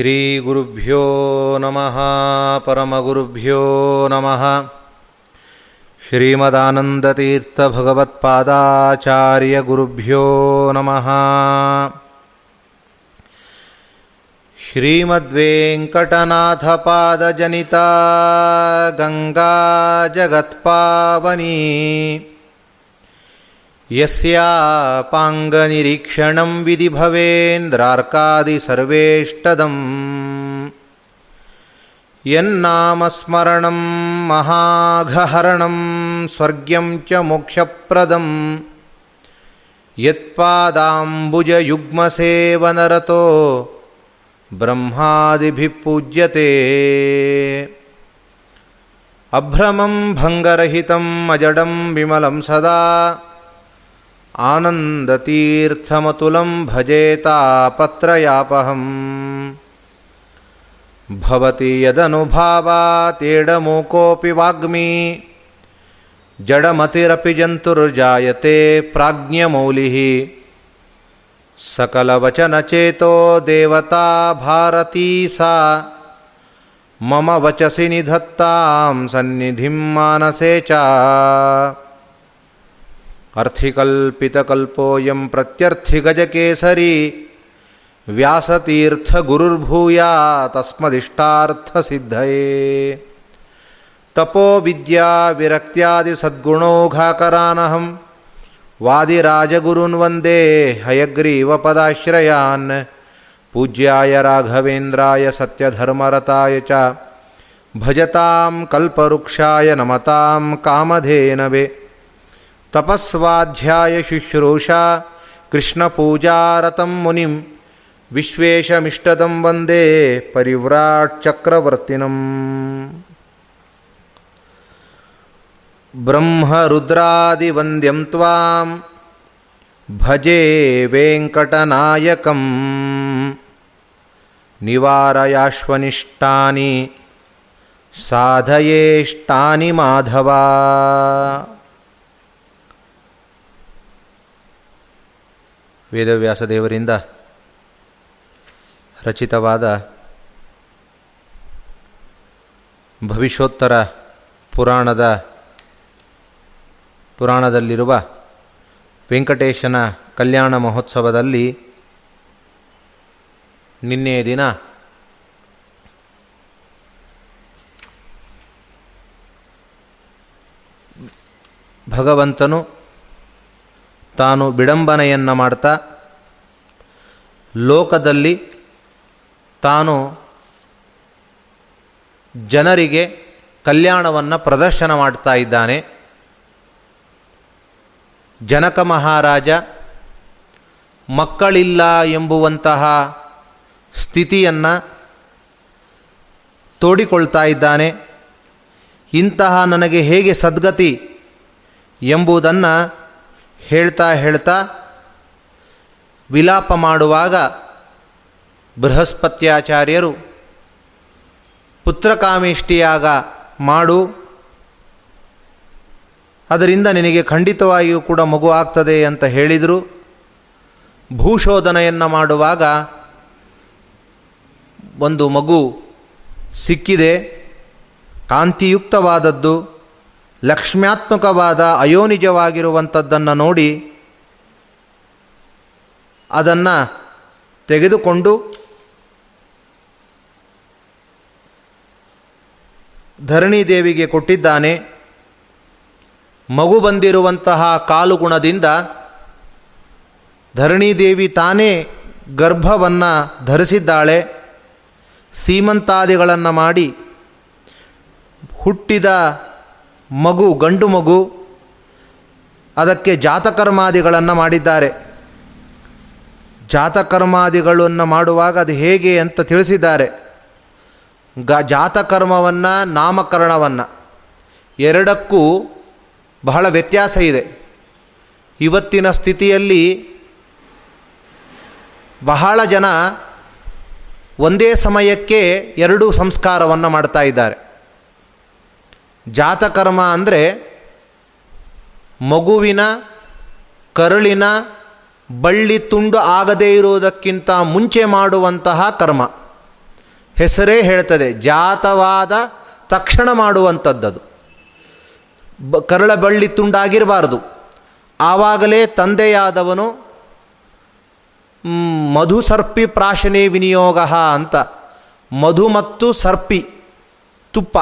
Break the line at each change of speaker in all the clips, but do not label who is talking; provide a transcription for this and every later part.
श्रीगुरुभ्यो नमः परमगुरुभ्यो नमः। श्रीमदानन्दतीर्थभगवत्पादाचार्यगुरुभ्यो नमः। श्रीमद्वेङ्कटनाथपादजनिता गङ्गा जगत्पावनी ಯಸ್ಯಾಪಾಂಗನಿರೀಕ್ಷಣಂ ವಿಧಿ ಭವೇಂದ್ರಾರ್ಕಾದಿ ಸರ್ವೇಷ್ಟದಂ ಯನ್ನಾಮಸ್ಮರಣಂ ಮಹಾಘಹರಣಂ ಸ್ವರ್ಗ್ಯಂ ಚ ಮೋಕ್ಷಪ್ರದಂ ಯತ್ಪಾದಾಂಬುಜಯುಗ್ಮಸೇವನರತೋ ಬ್ರಹ್ಮಾದಿಭಿಃ ಪೂಜ್ಯತೆ ಅಭ್ರಮಂ ಭಂಗರಹಿತಂ ಅಜಡಂ ವಿಮಲಂ ಸದಾ आनन्दतीर्थमतुलं भजेतापत्रयापहम् भवति यदनुभावातेडमूकोऽपि वाग्मी। जडमतिरपि जन्तुर्जायते प्राज्ञमौलिः। सकलवचनचेतो देवता भारती सा मम वचसि निधत्तां सन्निधिं मानसे च। अर्थिकल्पितकल्पोऽयं प्रत्यर्थिगजकेसरी व्यासतीर्थगुरुर्भूया तस्मदिष्टार्थसिद्धये। तपोविद्याविरक्त्यादिसद्गुणौघाकरानहं वादिराजगुरून् वंदे हयग्रीवपदाश्रयान्। पूज्याय राघवेन्द्राय सत्यधर्मरताय च। भजतां कल्पवृक्षाय नमतां कामधेनवे। तपस्वाध्यायशुश्रूषा कृष्णपूजारतं मुनिं विश्वेशमिष्टदं वंदे परिव्राट्चक्रवर्तिनम्। ब्रह्मरुद्रादिवन्द्यं त्वां भजे वेङ्कटनायकं निवारयाश्वनिष्टानि साधयेष्टानि माधवा। ವೇದವ್ಯಾಸ ದೇವರಿಂದ ರಚಿತವಾದ ಭವಿಷ್ಯೋತ್ತರ ಪುರಾಣದ ಪುರಾಣದಲ್ಲಿರುವ ವೆಂಕಟೇಶನ ಕಲ್ಯಾಣ ಮಹೋತ್ಸವದಲ್ಲಿ ನಿನ್ನೆ ದಿನ ಭಗವಂತನು ತಾನು ವಿಡಂಬನೆಯನ್ನು ಮಾಡ್ತಾ ಲೋಕದಲ್ಲಿ ತಾನು ಜನರಿಗೆ ಕಲ್ಯಾಣವನ್ನು ಪ್ರದರ್ಶನ ಮಾಡ್ತಾ ಇದ್ದಾನೆ. ಜನಕ ಮಹಾರಾಜ, ಮಕ್ಕಳಿಲ್ಲ ಎಂಬುವಂತಹ ಸ್ಥಿತಿಯನ್ನು ತೋಡಿಕೊಳ್ತಾ ಇದ್ದಾನೆ. ಇಂತಹ ನನಗೆ ಹೇಗೆ ಸದ್ಗತಿ ಎಂಬುದನ್ನು ಹೇಳ್ತಾ ಹೇಳ್ತಾ ವಿಲಾಪ ಮಾಡುವಾಗ ಬೃಹಸ್ಪತ್ಯಾಚಾರ್ಯರು ಪುತ್ರಕಾಮೇಷ್ಟಿಯಾಗ ಮಾಡು. ಅದರಿಂದ ನಿನಗೆ ಖಂಡಿತವಾಗಿಯೂ ಕೂಡ ಮಗು ಆಗ್ತದೆ ಅಂತ ಹೇಳಿದರು. ಭೂಶೋಧನೆಯನ್ನು ಮಾಡುವಾಗ ಒಂದು ಮಗು ಸಿಕ್ಕಿದೆ. ಕಾಂತಿಯುಕ್ತವಾದದ್ದು. ಲಕ್ಷ್ಮ್ಯಾತ್ಮಕವಾದ ಅಯೋನಿಜವಾಗಿರುವಂಥದ್ದನ್ನು ನೋಡಿ ಅದನ್ನು ತೆಗೆದುಕೊಂಡು ಧರಣಿದೇವಿಗೆ ಕೊಟ್ಟಿದ್ದಾನೆ. ಮಗು ಬಂದಿರುವಂತಹ ಕಾಲುಗುಣದಿಂದ ಧರಣಿದೇವಿ ತಾನೇ ಗರ್ಭವನ್ನು ಧರಿಸಿದ್ದಾಳೆ. ಸೀಮಂತಾದಿಗಳನ್ನು ಮಾಡಿ ಹುಟ್ಟಿದ ಮಗು, ಗಂಡು ಮಗು, ಅದಕ್ಕೆ ಜಾತಕರ್ಮಾದಿಗಳನ್ನು ಮಾಡಿದ್ದಾರೆ. ಜಾತಕರ್ಮಾದಿಗಳನ್ನು ಮಾಡುವಾಗ ಅದು ಹೇಗೆ ಅಂತ ತಿಳಿಸಿದ್ದಾರೆ. ಗ, ಜಾತಕರ್ಮವನ್ನು, ನಾಮಕರಣವನ್ನು. ಎರಡಕ್ಕೂ ಬಹಳ ವ್ಯತ್ಯಾಸ ಇದೆ. ಇವತ್ತಿನ ಸ್ಥಿತಿಯಲ್ಲಿ ಬಹಳ ಜನ ಒಂದೇ ಸಮಯಕ್ಕೆ ಎರಡೂ ಸಂಸ್ಕಾರವನ್ನು ಮಾಡ್ತಾ ಇದ್ದಾರೆ. ಜಾತಕರ್ಮ ಅಂದರೆ ಮಗುವಿನ ಕರುಳಿನ ಬಳ್ಳಿ ತುಂಡು ಆಗದೇ ಇರುವುದಕ್ಕಿಂತ ಮುಂಚೆ ಮಾಡುವಂತಹ ಕರ್ಮ. ಹೆಸರೇ ಹೇಳ್ತದೆ, ಜಾತವಾದ ತಕ್ಷಣ ಮಾಡುವಂಥದ್ದದು. ಬ, ಕರಳ ಬಳ್ಳಿ ತುಂಡಾಗಿರಬಾರ್ದು. ಆವಾಗಲೇ ತಂದೆಯಾದವನು ಮಧು ಸರ್ಪಿ ಪ್ರಾಶನೆ ವಿನಿಯೋಗ ಅಂತ. ಮಧು ಮತ್ತು ಸರ್ಪಿ ತುಪ್ಪ.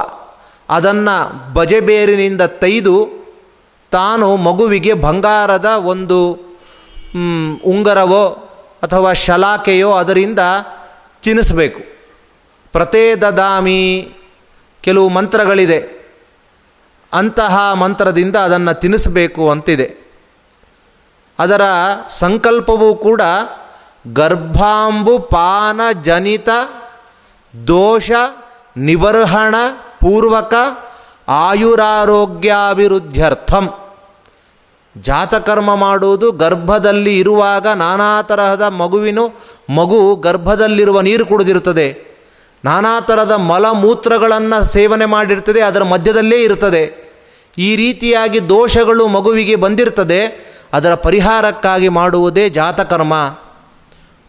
ಅದನ್ನು ಬಜೆಬೇರಿನಿಂದ ತೆಗೆದು ತಾನು ಮಗುವಿಗೆ ಬಂಗಾರದ ಒಂದು ಉಂಗರವೋ ಅಥವಾ ಶಲಾಕೆಯೋ ಅದರಿಂದ ತಿನ್ನಿಸಬೇಕು ಪ್ರತೇ ದದಾಮಿ ಕೆಲವು ಮಂತ್ರಗಳಿದೆ. ಅಂತಹ ಮಂತ್ರದಿಂದ ಅದನ್ನು ತಿನ್ನಿಸಬೇಕು ಅಂತಿದೆ. ಅದರ ಸಂಕಲ್ಪವೂ ಕೂಡ ಗರ್ಭಾಂಬು ಪಾನ ಜನಿತ ದೋಷ ನಿಬರ್ಹಣ ಪೂರ್ವಕ ಆಯುರಾರೋಗ್ಯಾಭಿವೃದ್ಧ್ಯರ್ಥಂ. ಜಾತಕರ್ಮ ಮಾಡುವುದು ಗರ್ಭದಲ್ಲಿ ಇರುವಾಗ ನಾನಾ ತರಹದ ಮಗುವಿನ ಮಗು ಗರ್ಭದಲ್ಲಿರುವ ನೀರು ಕುಡಿದಿರುತ್ತದೆ. ನಾನಾ ಥರದ ಮಲಮೂತ್ರಗಳನ್ನು ಸೇವನೆ ಮಾಡಿರ್ತದೆ, ಅದರ ಮಧ್ಯದಲ್ಲೇ ಇರುತ್ತದೆ. ಈ ರೀತಿಯಾಗಿ ದೋಷಗಳು ಮಗುವಿಗೆ ಬಂದಿರ್ತದೆ, ಅದರ ಪರಿಹಾರಕ್ಕಾಗಿ ಮಾಡುವುದೇ ಜಾತಕರ್ಮ.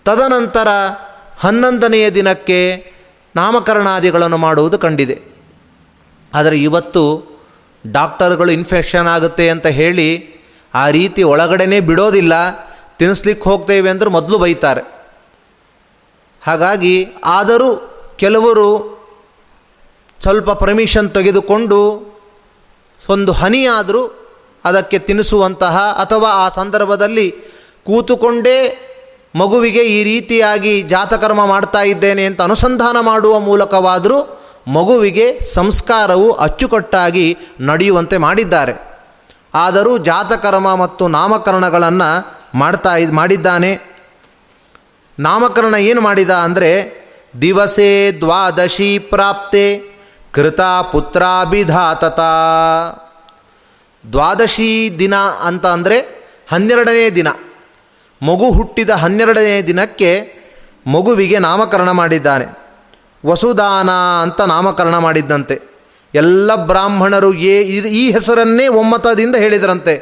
ತದನಂತರ ಹನ್ನೊಂದನೆಯ ದಿನಕ್ಕೆ ನಾಮಕರಣಾದಿಗಳನ್ನು ಮಾಡುವುದು ಕಂಡಿದೆ. ಆದರೆ ಇವತ್ತು ಡಾಕ್ಟರ್ಗಳು ಇನ್ಫೆಕ್ಷನ್ ಆಗುತ್ತೆ ಅಂತ ಹೇಳಿ ಆ ರೀತಿ ಒಳಗಡೆನೇ ಬಿಡೋದಿಲ್ಲ, ತಿನ್ನಿಸ್ಲಿಕ್ಕೆ ಹೋಗ್ತೇವೆ ಅಂದರೆ ಮೊದಲು ಬೈತಾರೆ. ಹಾಗಾಗಿ ಆದರೂ ಕೆಲವರು ಸ್ವಲ್ಪ ಪರ್ಮಿಷನ್ ತೆಗೆದುಕೊಂಡು ಒಂದು ಹನಿಯಾದರೂ ಅದಕ್ಕೆ ತಿನ್ನಿಸುವಂತಹ ಅಥವಾ ಆ ಸಂದರ್ಭದಲ್ಲಿ ಕೂತುಕೊಂಡೇ ಮಗುವಿಗೆ ಈ ರೀತಿಯಾಗಿ ಜಾತಕರ್ಮ ಮಾಡ್ತಾ ಇದ್ದೇನೆ ಅಂತ ಅನುಸಂಧಾನ ಮಾಡುವ ಮೂಲಕವಾದರೂ ಮಗುವಿಗೆ ಸಂಸ್ಕಾರವು ಅಚ್ಚುಕಟ್ಟಾಗಿ ನಡೆಯುವಂತೆ ಮಾಡಿದ್ದಾರೆ. ಆದರೂ ಜಾತಕರ್ಮ ಮತ್ತು ನಾಮಕರಣಗಳನ್ನು ಮಾಡ್ತಾ ಮಾಡಿದ್ದಾನೆ. ನಾಮಕರಣ ಏನು ಮಾಡಿದ ಅಂದರೆ, ದಿವಸೇ ದ್ವಾದಶಿ ಪ್ರಾಪ್ತೆ ಕೃತ ಪುತ್ರಾಭಿಧಾತತ. ದ್ವಾದಶಿ ದಿನ ಅಂತ ಅಂದರೆ ಹನ್ನೆರಡನೇ ದಿನ. ಮಗು ಹುಟ್ಟಿದ ಹನ್ನೆರಡನೇ ದಿನಕ್ಕೆ ಮಗುವಿಗೆ ನಾಮಕರಣ ಮಾಡಿದ್ದಾನೆ. ವಸುದಾನ ಅಂತ ನಾಮಕರಣ ಮಾಡಿದ್ದಂತೆ. ಎಲ್ಲ ಬ್ರಾಹ್ಮಣರು ಏ ಈ ಹೆಸರನ್ನೇ ಒಮ್ಮತದಿಂದ ಹೇಳಿದ್ರಂತೆ.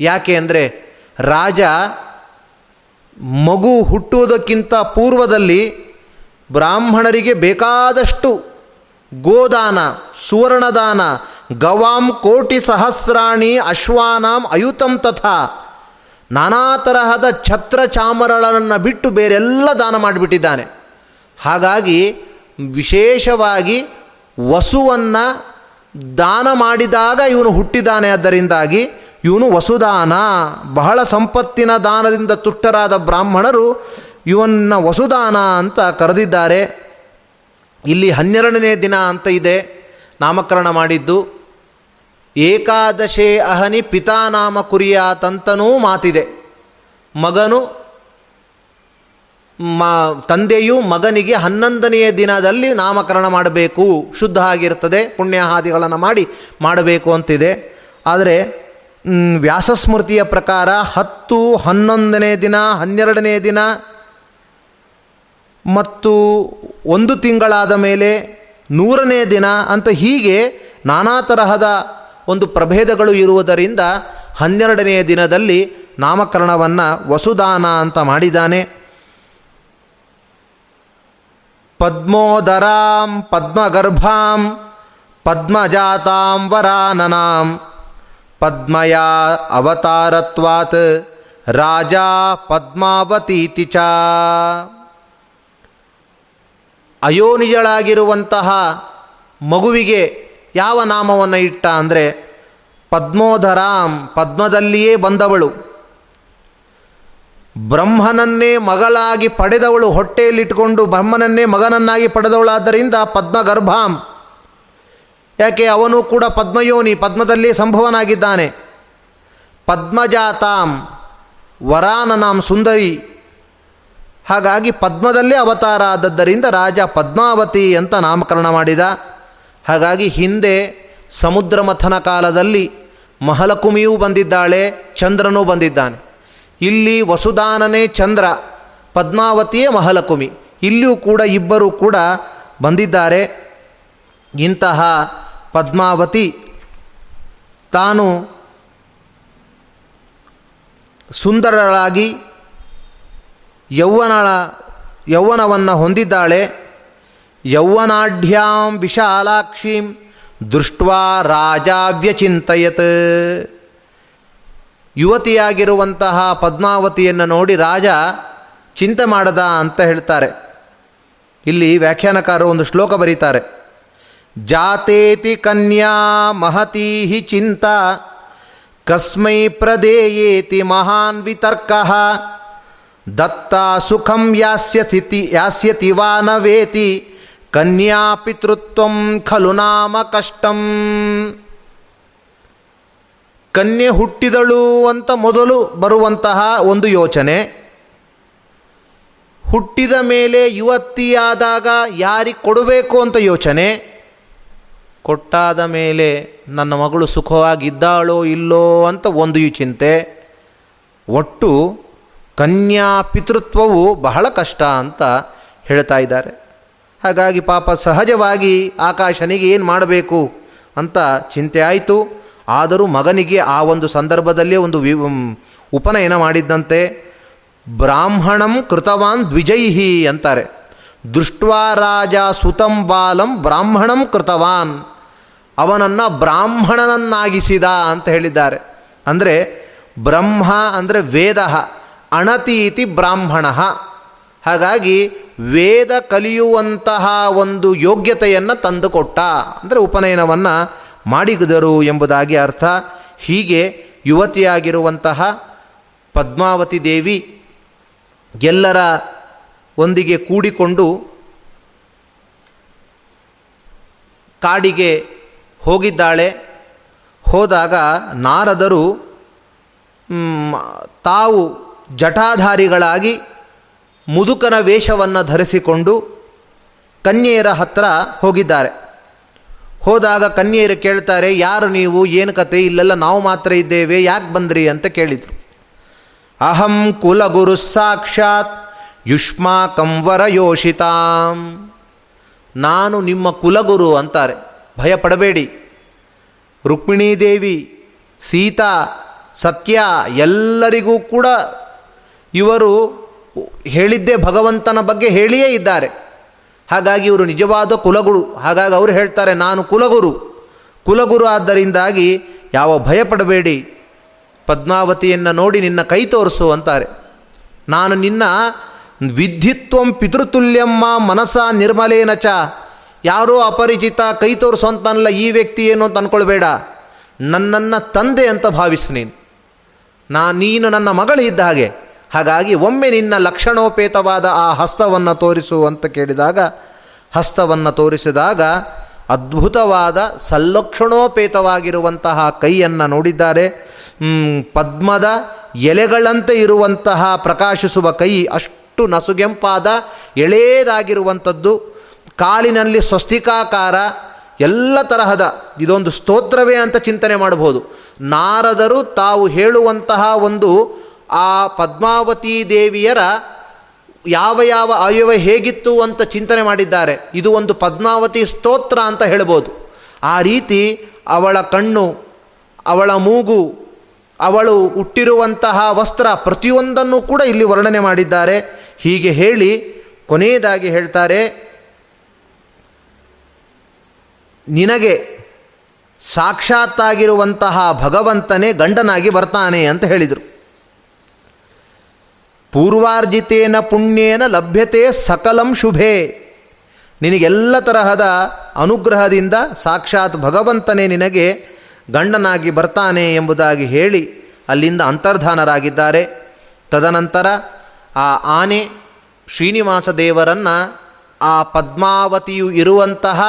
ಯಾಕೆ ಅಂದರೆ, ರಾಜ ಮಗು ಹುಟ್ಟುವುದಕ್ಕಿಂತ ಪೂರ್ವದಲ್ಲಿ ಬ್ರಾಹ್ಮಣರಿಗೆ ಬೇಕಾದಷ್ಟು ಗೋದಾನ, ಸುವರ್ಣದಾನ, ಗವಾಂ ಕೋಟಿ ಸಹಸ್ರಾಣಿ ಅಶ್ವಾನಾಂ ಅಯುತಂ ತಥಾ, ನಾನಾ ತರಹದ ಛತ್ರ ಚಾಮರಗಳನ್ನು ಬಿಟ್ಟು ಬೇರೆಲ್ಲ ದಾನ ಮಾಡಿಬಿಟ್ಟಿದ್ದಾನೆ. ಹಾಗಾಗಿ ವಿಶೇಷವಾಗಿ ವಸುವನ್ನು ದಾನ ಮಾಡಿದಾಗ ಇವನು ಹುಟ್ಟಿದ್ದಾನೆ ಅದರಿಂದಾಗಿ ಇವನು ವಸುದಾನ. ಬಹಳ ಸಂಪತ್ತಿನ ದಾನದಿಂದ ತುಷ್ಟರಾದ ಬ್ರಾಹ್ಮಣರು ಇವನ್ನ ವಸುದಾನ ಅಂತ ಕರೆದಿದ್ದಾರೆ. ಇಲ್ಲಿ ಹನ್ನೆರಡನೇ ದಿನ ಅಂತ ಇದೆ. ನಾಮಕರಣ ಮಾಡಿದ್ದು. ಏಕಾದಶೇ ಅಹನಿ ಪಿತಾನಾಮ ಕುರಿಯಾತಂತನೂ ಮಾತಿದೆ. ಮಗನು ಮ, ತಂದೆಯು ಮಗನಿಗೆ ಹನ್ನೊಂದನೆಯ ದಿನದಲ್ಲಿ ನಾಮಕರಣ ಮಾಡಬೇಕು. ಶುದ್ಧ ಆಗಿರ್ತದೆ ಪುಣ್ಯಹಾದಿಗಳನ್ನು ಮಾಡಿ ಮಾಡಬೇಕು ಅಂತಿದೆ. ಆದರೆ ವ್ಯಾಸಸ್ಮೃತಿಯ ಪ್ರಕಾರ ಹತ್ತು, ಹನ್ನೊಂದನೇ ದಿನ, ಹನ್ನೆರಡನೇ ದಿನ ಮತ್ತು ಒಂದು ತಿಂಗಳಾದ ಮೇಲೆ ನೂರನೇ ದಿನ ಅಂತ ಹೀಗೆ ನಾನಾ ತರಹದ ಒಂದು ಪ್ರಭೇದಗಳು ಇರುವುದರಿಂದ ಹನ್ನೆರಡನೆಯ ದಿನದಲ್ಲಿ ನಾಮಕರಣವನ್ನು ವಸುದಾನ ಅಂತ ಮಾಡಿದ್ದಾನೆ. ಪದ್ಮೋದರಾಂ ಪದ್ಮಗರ್ಭಾಂ ಪದ್ಮಜಾತಾಂ ವರಾನನಾಂ ಪದ್ಮಯಾ ಅವತಾರತ್ವಾತ್ ರಾಜ ಪದ್ಮಾವತೀತಿ ಚ ಅಯೋನಿಜಳಾಗಿರುವಂತಹ ಮಗುವಿಗೆ ಯಾವ ನಾಮವನ್ನು ಇಟ್ಟ ಅಂದರೆ ಪದ್ಮೋಧರಾಂ ಪದ್ಮದಲ್ಲಿಯೇ ಬಂದವಳು. ಬ್ರಹ್ಮನನ್ನೇ ಮಗಳಾಗಿ ಪಡೆದವಳು ಹೊಟ್ಟೆಯಲ್ಲಿಟ್ಟುಕೊಂಡು ಬ್ರಹ್ಮನನ್ನೇ ಮಗನನ್ನಾಗಿ ಪಡೆದವಳಾದ್ದರಿಂದ ಪದ್ಮಗರ್ಭಾಂ. ಯಾಕೆ? ಅವನು ಕೂಡ ಪದ್ಮಯೋನಿ, ಪದ್ಮದಲ್ಲಿ ಸಂಭವನಾಗಿದ್ದಾನೆ. ಪದ್ಮಜಾತಾಂ, ವರಾನನಾಂ ಸುಂದರಿ. ಹಾಗಾಗಿ ಪದ್ಮದಲ್ಲೇ ಅವತಾರ ಆದದ್ದರಿಂದ ರಾಜ ಪದ್ಮಾವತಿ ಅಂತ ನಾಮಕರಣ ಮಾಡಿದ. ಹಾಗಾಗಿ ಹಿಂದೆ ಸಮುದ್ರ ಮಥನ ಕಾಲದಲ್ಲಿ ಮಹಲಕುಮಿಯೂ ಬಂದಿದ್ದಾಳೆ, ಚಂದ್ರನೂ ಬಂದಿದ್ದಾನೆ. ಇಲ್ಲಿ ವಸುದಾನನೇ ಚಂದ್ರ, ಪದ್ಮಾವತಿಯೇ ಮಹಲಕುಮಿ. ಇಲ್ಲಿಯೂ ಕೂಡ ಇಬ್ಬರು ಕೂಡ ಬಂದಿದ್ದಾರೆ. ಇಂತಹ ಪದ್ಮಾವತಿ ತಾನು ಸುಂದರಳಾಗಿ ಯೌವನಳ, ಯೌವನವನ್ನು ಹೊಂದಿದ್ದಾಳೆ. ಯೌವನಾಢ್ಯಾಂ ವಿಶಾಲಾಕ್ಷೀಂ ದೃಷ್ಟ್ವಾ ರಾಜಾವ್ಯಚಿಂತಯತ್. ಯುವತಿಯಾಗಿರುವಂತಹ ಪದ್ಮಾವತಿಯನ್ನು ನೋಡಿ ರಾಜ ಚಿಂತೆ ಮಾಡದ ಅಂತ ಹೇಳ್ತಾರೆ. ಇಲ್ಲಿ ವ್ಯಾಖ್ಯಾನಕಾರರು ಒಂದು ಶ್ಲೋಕ ಬರೀತಾರೆ. ಜಾತೇತಿ ಕನ್ಯಾ ಮಹತೀ ಚಿಂತ, ಕಸ್ಮೈ ಪ್ರದೇಯೇತಿ ಮಹಾನ್ ವಿತರ್ಕ, ದತ್ತ ಸುಖಂ ಯಾಸ್ಯತಿ ಯಾಸ್ಯತಿ ವಾ ನ ಕನ್ಯಾ ಪಿತೃತ್ವಂ ಖಲು ನಾಮ ಕಷ್ಟಂ. ಕನ್ಯೆ ಹುಟ್ಟಿದಳು ಅಂತ ಮೊದಲು ಬರುವಂತಹ ಒಂದು ಯೋಚನೆ. ಹುಟ್ಟಿದ ಮೇಲೆ ಯುವತಿಯಾದಾಗ ಯಾರಿಗೆ ಕೊಡಬೇಕು ಅಂತ ಯೋಚನೆ. ಕೊಟ್ಟಾದ ಮೇಲೆ ನನ್ನ ಮಗಳು ಸುಖವಾಗಿದ್ದಾಳೋ ಇಲ್ಲೋ ಅಂತ ಒಂದು ಚಿಂತೆ. ಒಟ್ಟು ಕನ್ಯಾ ಪಿತೃತ್ವವು ಬಹಳ ಕಷ್ಟ ಅಂತ ಹೇಳ್ತಾ ಇದ್ದಾರೆ. ಹಾಗಾಗಿ ಪಾಪ ಸಹಜವಾಗಿ ಆಕಾಶನಿಗೆ ಏನು ಮಾಡಬೇಕು ಅಂತ ಚಿಂತೆ ಆಯಿತು. ಆದರೂ ಮಗನಿಗೆ ಆ ಒಂದು ಸಂದರ್ಭದಲ್ಲೇ ಒಂದು ವಿ ಉಪನಯನ ಮಾಡಿದ್ದಂತೆ, ಬ್ರಾಹ್ಮಣಂ ಕೃತವಾನ್ ದ್ವಿಜೈಹಿ ಅಂತಾರೆ. ದೃಷ್ಟ್ವಾ ರಾಜ ಸುತಂ ಬಾಲಂ ಬ್ರಾಹ್ಮಣಂ ಕೃತವಾನ್. ಅವನನ್ನು ಬ್ರಾಹ್ಮಣನನ್ನಾಗಿಸಿದ ಅಂತ ಹೇಳಿದ್ದಾರೆ. ಅಂದರೆ ಬ್ರಹ್ಮ ಅಂದರೆ ವೇದ, ಅಣತೀತಿ ಬ್ರಾಹ್ಮಣ. ಹಾಗಾಗಿ ವೇದ ಕಲಿಯುವಂತಹ ಒಂದು ಯೋಗ್ಯತೆಯನ್ನು ತಂದುಕೊಟ್ಟ. ಅಂದರೆ ಉಪನಯನವನ್ನು ಮಾಡಿದರು ಎಂಬುದಾಗಿ ಅರ್ಥ. ಹೀಗೆ ಯುವತಿಯಾಗಿರುವಂತಹ ಪದ್ಮಾವತಿ ದೇವಿ ಎಲ್ಲರ ಒಂದಿಗೆ ಕೂಡಿಕೊಂಡು ಕಾಡಿಗೆ ಹೋಗಿದ್ದಾಳೆ. ಹೋದಾಗ ನಾರದರು ತಾವು ಜಟಾಧಾರಿಗಳಾಗಿ ಮುದುಕನ ವೇಷವನ್ನು ಧರಿಸಿಕೊಂಡು ಕನ್ಯೆಯರ ಹತ್ರ ಹೋಗಿದ್ದಾರೆ. ಹೋದಾಗ ಕನ್ಯೆಯರು ಕೇಳ್ತಾರೆ, ಯಾರು ನೀವು? ಏನು ಕತೆ? ಇಲ್ಲೆಲ್ಲ ನಾವು ಮಾತ್ರ ಇದ್ದೇವೆ. ಯಾಕೆ ಬಂದ್ರಿ? ಅಂತ ಕೇಳಿದರು. ಅಹಂ ಕುಲಗುರು ಸಾಕ್ಷಾತ್ ಯುಷ್ಮಾ ಕಂವರ ಯೋಷಿತಾಂ. ನಾನು ನಿಮ್ಮ ಕುಲಗುರು ಅಂತಾರೆ. ಭಯ ಪಡಬೇಡಿ. ರುಕ್ಮಿಣೀದೇವಿ ಸೀತಾ, ಸತ್ಯ ಎಲ್ಲರಿಗೂ ಕೂಡ ಇವರು ಹೇಳಿದ್ದೇ ಭಗವಂತನ ಬಗ್ಗೆ ಹೇಳಿಯೇ ಇದ್ದಾರೆ. ಹಾಗಾಗಿ ಇವರು ನಿಜವಾದ ಕುಲಗುರು. ಹಾಗಾಗಿ ಅವರು ಹೇಳ್ತಾರೆ, ನಾನು ಕುಲಗುರು. ಕುಲಗುರು ಆದ್ದರಿಂದಾಗಿ ಯಾವ ಭಯ ಪಡಬೇಡಿ. ಪದ್ಮಾವತಿಯನ್ನು ನೋಡಿ ನಿನ್ನ ಕೈ ತೋರಿಸು ಅಂತಾರೆ. ನಾನು ನಿನ್ನ ವಿದ್ಯುತ್ವಂ ಪಿತೃತುಲ್ಯಮ್ಮ ಮನಸ ನಿರ್ಮಲೇನ ಚ. ಯಾರೋ ಅಪರಿಚಿತ ಕೈ ತೋರಿಸು ಅಂತನಲ್ಲ ಈ ವ್ಯಕ್ತಿ ಏನು ಅಂತ ಅಂದ್ಕೊಳ್ಬೇಡ ನನ್ನನ್ನು ತಂದೆ ಅಂತ ಭಾವಿಸು ನೀನು. ನಾ ನೀನು ನನ್ನ ಮಗಳಿದ್ದ ಹಾಗೆ. ಹಾಗಾಗಿ ಒಮ್ಮೆ ನಿನ್ನ ಲಕ್ಷಣೋಪೇತವಾದ ಆ ಹಸ್ತವನ್ನು ತೋರಿಸು ಅಂತ ಕೇಳಿದಾಗ, ಹಸ್ತವನ್ನು ತೋರಿಸಿದಾಗ ಅದ್ಭುತವಾದ ಸಲ್ಲಕ್ಷಣೋಪೇತವಾಗಿರುವಂತಹ ಕೈಯನ್ನು ನೋಡಿದ್ದಾರೆ. ಪದ್ಮದ ಎಲೆಗಳಂತೆ ಇರುವಂತಹ ಪ್ರಕಾಶಿಸುವ ಕೈ ಅಷ್ಟು ನಸುಗೆಂಪಾದ, ಎಳೆಯದಾಗಿರುವಂಥದ್ದು. ಕಾಲಿನಲ್ಲಿ ಸ್ವಸ್ತಿಕಾಕಾರ, ಎಲ್ಲ ತರಹದ, ಇದೊಂದು ಸ್ತೋತ್ರವೇ ಅಂತ ಚಿಂತನೆ ಮಾಡಬಹುದು. ನಾರದರು ತಾವು ಹೇಳುವಂತಹ ಒಂದು ಆ ಪದ್ಮಾವತಿ ದೇವಿಯರ ಯಾವ ಯಾವ ಅವಯವ ಹೇಗಿತ್ತು ಅಂತ ಚಿಂತನೆ ಮಾಡಿದ್ದಾರೆ. ಇದು ಒಂದು ಪದ್ಮಾವತಿ ಸ್ತೋತ್ರ ಅಂತ ಹೇಳ್ಬೋದು. ಆ ರೀತಿ ಅವಳ ಕಣ್ಣು, ಅವಳ ಮೂಗು, ಅವಳು ಹುಟ್ಟಿರುವಂತಹ ವಸ್ತ್ರ ಪ್ರತಿಯೊಂದನ್ನು ಕೂಡ ಇಲ್ಲಿ ವರ್ಣನೆ ಮಾಡಿದ್ದಾರೆ. ಹೀಗೆ ಹೇಳಿ ಕೊನೆಯದಾಗಿ ಹೇಳ್ತಾರೆ, ನಿನಗೆ ಸಾಕ್ಷಾತ್ತಾಗಿರುವಂತಹ ಭಗವಂತನೇ ಗಂಡನಾಗಿ ಬರ್ತಾನೆ ಅಂತ ಹೇಳಿದರು. ಪೂರ್ವಾರ್ಜಿತೇನ ಪುಣ್ಯೇನ ಲಭ್ಯತೆ ಸಕಲಂ ಶುಭೇ. ನಿನಗೆಲ್ಲ ತರಹದ ಅನುಗ್ರಹದಿಂದ ಸಾಕ್ಷಾತ್ ಭಗವಂತನೇ ನಿನಗೆ ಗಂಡನಾಗಿ ಬರ್ತಾನೆ ಎಂಬುದಾಗಿ ಹೇಳಿ ಅಲ್ಲಿಂದ ಅಂತರ್ಧಾನರಾಗಿದ್ದಾರೆ. ತದನಂತರ ಆ ಆನೆ ಶ್ರೀನಿವಾಸ ದೇವರನ್ನು ಆ ಪದ್ಮಾವತಿಯು ಇರುವಂತಹ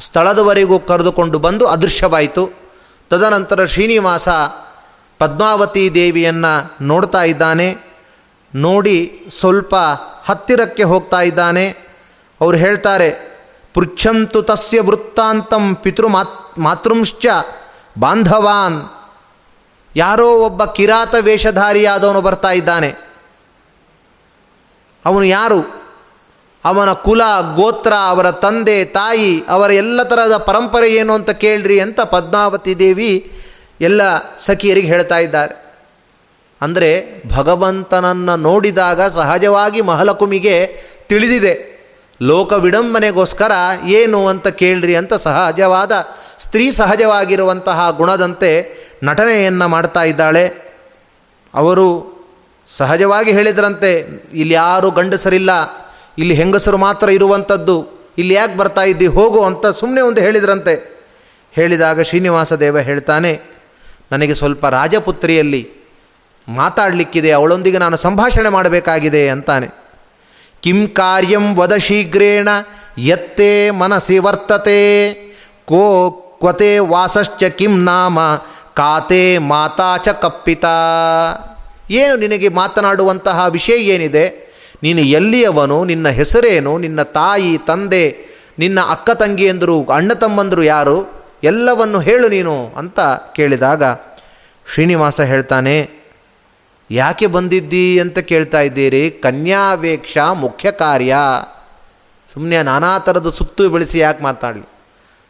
ಸ್ಥಳದವರೆಗೂ ಕರೆದುಕೊಂಡು ಬಂದು ಅದೃಶ್ಯವಾಯಿತು. ತದನಂತರ ಶ್ರೀನಿವಾಸ ಪದ್ಮಾವತಿ ದೇವಿಯನ್ನು ನೋಡ್ತಾ ಇದ್ದಾನೆ. ನೋಡಿ ಸ್ವಲ್ಪ ಹತ್ತಿರಕ್ಕೆ ಹೋಗ್ತಾ ಇದ್ದಾನೆ. ಅವರು ಹೇಳ್ತಾರೆ, ಪೃಚ್ಛಂತು ತಸ್ಯ ವೃತ್ತಾಂತಂ ಪಿತೃ ಮಾತ್, ಮಾತೃಂಶ್ಚ ಬಾಂಧವಾನ್. ಯಾರೋ ಒಬ್ಬ ಕಿರಾತ ವೇಷಧಾರಿಯಾದವನು ಬರ್ತಾ ಇದ್ದಾನೆ. ಅವನು ಯಾರು? ಅವನ ಕುಲ, ಗೋತ್ರ, ಅವರ ತಂದೆ, ತಾಯಿ, ಅವರ ಎಲ್ಲ ಥರದ ಪರಂಪರೆ ಏನು ಅಂತ ಕೇಳ್ರಿ ಅಂತ ಪದ್ಮಾವತಿ ದೇವಿ ಎಲ್ಲ ಸಖಿಯರಿಗೆ ಹೇಳ್ತಾ ಇದ್ದಾರೆ. ಅಂದರೆ ಭಗವಂತನನ್ನು ನೋಡಿದಾಗ ಸಹಜವಾಗಿ ಮಹಲಕುಮಿಗೆ ತಿಳಿದಿದೆ. ಲೋಕ ವಿಡಂಬನೆಗೋಸ್ಕರ ಏನು ಅಂತ ಕೇಳ್ರಿ ಅಂತ ಸಹಜವಾದ ಸ್ತ್ರೀ ಸಹಜವಾಗಿರುವಂತಹ ಗುಣದಂತೆ ನಟನೆಯನ್ನು ಮಾಡ್ತಾ ಇದ್ದಾಳೆ. ಅವರು ಸಹಜವಾಗಿ ಹೇಳಿದ್ರಂತೆ, ಇಲ್ಲಿ ಯಾರು ಗಂಡಸರಿಲ್ಲ, ಇಲ್ಲಿ ಹೆಂಗಸರು ಮಾತ್ರ ಇರುವಂಥದ್ದು ಇಲ್ಲಿ ಯಾಕೆ ಬರ್ತಾ ಇದ್ದಿ, ಹೋಗು ಅಂತ ಸುಮ್ಮನೆ ಒಂದು ಹೇಳಿದ್ರಂತೆ. ಹೇಳಿದಾಗ ಶ್ರೀನಿವಾಸ ದೇವ ಹೇಳ್ತಾನೆ, ನನಗೆ ಸ್ವಲ್ಪ ರಾಜಪುತ್ರಿಯಲ್ಲಿ ಮಾತಾಡಲಿಕ್ಕಿದೆ, ಅವಳೊಂದಿಗೆ ನಾನು ಸಂಭಾಷಣೆ ಮಾಡಬೇಕಾಗಿದೆ ಅಂತಾನೆ. ಕಿಂ ಕಾರ್ಯಂ ವದ ಶೀಘ್ರೇಣ, ಯತ್ತೇ ಮನಸಿ ವರ್ತತೆ, ಕೋ ಕ್ವತೆ ವಾಸಶ್ಚ ಕಿಂ ನಾಮ, ಕಾತೆ ಮಾತಾ ಚ ಕಪ್ಪಿತ. ಏನು ನಿನಗೆ ಮಾತನಾಡುವಂತಹ ವಿಷಯ ಏನಿದೆ? ನೀನು ಎಲ್ಲಿಯವನು? ನಿನ್ನ ಹೆಸರೇನು? ನಿನ್ನ ತಾಯಿ, ತಂದೆ, ನಿನ್ನ ಅಕ್ಕ ತಂಗಿಯಂದರು ಅಣ್ಣ ತಮ್ಮಂದರು ಯಾರು? ಎಲ್ಲವನ್ನು ಹೇಳು ನೀನು ಅಂತ ಕೇಳಿದಾಗ ಶ್ರೀನಿವಾಸ ಹೇಳ್ತಾನೆ ಯಾಕೆ ಬಂದಿದ್ದಿ ಅಂತ ಕೇಳ್ತಾ ಇದ್ದೀರಿ? ಕನ್ಯಾವೇಕ್ಷ ಮುಖ್ಯ ಕಾರ್ಯ. ಸುಮ್ಮನೆ ನಾನಾ ಥರದ ಸುತ್ತು ಬೆಳೆಸಿ ಯಾಕೆ ಮಾತಾಡಲಿ?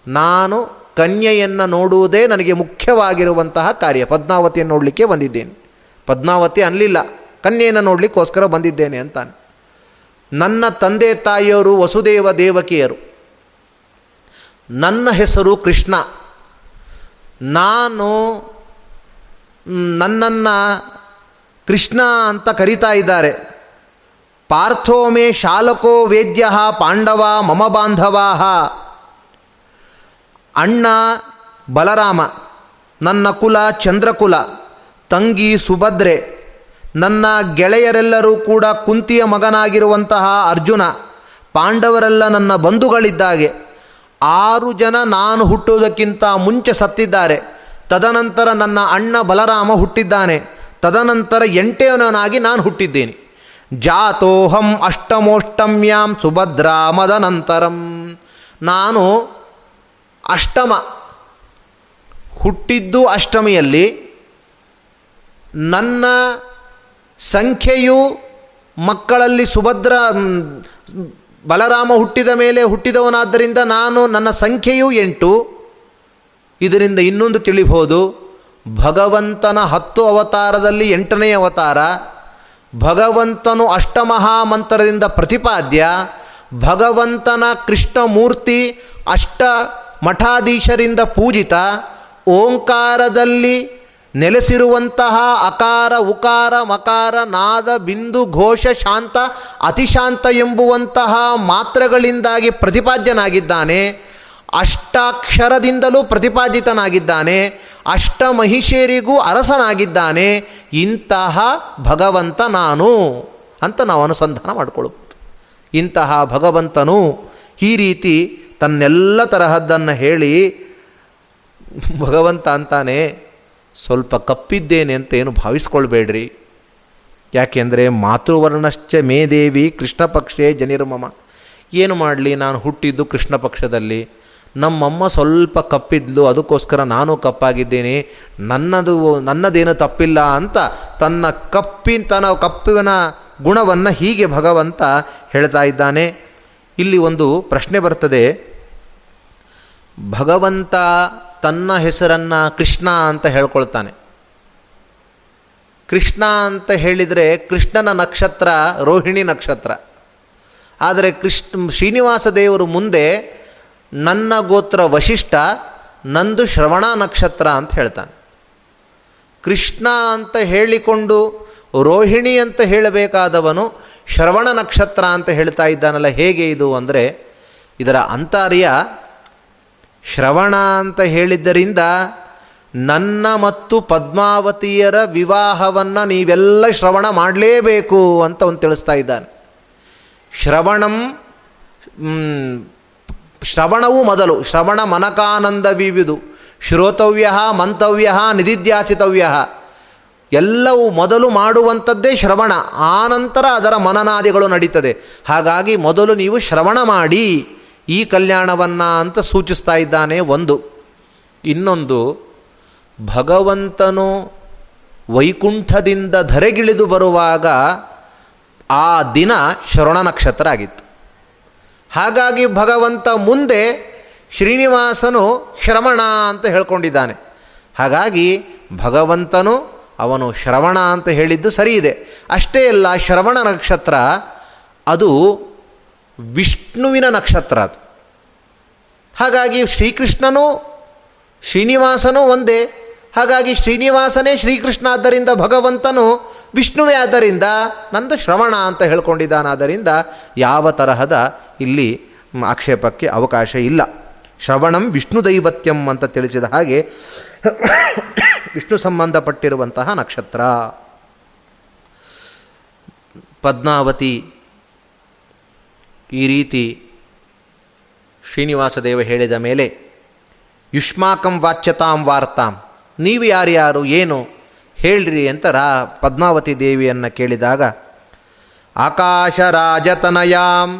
ನಾನು ಕನ್ಯೆಯನ್ನು ನೋಡುವುದೇ ನನಗೆ ಮುಖ್ಯವಾಗಿರುವಂತಹ ಕಾರ್ಯ. ಪದ್ಮಾವತಿಯನ್ನು ನೋಡಲಿಕ್ಕೆ ಬಂದಿದ್ದೇನೆ. ಪದ್ಮಾವತಿ ಅನ್ನಲಿಲ್ಲ. ಕನ್ಯೆಯನ್ನು ನೋಡಲಿಕ್ಕೋಸ್ಕರ ಬಂದಿದ್ದೇನೆ ಅಂತಾನೆ. ನನ್ನ ತಂದೆ ತಾಯಿಯವರು ವಸುದೇವ ದೇವಕಿಯರು. ನನ್ನ ಹೆಸರು ಕೃಷ್ಣ. ನಾನು ನನ್ನನ್ನು ಕೃಷ್ಣ ಅಂತ ಕರೀತಾ ಇದ್ದಾರೆ. ಪಾರ್ಥೋಮೆ ಶಾಲಕೋ ವೇದ್ಯ ಪಾಂಡವ ಮಮ ಬಾಂಧವಾ. ಅಣ್ಣ ಬಲರಾಮ, ನನ್ನ ಕುಲ ಚಂದ್ರಕುಲ, ತಂಗಿ ಸುಭದ್ರೆ, ನನ್ನ ಗೆಳೆಯರೆಲ್ಲರೂ ಕೂಡ ಕುಂತಿಯ ಮಗನಾಗಿರುವಂತಹ ಅರ್ಜುನ, ಪಾಂಡವರೆಲ್ಲ ನನ್ನ ಬಂಧುಗಳಿದ್ದಾಗೆ. ಆರು ಜನ ನಾನು ಹುಟ್ಟುವುದಕ್ಕಿಂತ ಮುಂಚೆ ಸತ್ತಿದ್ದಾರೆ. ತದನಂತರ ನನ್ನ ಅಣ್ಣ ಬಲರಾಮ ಹುಟ್ಟಿದ್ದಾನೆ. ತದನಂತರ ಎಂಟೇವನಾಗಿ ನಾನು ಹುಟ್ಟಿದ್ದೇನೆ. ಜಾತೋಹಂ ಅಷ್ಟಮೋಷ್ಟಮ್ಯಾಂ ಸುಭದ್ರಾ ಮದನಂತರಂ. ನಾನು ಅಷ್ಟಮ, ಹುಟ್ಟಿದ್ದು ಅಷ್ಟಮಿಯಲ್ಲಿ ನನ್ನ ಸಂಖ್ಯೆಯು ಮಕ್ಕಳಲ್ಲಿ ಸುಭದ್ರ ಬಲರಾಮ ಹುಟ್ಟಿದ ಮೇಲೆ ಹುಟ್ಟಿದವನಾದ್ದರಿಂದ ನಾನು ನನ್ನ ಸಂಖ್ಯೆಯು ಎಂಟು. ಇದರಿಂದ ಇನ್ನೊಂದು ತಿಳಿಬಹುದು. ಭಗವಂತನ ಹತ್ತು ಅವತಾರದಲ್ಲಿ ಎಂಟನೇ ಅವತಾರ, ಭಗವಂತನು ಅಷ್ಟಮಹಾಮಂತ್ರದಿಂದ ಪ್ರತಿಪಾದ್ಯ, ಭಗವಂತನ ಕೃಷ್ಣಮೂರ್ತಿ ಅಷ್ಟ ಮಠಾಧೀಶರಿಂದ ಪೂಜಿತ, ಓಂಕಾರದಲ್ಲಿ ನೆಲೆಸಿರುವಂತಹ ಅಕಾರ, ಉಕಾರ, ಮಕಾರ, ನಾದ, ಬಿಂದು, ಘೋಷ, ಶಾಂತ, ಅತಿಶಾಂತ ಎಂಬುವಂತಹ ಮಾತ್ರಗಳಿಂದಾಗಿ ಪ್ರತಿಪಾದ್ಯನಾಗಿದ್ದಾನೆ. ಅಷ್ಟಾಕ್ಷರದಿಂದಲೂ ಪ್ರತಿಪಾದಿತನಾಗಿದ್ದಾನೆ ಅಷ್ಟ ಮಹಿಷೇರಿಗೂ ಅರಸನಾಗಿದ್ದಾನೆ, ಇಂತಹ ಭಗವಂತ ನಾನು ಅಂತ ನಾವು ಅನುಸಂಧಾನ ಮಾಡಿಕೊಳ್ಬೋದು ಇಂತಹ ಭಗವಂತನು ಈ ರೀತಿ ತನ್ನೆಲ್ಲ ತರಹದ್ದನ್ನು ಹೇಳಿ, ಭಗವಂತ ಅಂತಾನೆ, ಸ್ವಲ್ಪ ಕಪ್ಪಿದ್ದೇನೆ ಅಂತ ಏನು ಭಾವಿಸ್ಕೊಳ್ಬೇಡ್ರಿ. ಯಾಕೆಂದರೆ ಮಾತೃವರ್ಣಶ್ಚ ಮೇ ದೇವಿ ಕೃಷ್ಣ ಪಕ್ಷೇ ಜನಿರ್ಮಮ. ಏನು ಮಾಡಲಿ ನಾನು ಹುಟ್ಟಿದ್ದು ಕೃಷ್ಣ ಪಕ್ಷದಲ್ಲಿ ನಮ್ಮಮ್ಮ ಸ್ವಲ್ಪ ಕಪ್ಪಿದ್ಲು, ಅದಕ್ಕೋಸ್ಕರ ನಾನು ಕಪ್ಪಾಗಿದ್ದೇನೆ. ನನ್ನದು, ನನ್ನದೇನು ತಪ್ಪಿಲ್ಲ ಅಂತ ತನ್ನ ಕಪ್ಪಿನ ತನ್ನ ಕಪ್ಪಿನ ಗುಣವನ್ನು ಹೀಗೆ ಭಗವಂತ ಹೇಳ್ತಾ ಇದ್ದಾನೆ. ಇಲ್ಲಿ ಒಂದು ಪ್ರಶ್ನೆ ಬರ್ತದೆ. ಭಗವಂತ ತನ್ನ ಹೆಸರನ್ನು ಕೃಷ್ಣ ಅಂತ ಹೇಳ್ಕೊಳ್ತಾನೆ. ಕೃಷ್ಣ ಅಂತ ಹೇಳಿದರೆ ಕೃಷ್ಣನ ನಕ್ಷತ್ರ ರೋಹಿಣಿ ನಕ್ಷತ್ರ. ಆದರೆ ಕೃಷ್ಣ ಶ್ರೀನಿವಾಸ ದೇವರು ಮುಂದೆ ನನ್ನ ಗೋತ್ರ ವಶಿಷ್ಠ, ನಂದು ಶ್ರವಣ ನಕ್ಷತ್ರ ಅಂತ ಹೇಳ್ತಾನೆ. ಕೃಷ್ಣ ಅಂತ ಹೇಳಿಕೊಂಡು, ರೋಹಿಣಿ ಅಂತ ಹೇಳಬೇಕಾದವನು ಶ್ರವಣ ನಕ್ಷತ್ರ ಅಂತ ಹೇಳ್ತಾ ಇದ್ದಾನಲ್ಲ, ಹೇಗೆ ಇದು ಅಂದರೆ, ಇದರ ಅಂತಾರ್ಯ, ಶ್ರವಣ ಅಂತ ಹೇಳಿದ್ದರಿಂದ ನನ್ನ ಮತ್ತು ಪದ್ಮಾವತಿಯರ ವಿವಾಹವನ್ನು ನೀವೆಲ್ಲ ಶ್ರವಣ ಮಾಡಲೇಬೇಕು ಅಂತ ಒಂದು ತಿಳಿಸ್ತಾ ಇದ್ದಾನೆ. ಶ್ರವಣಂ ಶ್ರವಣವು ಮೊದಲು. ಶ್ರವಣ ಮನಕಾನಂದ ವಿವಿದು ಶ್ರೋತವ್ಯ, ಮಂತವ್ಯ, ನಿಧಿಧ್ಯಾಸಿತವ್ಯ. ಎಲ್ಲವೂ ಮೊದಲು ಮಾಡುವಂಥದ್ದೇ ಶ್ರವಣ. ಆನಂತರ ಅದರ ಮನನಾದಿಗಳು ನಡೀತದೆ. ಹಾಗಾಗಿ ಮೊದಲು ನೀವು ಶ್ರವಣ ಮಾಡಿ ಈ ಕಲ್ಯಾಣವನ್ನು ಅಂತ ಸೂಚಿಸ್ತಾ ಇದ್ದಾನೆ ಒಂದು. ಇನ್ನೊಂದು, ಭಗವಂತನು ವೈಕುಂಠದಿಂದ ಧರೆಗಿಳಿದು ಬರುವಾಗ ಆ ದಿನ ಶ್ರವಣ ನಕ್ಷತ್ರ ಆಗಿತ್ತು. ಹಾಗಾಗಿ ಭಗವಂತ ಮುಂದೆ ಶ್ರೀನಿವಾಸನು ಶ್ರವಣ ಅಂತ ಹೇಳ್ಕೊಂಡಿದ್ದಾನೆ. ಹಾಗಾಗಿ ಭಗವಂತನು ಅವನು ಶ್ರವಣ ಅಂತ ಹೇಳಿದ್ದು ಸರಿ ಇದೆ. ಅಷ್ಟೇ ಅಲ್ಲ, ಶ್ರವಣ ನಕ್ಷತ್ರ ಅದು ವಿಷ್ಣುವಿನ ನಕ್ಷತ್ರ ಅದು. ಹಾಗಾಗಿ ಶ್ರೀಕೃಷ್ಣನೂ, ಶ್ರೀನಿವಾಸನೂ ಒಂದೇ. ಹಾಗಾಗಿ ಶ್ರೀನಿವಾಸನೇ ಶ್ರೀಕೃಷ್ಣ ಆದ್ದರಿಂದ ಭಗವಂತನು ವಿಷ್ಣುವೇ ಆದ್ದರಿಂದ ನಂದು ಶ್ರವಣ ಅಂತ ಹೇಳ್ಕೊಂಡಿದ್ದಾನಾದ್ದರಿಂದ ಯಾವ ತರಹದ ಇಲ್ಲಿ ಆಕ್ಷೇಪಕ್ಕೆ ಅವಕಾಶ ಇಲ್ಲ. ಶ್ರವಣಂ ವಿಷ್ಣು ದೈವತ್ಯಂ ಅಂತ ತಿಳಿಸಿದ ಹಾಗೆ ವಿಷ್ಣು ಸಂಬಂಧಪಟ್ಟಿರುವಂತಹ ನಕ್ಷತ್ರ. ಪದ್ಮಾವತಿ ಈ ರೀತಿ ಶ್ರೀನಿವಾಸ ದೇವ ಹೇಳಿದ ಮೇಲೆ, ಯುಷ್ಮಾಕಂ ವಾಚ್ಯತಾಂ ವಾರ್ತಾಂ. ನೀವು ಯಾರ್ಯಾರು, ಏನು ಹೇಳ್ರಿ ಅಂತ ರಾ ಪದ್ಮಾವತಿ ದೇವಿಯನ್ನು ಕೇಳಿದಾಗ ಆಕಾಶ ರಾಜತನಯಾಂ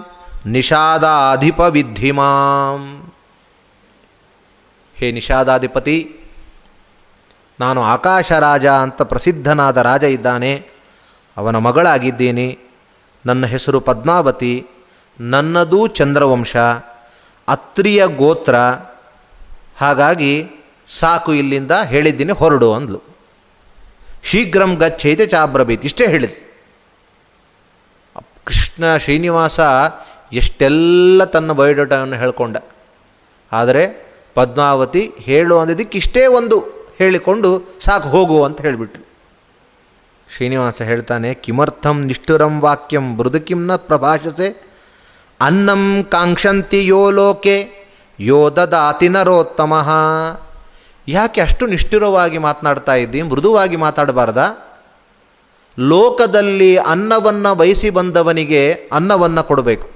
ನಿಷಾದಾಧಿಪ ವಿದ್ಧಿಮಾಂ ಹೇ ನಿಷಾದಾಧಿಪತಿ, ನಾನು ಆಕಾಶ ರಾಜ ಅಂತ ಪ್ರಸಿದ್ಧನಾದ ರಾಜ ಇದ್ದಾನೆ, ಅವನ ಮಗಳಾಗಿದ್ದೀನಿ, ನನ್ನ ಹೆಸರು ಪದ್ಮಾವತಿ, ನನ್ನದೂ ಚಂದ್ರವಂಶ, ಅತ್ರಿಯ ಗೋತ್ರ. ಹಾಗಾಗಿ ಸಾಕು ಇಲ್ಲಿಂದ ಹೇಳಿದ್ದೀನಿ, ಹೊರಡು ಅಂದ್ಲು. ಶೀಘ್ರಂ ಗಚ್ಚೈತೆ ಚಾಬ್ರಬೀತ್ ಇಷ್ಟೇ ಹೇಳಿದ್ರು ಕೃಷ್ಣ ಶ್ರೀನಿವಾಸ ಎಷ್ಟೆಲ್ಲ ತನ್ನ ಬಯೋಡೇಟಾವನ್ನು ಹೇಳ್ಕೊಂಡ. ಆದರೆ ಪದ್ಮಾವತಿ ಹೇಳು ಅಂದಿದ್ದಕ್ಕೆ ಇಷ್ಟೇ ಒಂದು ಹೇಳಿಕೊಂಡು ಸಾಕು ಹೋಗು ಅಂತ ಹೇಳಿಬಿಟ್ರು ಶ್ರೀನಿವಾಸ ಹೇಳ್ತಾನೆ, ಕಿಮರ್ಥಂ ನಿಷ್ಠುರಂ ವಾಕ್ಯಂ ಮೃದು ಕಿಂನ ಪ್ರಭಾಷಸೆ, ಅನ್ನಂ ಕಾಂಕ್ಷಂತಿ ಯೋ ಲೋಕೆ, ಯೋ ದದಾತಿ ನರೋತ್ತಮ. ಯಾಕೆ ಅಷ್ಟು ನಿಷ್ಠುರವಾಗಿ ಮಾತನಾಡ್ತಾ ಇದ್ದಿ? ಮೃದುವಾಗಿ ಮಾತಾಡಬಾರ್ದ? ಲೋಕದಲ್ಲಿ ಅನ್ನವನ್ನು ಬಯಸಿ ಬಂದವನಿಗೆ ಅನ್ನವನ್ನು ಕೊಡಬೇಕು.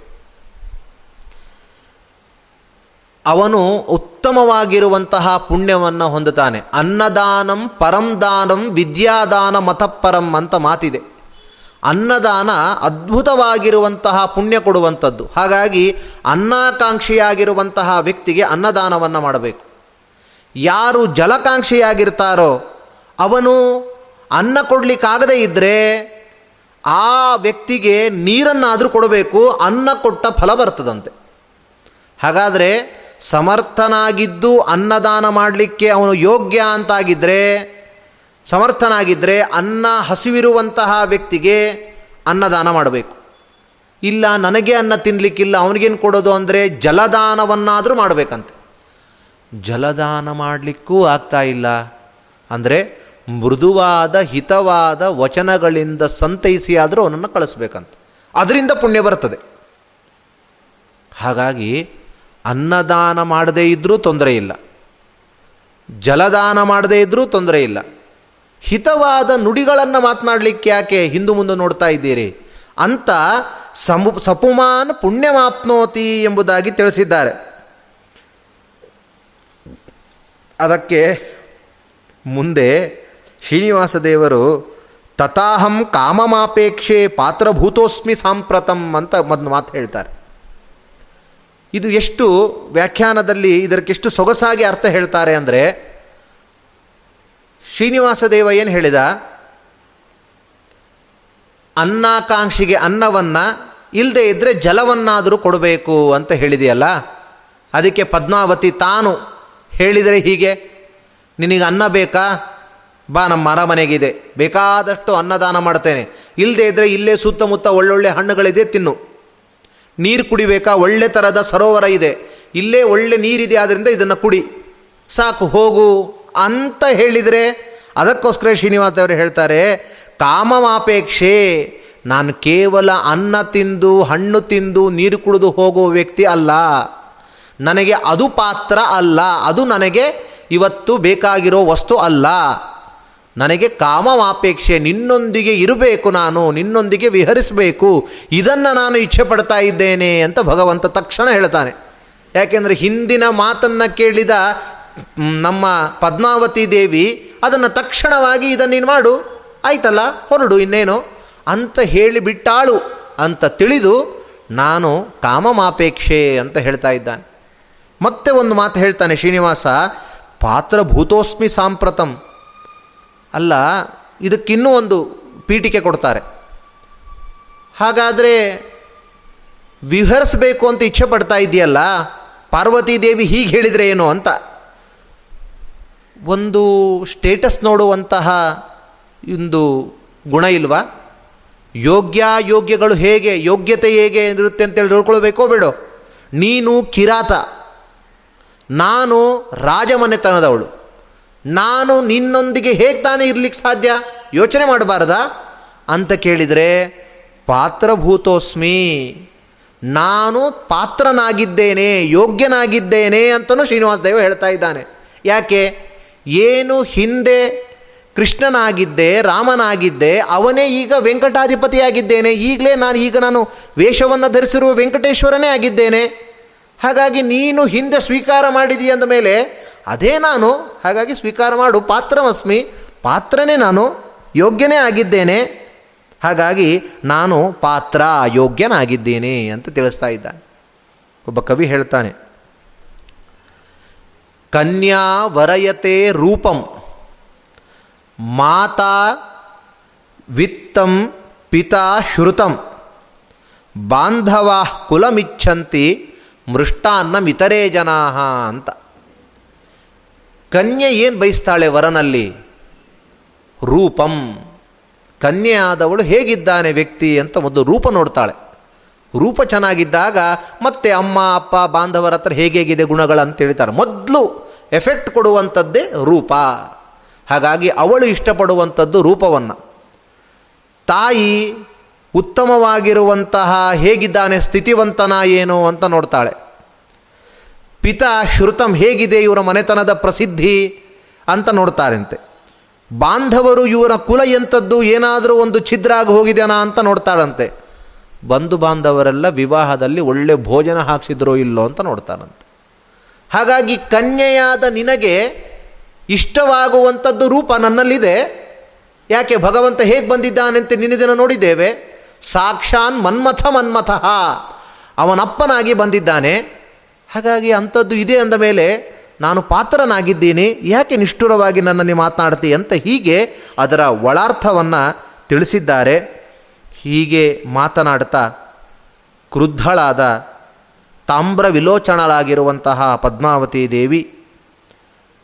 ಅವನು ಉತ್ತಮವಾಗಿರುವಂತಹ ಪುಣ್ಯವನ್ನು ಹೊಂದುತ್ತಾನೆ. ಅನ್ನದಾನಂ ಪರಂ ದಾನಂ ವಿದ್ಯಾದಾನ ಮತಪರಂ ಅಂತ ಮಾತಿದೆ. ಅನ್ನದಾನ ಅದ್ಭುತವಾಗಿರುವಂತಹ ಪುಣ್ಯ ಕೊಡುವಂಥದ್ದು. ಹಾಗಾಗಿ ಅನ್ನಾಕಾಂಕ್ಷಿಯಾಗಿರುವಂತಹ ವ್ಯಕ್ತಿಗೆ ಅನ್ನದಾನವನ್ನು ಮಾಡಬೇಕು. ಯಾರು ಜಲಕಾಂಕ್ಷಿಯಾಗಿರ್ತಾರೋ ಅವನು ಅನ್ನ ಕೊಡಲಿಕ್ಕಾಗದೇ ಇದ್ದರೆ ಆ ವ್ಯಕ್ತಿಗೆ ನೀರನ್ನಾದರೂ ಕೊಡಬೇಕು, ಅನ್ನ ಕೊಟ್ಟ ಫಲ ಬರ್ತದಂತೆ. ಹಾಗಾದರೆ ಸಮರ್ಥನಾಗಿದ್ದು ಅನ್ನದಾನ ಮಾಡಲಿಕ್ಕೆ ಅವನು ಯೋಗ್ಯ ಅಂತಾಗಿದ್ದರೆ ಸಮರ್ಥನಾಗಿದ್ದರೆ ಅನ್ನ ಹಸಿವಿರುವಂತಹ ವ್ಯಕ್ತಿಗೆ ಅನ್ನದಾನ ಮಾಡಬೇಕು. ಇಲ್ಲ, ನನಗೆ ಅನ್ನ ತಿನ್ನಲಿಕ್ಕಿಲ್ಲ ಅವನಿಗೇನು ಕೊಡೋದು ಅಂದರೆ ಜಲದಾನವನ್ನಾದರೂ ಮಾಡಬೇಕಂತೆ. ಜಲದಾನ ಮಾಡಲಿಕ್ಕೂ ಆಗ್ತಾ ಇಲ್ಲ. ಅಂದರೆ ಮೃದುವಾದ, ಹಿತವಾದ ವಚನಗಳಿಂದ ಸಂತೈಸಿ ಆದರೂ ಅವನನ್ನು ಕಳಿಸ್ಬೇಕಂತ. ಅದರಿಂದ ಪುಣ್ಯ ಬರ್ತದೆ. ಹಾಗಾಗಿ ಅನ್ನದಾನ ಮಾಡದೇ ಇದ್ದರೂ ತೊಂದರೆ ಇಲ್ಲ. ಜಲದಾನ ಮಾಡದೇ ಇದ್ದರೂ ತೊಂದರೆ ಇಲ್ಲ. ಹಿತವಾದ ನುಡಿಗಳನ್ನು ಮಾತನಾಡಲಿಕ್ಕೆ ಯಾಕೆ ಹಿಂದು ಮುಂದೆ ನೋಡ್ತಾ ಇದ್ದೀರಿ? ಅಂತ ಸಮು ಸಪುಮಾನ್ ಪುಣ್ಯಮಾಪ್ನೋತಿ ಎಂಬುದಾಗಿ ತಿಳಿಸಿದ್ದಾರೆ. ಅದಕ್ಕೆ ಮುಂದೆ ಶ್ರೀನಿವಾಸ ದೇವರು ತಥಾಹಂ ಕಾಮಮಾಪೇಕ್ಷೆ ಪಾತ್ರಭೂತೋಸ್ಮಿ ಸಾಂಪ್ರತಂ ಅಂತ ಮೊದಲು ಮಾತು ಹೇಳ್ತಾರೆ. ಇದು ಎಷ್ಟು ವ್ಯಾಖ್ಯಾನದಲ್ಲಿ ಇದಕ್ಕೆಷ್ಟು ಸೊಗಸಾಗಿ ಅರ್ಥ ಹೇಳ್ತಾರೆ ಅಂದರೆ ಶ್ರೀನಿವಾಸ ದೇವ ಏನು ಹೇಳಿದ? ಅನ್ನಾಕಾಂಕ್ಷಿಗೆ ಅನ್ನವನ್ನು ಇಲ್ಲದೆ ಇದ್ದರೆ ಜಲವನ್ನಾದರೂ ಕೊಡಬೇಕು ಅಂತ ಹೇಳಿದೆಯಲ್ಲ? ಅದಕ್ಕೆ ಪದ್ಮಾವತಿ ತಾನು ಹೇಳಿದರೆ ಹೀಗೆ? ನಿನಗೆ ಅನ್ನ ಬೇಕಾ? ಬಾ, ನಮ್ಮ ಮರ ಮನೆಗಿದೆ ಬೇಕಾದಷ್ಟು ಅನ್ನದಾನ ಮಾಡ್ತೇನೆ. ಇಲ್ಲದೇ ಇದ್ದರೆ ಇಲ್ಲೇ ಸುತ್ತಮುತ್ತ ಒಳ್ಳೊಳ್ಳೆ ಹಣ್ಣುಗಳಿದೆ, ತಿನ್ನು. ನೀರು ಕುಡಿಬೇಕಾ? ಒಳ್ಳೆ ಥರದ ಸರೋವರ ಇದೆ. ಇಲ್ಲೇ ಒಳ್ಳೆ ನೀರಿದೆ ಆದ್ದರಿಂದ ಇದನ್ನು ಕುಡಿ. ಸಾಕು, ಹೋಗು. ಅಂತ ಹೇಳಿದರೆ ಅದಕ್ಕೋಸ್ಕರ ಶ್ರೀನಿವಾಸ ಅವರು ಹೇಳ್ತಾರೆ, ಕಾಮಮಾಪೇಕ್ಷೆ. ನಾನು ಕೇವಲ ಅನ್ನ ತಿಂದು, ಹಣ್ಣು ತಿಂದು, ನೀರು ಕುಡಿದು ಹೋಗುವ ವ್ಯಕ್ತಿ ಅಲ್ಲ. ನನಗೆ ಅದು ಪಾತ್ರ ಅಲ್ಲ, ಅದು ನನಗೆ ಇವತ್ತು ಬೇಕಾಗಿರೋ ವಸ್ತು ಅಲ್ಲ. ನನಗೆ ಕಾಮಮಾಪೇಕ್ಷೆ ನಿನ್ನೊಂದಿಗೆ ಇರಬೇಕು ನಾನು, ನಿನ್ನೊಂದಿಗೆ ವಿಹರಿಸಬೇಕು, ಇದನ್ನು ನಾನು ಇಚ್ಛೆ ಪಡ್ತಾ ಇದ್ದೇನೆ ಅಂತ ಭಗವಂತ ತಕ್ಷಣ ಹೇಳ್ತಾನೆ. ಯಾಕೆಂದರೆ ಹಿಂದಿನ ಮಾತನ್ನು ಕೇಳಿದ ನಮ್ಮ ಪದ್ಮಾವತಿ ದೇವಿ ಅದನ್ನು ತಕ್ಷಣವಾಗಿ ಇದನ್ನು ನೀನು ಮಾಡು. ಆಯ್ತಲ್ಲ, ಹೊರಡು, ಇನ್ನೇನು? ಅಂತ ಹೇಳಿಬಿಟ್ಟಾಳು ಅಂತ ತಿಳಿದು ನಾನು ಕಾಮಮಾಪೇಕ್ಷೆ ಅಂತ ಹೇಳ್ತಾ ಇದ್ದಾನೆ. ಮತ್ತೆ ಒಂದು ಮಾತು ಹೇಳ್ತಾನೆ, ಶ್ರೀನಿವಾಸ ಪಾತ್ರ ಭೂತೋಸ್ಮಿ ಸಾಂಪ್ರತಂ. ಅಲ್ಲ, ಇದಕ್ಕಿನ್ನೂ ಒಂದು ಪೀಠಿಕೆ ಕೊಡ್ತಾರೆ. ಹಾಗಾದರೆ ವಿಹರಿಸಬೇಕು ಅಂತ ಇಚ್ಛೆ ಪಡ್ತಾ ಇದೆಯಲ್ಲ, ಪಾರ್ವತಿ ದೇವಿ ಹೀಗೆ ಹೇಳಿದರೆ ಏನು ಅಂತ. ಒಂದು ಸ್ಟೇಟಸ್ ನೋಡುವಂತಹ ಒಂದು ಗುಣ ಇಲ್ವಾ? ಯೋಗ್ಯ ಯೋಗ್ಯಗಳು ಹೇಗೆ, ಯೋಗ್ಯತೆ ಹೇಗೆ ಇರುತ್ತೆ ಅಂತೇಳಿ ತಿಳ್ಕೊಳ್ಬೇಕೋ ಬೇಡೋ? ನೀನು ಕಿರಾತ. ನಾನು ರಾಜಮನೆತನದವಳು. ನಾನು ನಿನ್ನೊಂದಿಗೆ ಹೇಗೆ ತಾನೇ ಇರಲಿಕ್ಕೆ ಸಾಧ್ಯ? ಯೋಚನೆ ಮಾಡಬಾರ್ದಾ? ಅಂತ ಕೇಳಿದರೆ, ಪಾತ್ರಭೂತೋಸ್ಮಿ, ನಾನು ಪಾತ್ರನಾಗಿದ್ದೇನೆ, ಯೋಗ್ಯನಾಗಿದ್ದೇನೆ ಅಂತಲೂ ಶ್ರೀನಿವಾಸ ದೇವ ಹೇಳ್ತಾ ಇದ್ದಾನೆ. ಯಾಕೆ? ಏನು ಹಿಂದೆ ಕೃಷ್ಣನಾಗಿದ್ದೆ, ರಾಮನಾಗಿದ್ದೆ, ಅವನೇ ಈಗ ವೆಂಕಟಾಧಿಪತಿಯಾಗಿದ್ದೇನೆ, ಈಗಲೇ ನಾನು ಈಗ ನಾನು ವೇಷವನ್ನು ಧರಿಸಿರುವ ವೆಂಕಟೇಶ್ವರನೇ ಆಗಿದ್ದೇನೆ. ಹಾಗಾಗಿ ನೀನು ಹಿಂದೆ ಸ್ವೀಕಾರ ಮಾಡಿದೀಯ ಅಂದ ಮೇಲೆ, ಅದೇ ನಾನು, ಹಾಗಾಗಿ ಸ್ವೀಕಾರ ಮಾಡು, ಪಾತ್ರವಸ್ಮಿ, ಪಾತ್ರನೇ ನಾನು, ಯೋಗ್ಯನೇ ಆಗಿದ್ದೇನೆ, ಹಾಗಾಗಿ ನಾನು ಪಾತ್ರ, ಯೋಗ್ಯನಾಗಿದ್ದೇನೆ ಅಂತ ತಿಳಿಸ್ತಾ ಇದ್ದಾನೆ. ಒಬ್ಬ ಕವಿ ಹೇಳ್ತಾನೆ, ಕನ್ಯಾ ವರಯತೆ ರೂಪಂ, ಮಾತಾ ವಿತ್ತಂ ಪಿತಾ ಶ್ರುತಂ, ಬಾಂಧವಾ ಕುಲಮಿಚ್ಛಂತಿ ಮೃಷ್ಟಾನ್ನ ಇತರೇ ಜನಾ ಅಂತ. ಕನ್ಯೆ ಏನು ಬಯಸ್ತಾಳೆ ವರನಲ್ಲಿ? ರೂಪಂ. ಕನ್ಯೆ ಆದವಳು ಹೇಗಿದ್ದಾನೆ ವ್ಯಕ್ತಿ ಅಂತ ಒಂದು ರೂಪ ನೋಡ್ತಾಳೆ. ರೂಪ ಚೆನ್ನಾಗಿದ್ದಾಗ ಮತ್ತೆ ಅಮ್ಮ, ಅಪ್ಪ, ಬಾಂಧವರ ಹತ್ರ ಹೇಗೇಗಿದೆ ಅಂತ ಹೇಳ್ತಾರೆ. ಮೊದಲು ಎಫೆಕ್ಟ್ ಕೊಡುವಂಥದ್ದೇ ರೂಪ. ಹಾಗಾಗಿ ಅವಳು ಇಷ್ಟಪಡುವಂಥದ್ದು ರೂಪವನ್ನು. ತಾಯಿ ಉತ್ತಮವಾಗಿರುವಂತಹ ಹೇಗಿದ್ದಾನೆ, ಸ್ಥಿತಿವಂತನ ಏನು ಅಂತ ನೋಡ್ತಾಳೆ. ಪಿತ ಶ್ರುತಂ ಹೇಗಿದೆ ಇವರ ಮನೆತನದ ಪ್ರಸಿದ್ಧಿ ಅಂತ ನೋಡ್ತಾರಂತೆ. ಬಾಂಧವರು ಇವರ ಕುಲ ಎಂಥದ್ದು, ಏನಾದರೂ ಒಂದು ಛಿದ್ರ ಆಗಿ ಅಂತ ನೋಡ್ತಾಳಂತೆ. ಬಂಧು ಬಾಂಧವರೆಲ್ಲ ವಿವಾಹದಲ್ಲಿ ಒಳ್ಳೆ ಭೋಜನ ಹಾಕ್ಸಿದ್ರೋ ಇಲ್ಲೋ ಅಂತ ನೋಡ್ತಾರಂತೆ ಹಾಗಾಗಿ ಕನ್ಯೆಯಾದ ನಿನಗೆ ಇಷ್ಟವಾಗುವಂಥದ್ದು ರೂಪ ನನ್ನಲ್ಲಿದೆ. ಯಾಕೆ ಭಗವಂತ ಹೇಗೆ ಬಂದಿದ್ದಾನೆಂತೆ ನಿನ್ನೆ ದಿನ ನೋಡಿದ್ದೇವೆ. ಸಾಕ್ಷಾನ್ ಮನ್ಮಥ ಮನ್ಮಥಃ. ಅವನಪ್ಪನಾಗಿ ಬಂದಿದ್ದಾನೆ. ಹಾಗಾಗಿ ಅಂಥದ್ದು ಇದೆ ಅಂದ ಮೇಲೆ, ನಾನು ಪಾತ್ರನಾಗಿದ್ದೀನಿ, ಯಾಕೆ ನಿಷ್ಠುರವಾಗಿ ನನ್ನಲ್ಲಿ ಮಾತನಾಡ್ತಿ ಅಂತ ಹೀಗೆ ಅದರ ಒಳಾರ್ಥವನ್ನು ತಿಳಿಸಿದ್ದಾರೆ. ಹೀಗೆ ಮಾತನಾಡ್ತಾ ಕ್ರುದ್ಧಳಾದ, ತಾಮ್ರ ವಿಲೋಚನಳಾಗಿರುವಂತಹ ಪದ್ಮಾವತಿ ದೇವಿ,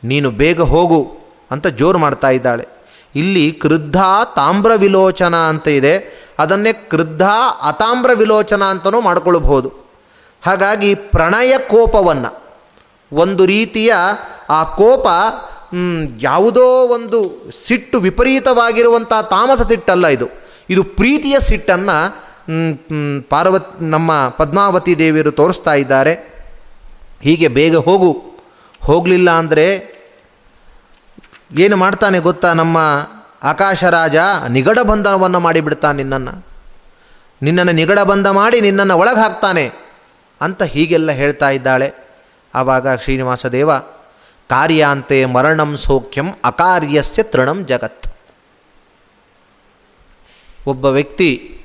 ನೀನು ಬೇಗ ಹೋಗು ಅಂತ ಜೋರು ಮಾಡ್ತಾ ಇದ್ದಾಳೆ. ಇಲ್ಲಿ ಕ್ರುದ್ಧ ತಾಮ್ರ ವಿಲೋಚನ ಅಂತ ಇದೆ. ಅದನ್ನೇ ಕ್ರುದ್ಧ ಅತಾಮ್ರ ವಿಲೋಚನ ಅಂತಲೂ ಮಾಡಿಕೊಳ್ಳಬಹುದು ಹಾಗಾಗಿ ಪ್ರಣಯ ಕೋಪವನ್ನು, ಒಂದು ರೀತಿಯ ಆ ಕೋಪ ಯಾವುದೋ ಒಂದು ಸಿಟ್ಟು ವಿಪರೀತವಾಗಿರುವಂಥ ತಾಮಸ ಸಿಟ್ಟಲ್ಲ ಇದು. ಇದು ಪ್ರೀತಿಯ ಸಿಟ್ಟನ್ನು ಪಾರ್ವತ್, ನಮ್ಮ ಪದ್ಮಾವತಿ ದೇವಿಯರು ತೋರಿಸ್ತಾ ಇದ್ದಾರೆ. ಹೀಗೆ ಬೇಗ ಹೋಗು. ಹೋಗಲಿಲ್ಲ ಅಂದರೆ ಏನು ಮಾಡ್ತಾನೆ ಗೊತ್ತಾ ನಮ್ಮ ಆಕಾಶರಾಜ ನಿಗಡ ಬಂಧನವನ್ನು ಮಾಡಿಬಿಡ್ತಾನೆ ನಿನ್ನನ್ನು. ನಿನ್ನನ್ನು ನಿಗಡ ಬಂಧ ಮಾಡಿ ನಿನ್ನನ್ನು ಒಳಗೆ ಹಾಕ್ತಾನೆ ಅಂತ ಹೀಗೆಲ್ಲ ಹೇಳ್ತಾ ಇದ್ದಾಳೆ. ಆವಾಗ ಶ್ರೀನಿವಾಸ ದೇವ ಕಾರ್ಯಾಂತೆ ಮರಣಂ ಸೌಖ್ಯಂ ಅಕಾರ್ಯಸ್ಯ ತೃಣಂ ಜಗತ್. ಒಬ್ಬ ವ್ಯಕ್ತಿ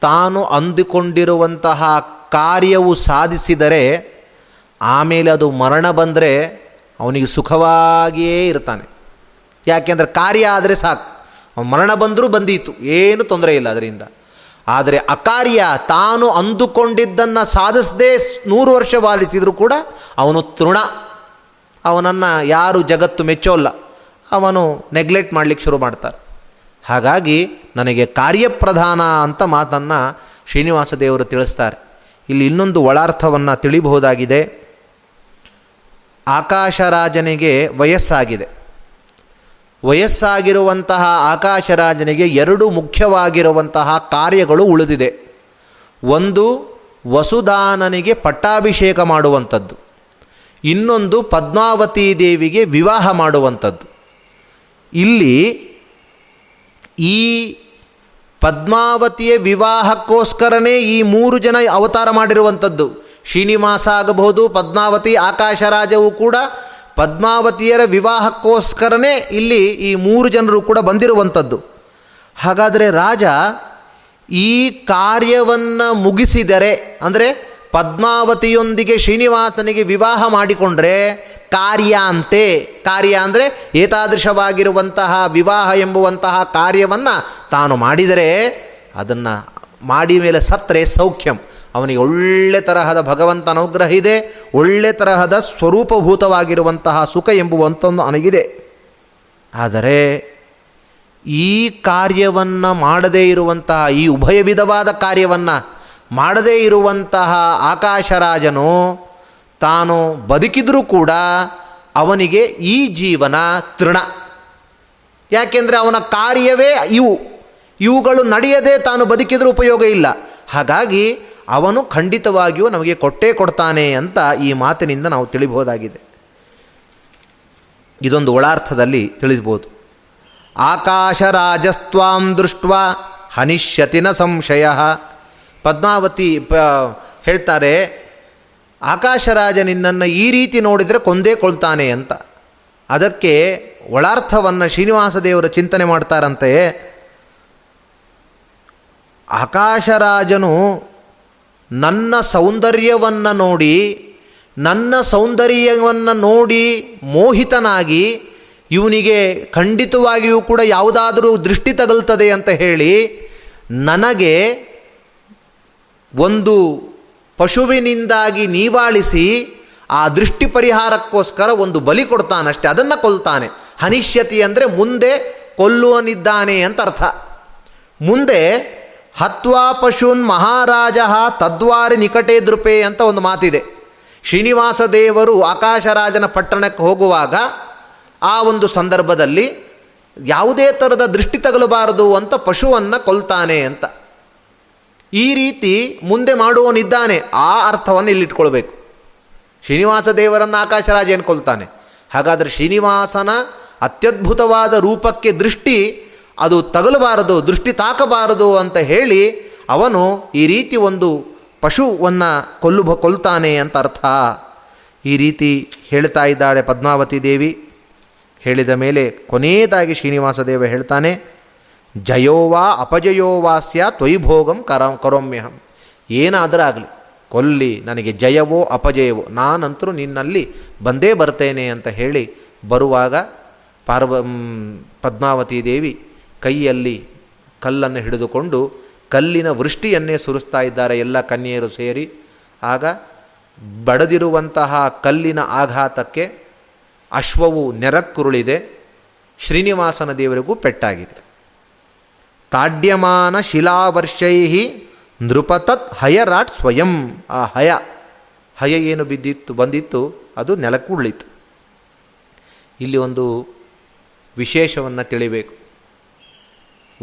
ತಾನು ಅಂದುಕೊಂಡಿರುವಂತಹ ಕಾರ್ಯವು ಸಾಧಿಸಿದರೆ ಆಮೇಲೆ ಅದು ಮರಣ ಬಂದರೆ ಅವನಿಗೆ ಸುಖವಾಗಿಯೇ ಇರ್ತಾನೆ. ಯಾಕೆಂದರೆ ಕಾರ್ಯ ಆದರೆ ಸಾಕು. ಮರಣ ಬಂದರೂ ಬಂದೀತು. ಏನು ತೊಂದರೆ ಇಲ್ಲ ಅದರಿಂದ. ಆದರೆ ಅಕಾರ್ಯ ತಾನು ಅಂದುಕೊಂಡಿದ್ದನ್ನು ಸಾಧಿಸದೇ ನೂರು ವರ್ಷ ಬಾಲಿಸಿದರೂ ಕೂಡ ಅವನು ತೃಣ. ಅವನನ್ನು ಯಾರು ಜಗತ್ತು ಮೆಚ್ಚೋಲ್ಲ ಅವನು ನೆಗ್ಲೆಕ್ಟ್ ಮಾಡಲಿಕ್ಕೆ ಶುರು ಮಾಡ್ತಾರೆ. ಹಾಗಾಗಿ ನನಗೆ ಕಾರ್ಯಪ್ರಧಾನ ಅಂತ ಮಾತನ್ನು ಶ್ರೀನಿವಾಸ ದೇವರು ತಿಳಿಸ್ತಾರೆ. ಇಲ್ಲಿ ಇನ್ನೊಂದು ಒಳಾರ್ಥವನ್ನು ತಿಳಿಬಹುದಾಗಿದೆ. ಆಕಾಶರಾಜನಿಗೆ ವಯಸ್ಸಾಗಿದೆ. ವಯಸ್ಸಾಗಿರುವಂತಹ ಆಕಾಶರಾಜನಿಗೆ ಎರಡು ಮುಖ್ಯವಾಗಿರುವಂತಹ ಕಾರ್ಯಗಳು ಉಳಿದಿದೆ. ಒಂದು, ವಸುದಾನನಿಗೆ ಪಟ್ಟಾಭಿಷೇಕ ಮಾಡುವಂಥದ್ದು. ಇನ್ನೊಂದು, ಪದ್ಮಾವತಿ ದೇವಿಗೆ ವಿವಾಹ ಮಾಡುವಂಥದ್ದು. ಇಲ್ಲಿ ಈ ಪದ್ಮಾವತಿಯ ವಿವಾಹಕ್ಕೋಸ್ಕರನೇ ಈ ಮೂರು ಜನ ಅವತಾರ ಮಾಡಿರುವಂಥದ್ದು. ಶ್ರೀನಿವಾಸ ಆಗಬಹುದು, ಪದ್ಮಾವತಿ, ಆಕಾಶರಾಜವು ಕೂಡ ಪದ್ಮಾವತಿಯರ ವಿವಾಹಕ್ಕೋಸ್ಕರನೇ ಇಲ್ಲಿ ಈ ಮೂರು ಜನರು ಕೂಡ ಬಂದಿರುವಂಥದ್ದು. ಹಾಗಾದರೆ ರಾಜ, ಈ ಕಾರ್ಯವನ್ನು ಮುಗಿಸಿದರೆ, ಅಂದರೆ ಪದ್ಮಾವತಿಯೊಂದಿಗೆ ಶ್ರೀನಿವಾಸನಿಗೆ ವಿವಾಹ ಮಾಡಿಕೊಂಡ್ರೆ ಕಾರ್ಯ ಅಂತೆ. ಕಾರ್ಯ ಅಂದರೆ ಏತಾದೃಶವಾಗಿರುವಂತಹ ವಿವಾಹ ಎಂಬುವಂತಹ ಕಾರ್ಯವನ್ನು ತಾನು ಮಾಡಿದರೆ ಅದನ್ನು ಮಾಡಿ ಮೇಲೆ ಸತ್ತರೆ ಸೌಖ್ಯಂ. ಅವನಿಗೆ ಒಳ್ಳೆ ತರಹದ ಭಗವಂತ ಅನುಗ್ರಹ ಇದೆ, ಒಳ್ಳೆ ತರಹದ ಸ್ವರೂಪಭೂತವಾಗಿರುವಂತಹ ಸುಖ ಎಂಬುವಂಥದ್ದು ನನಗಿದೆ. ಆದರೆ ಈ ಕಾರ್ಯವನ್ನು ಮಾಡದೇ ಇರುವಂತಹ, ಈ ಉಭಯ ವಿಧವಾದ ಕಾರ್ಯವನ್ನು ಮಾಡದೇ ಇರುವಂತಹ ಆಕಾಶರಾಜನು ತಾನು ಬದುಕಿದರೂ ಕೂಡ ಅವನಿಗೆ ಈ ಜೀವನ ತೃಣ. ಯಾಕೆಂದರೆ ಅವನ ಕಾರ್ಯವೇ ಇವು. ಇವುಗಳು ನಡೆಯದೆ ತಾನು ಬದುಕಿದರೂ ಉಪಯೋಗ ಇಲ್ಲ. ಹಾಗಾಗಿ ಅವನು ಖಂಡಿತವಾಗಿಯೂ ನಮಗೆ ಕೊಟ್ಟೇ ಕೊಡ್ತಾನೆ ಅಂತ ಈ ಮಾತಿನಿಂದ ನಾವು ತಿಳಿಬಹುದಾಗಿದೆ. ಇದೊಂದು ಒಳಾರ್ಥದಲ್ಲಿ ತಿಳಿಸ್ಬೋದು ಆಕಾಶರಾಜಸ್ತ್ವಾಂ ದೃಷ್ಟ ಹನಿಷ್ಯತಿನ ಸಂಶಯ. ಪದ್ಮಾವತಿ ಪ, ಹೇಳ್ತಾರೆ, ಆಕಾಶರಾಜ ನಿನ್ನನ್ನು ಈ ರೀತಿ ನೋಡಿದರೆ ಕೊಂದೇ ಕೊಳ್ತಾನೆ ಅಂತ. ಅದಕ್ಕೆ ಒಳಾರ್ಥವನ್ನು ಶ್ರೀನಿವಾಸ ದೇವರು ಚಿಂತನೆ ಮಾಡ್ತಾರಂತೆ ಆಕಾಶರಾಜನು ನನ್ನ ಸೌಂದರ್ಯವನ್ನು ನೋಡಿ, ನನ್ನ ಸೌಂದರ್ಯವನ್ನು ನೋಡಿ ಮೋಹಿತನಾಗಿ ಇವನಿಗೆ ಖಂಡಿತವಾಗಿಯೂ ಕೂಡ ಯಾವುದಾದರೂ ದೃಷ್ಟಿ ತಗಲ್ತದೆ ಅಂತ ಹೇಳಿ ನನಗೆ ಒಂದು ಪಶುವಿನಿಂದಾಗಿ ನೀವಾಳಿಸಿ ಆ ದೃಷ್ಟಿ ಪರಿಹಾರಕ್ಕೋಸ್ಕರ ಒಂದು ಬಲಿ ಕೊಡ್ತಾನಷ್ಟೆ, ಅದನ್ನು ಕೊಲ್ತಾನೆ. ಹನಿಷ್ಯತಿ ಅಂದರೆ ಮುಂದೆ ಕೊಲ್ಲುವನಿದ್ದಾನೆ ಅಂತ ಅರ್ಥ. ಮುಂದೆ ಹತ್ವಾ ಪಶುನ್ ಮಹಾರಾಜ ತದ್ವಾರಿ ನಿಕಟೇ ದೃಪೆ ಅಂತ ಒಂದು ಮಾತಿದೆ. ಶ್ರೀನಿವಾಸ ದೇವರು ಆಕಾಶರಾಜನ ಪಟ್ಟಣಕ್ಕೆ ಹೋಗುವಾಗ ಆ ಒಂದು ಸಂದರ್ಭದಲ್ಲಿ ಯಾವುದೇ ಥರದ ದೃಷ್ಟಿ ತಗಲಬಾರದು ಅಂತ ಪಶುವನ್ನು ಕೊಲ್ತಾನೆ ಅಂತ. ಈ ರೀತಿ ಮುಂದೆ ಮಾಡುವವನಿದ್ದಾನೆ ಆ ಅರ್ಥವನ್ನು ಇಲ್ಲಿಟ್ಕೊಳ್ಬೇಕು. ಶ್ರೀನಿವಾಸ ದೇವರನ್ನು ಆಕಾಶರಾಜ ಏನು ಕೊಲ್ತಾನೆ. ಹಾಗಾದರೆ ಶ್ರೀನಿವಾಸನ ಅತ್ಯದ್ಭುತವಾದ ರೂಪಕ್ಕೆ ದೃಷ್ಟಿ ಅದು ತಗಲಬಾರದು, ದೃಷ್ಟಿ ತಾಕಬಾರದು ಅಂತ ಹೇಳಿ ಅವನು ಈ ರೀತಿ ಒಂದು ಪಶುವನ್ನು ಕೊಲ್ಲು ಕೊಲ್ತಾನೆ ಅಂತ ಅರ್ಥ. ಈ ರೀತಿ ಹೇಳ್ತಾ ಇದ್ದಾಳೆ ಪದ್ಮಾವತಿ ದೇವಿ. ಹೇಳಿದ ಮೇಲೆ ಕೊನೆಯದಾಗಿ ಶ್ರೀನಿವಾಸ ದೇವ ಹೇಳ್ತಾನೆ ಜಯೋವಾ ಅಪಜಯೋವಾಸ್ಯ ತ್ವೈಭೋಗಂ ಕರ, ಕರೋಮ್ಯಹಂ. ಏನಾದರೂ ಆಗಲಿ, ಕೊಲ್ಲಿ, ನನಗೆ ಜಯವೋ ಅಪಜಯವೋ, ನಾನಂತರೂ ನಿನ್ನಲ್ಲಿ ಬಂದೇ ಬರ್ತೇನೆ ಅಂತ ಹೇಳಿ ಬರುವಾಗ ಪಾರ್ವ ಪದ್ಮಾವತಿ ದೇವಿ ಕೈಯಲ್ಲಿ ಕಲ್ಲನ್ನು ಹಿಡಿದುಕೊಂಡು ಕಲ್ಲಿನ ವೃಷ್ಟಿಯನ್ನೇ ಸುರಿಸ್ತಾ ಇದ್ದಾರೆ ಎಲ್ಲ ಕನ್ಯೆಯರು ಸೇರಿ. ಆಗ ಬಡದಿರುವಂತಹ ಕಲ್ಲಿನ ಆಘಾತಕ್ಕೆ ಅಶ್ವವು ನೆರಕ್ಕುರುಳಿದೆ. ಶ್ರೀನಿವಾಸನ ದೇವರಿಗೂ ಪೆಟ್ಟಾಗಿದೆ. ತಾಡ್ಯಮಾನ ಶಿಲಾವರ್ಷೈ ನೃಪತತ್ ಹಯರಾಟ್ ಸ್ವಯಂ. ಆ ಹಯ ಹಯ ಏನು ಬಿದ್ದಿತ್ತು, ಬಂದಿತ್ತು, ಅದು ನೆಲಕ್ಕುರುಳಿತು. ಇಲ್ಲಿ ಒಂದು ವಿಶೇಷವನ್ನು ತಿಳಿಬೇಕು.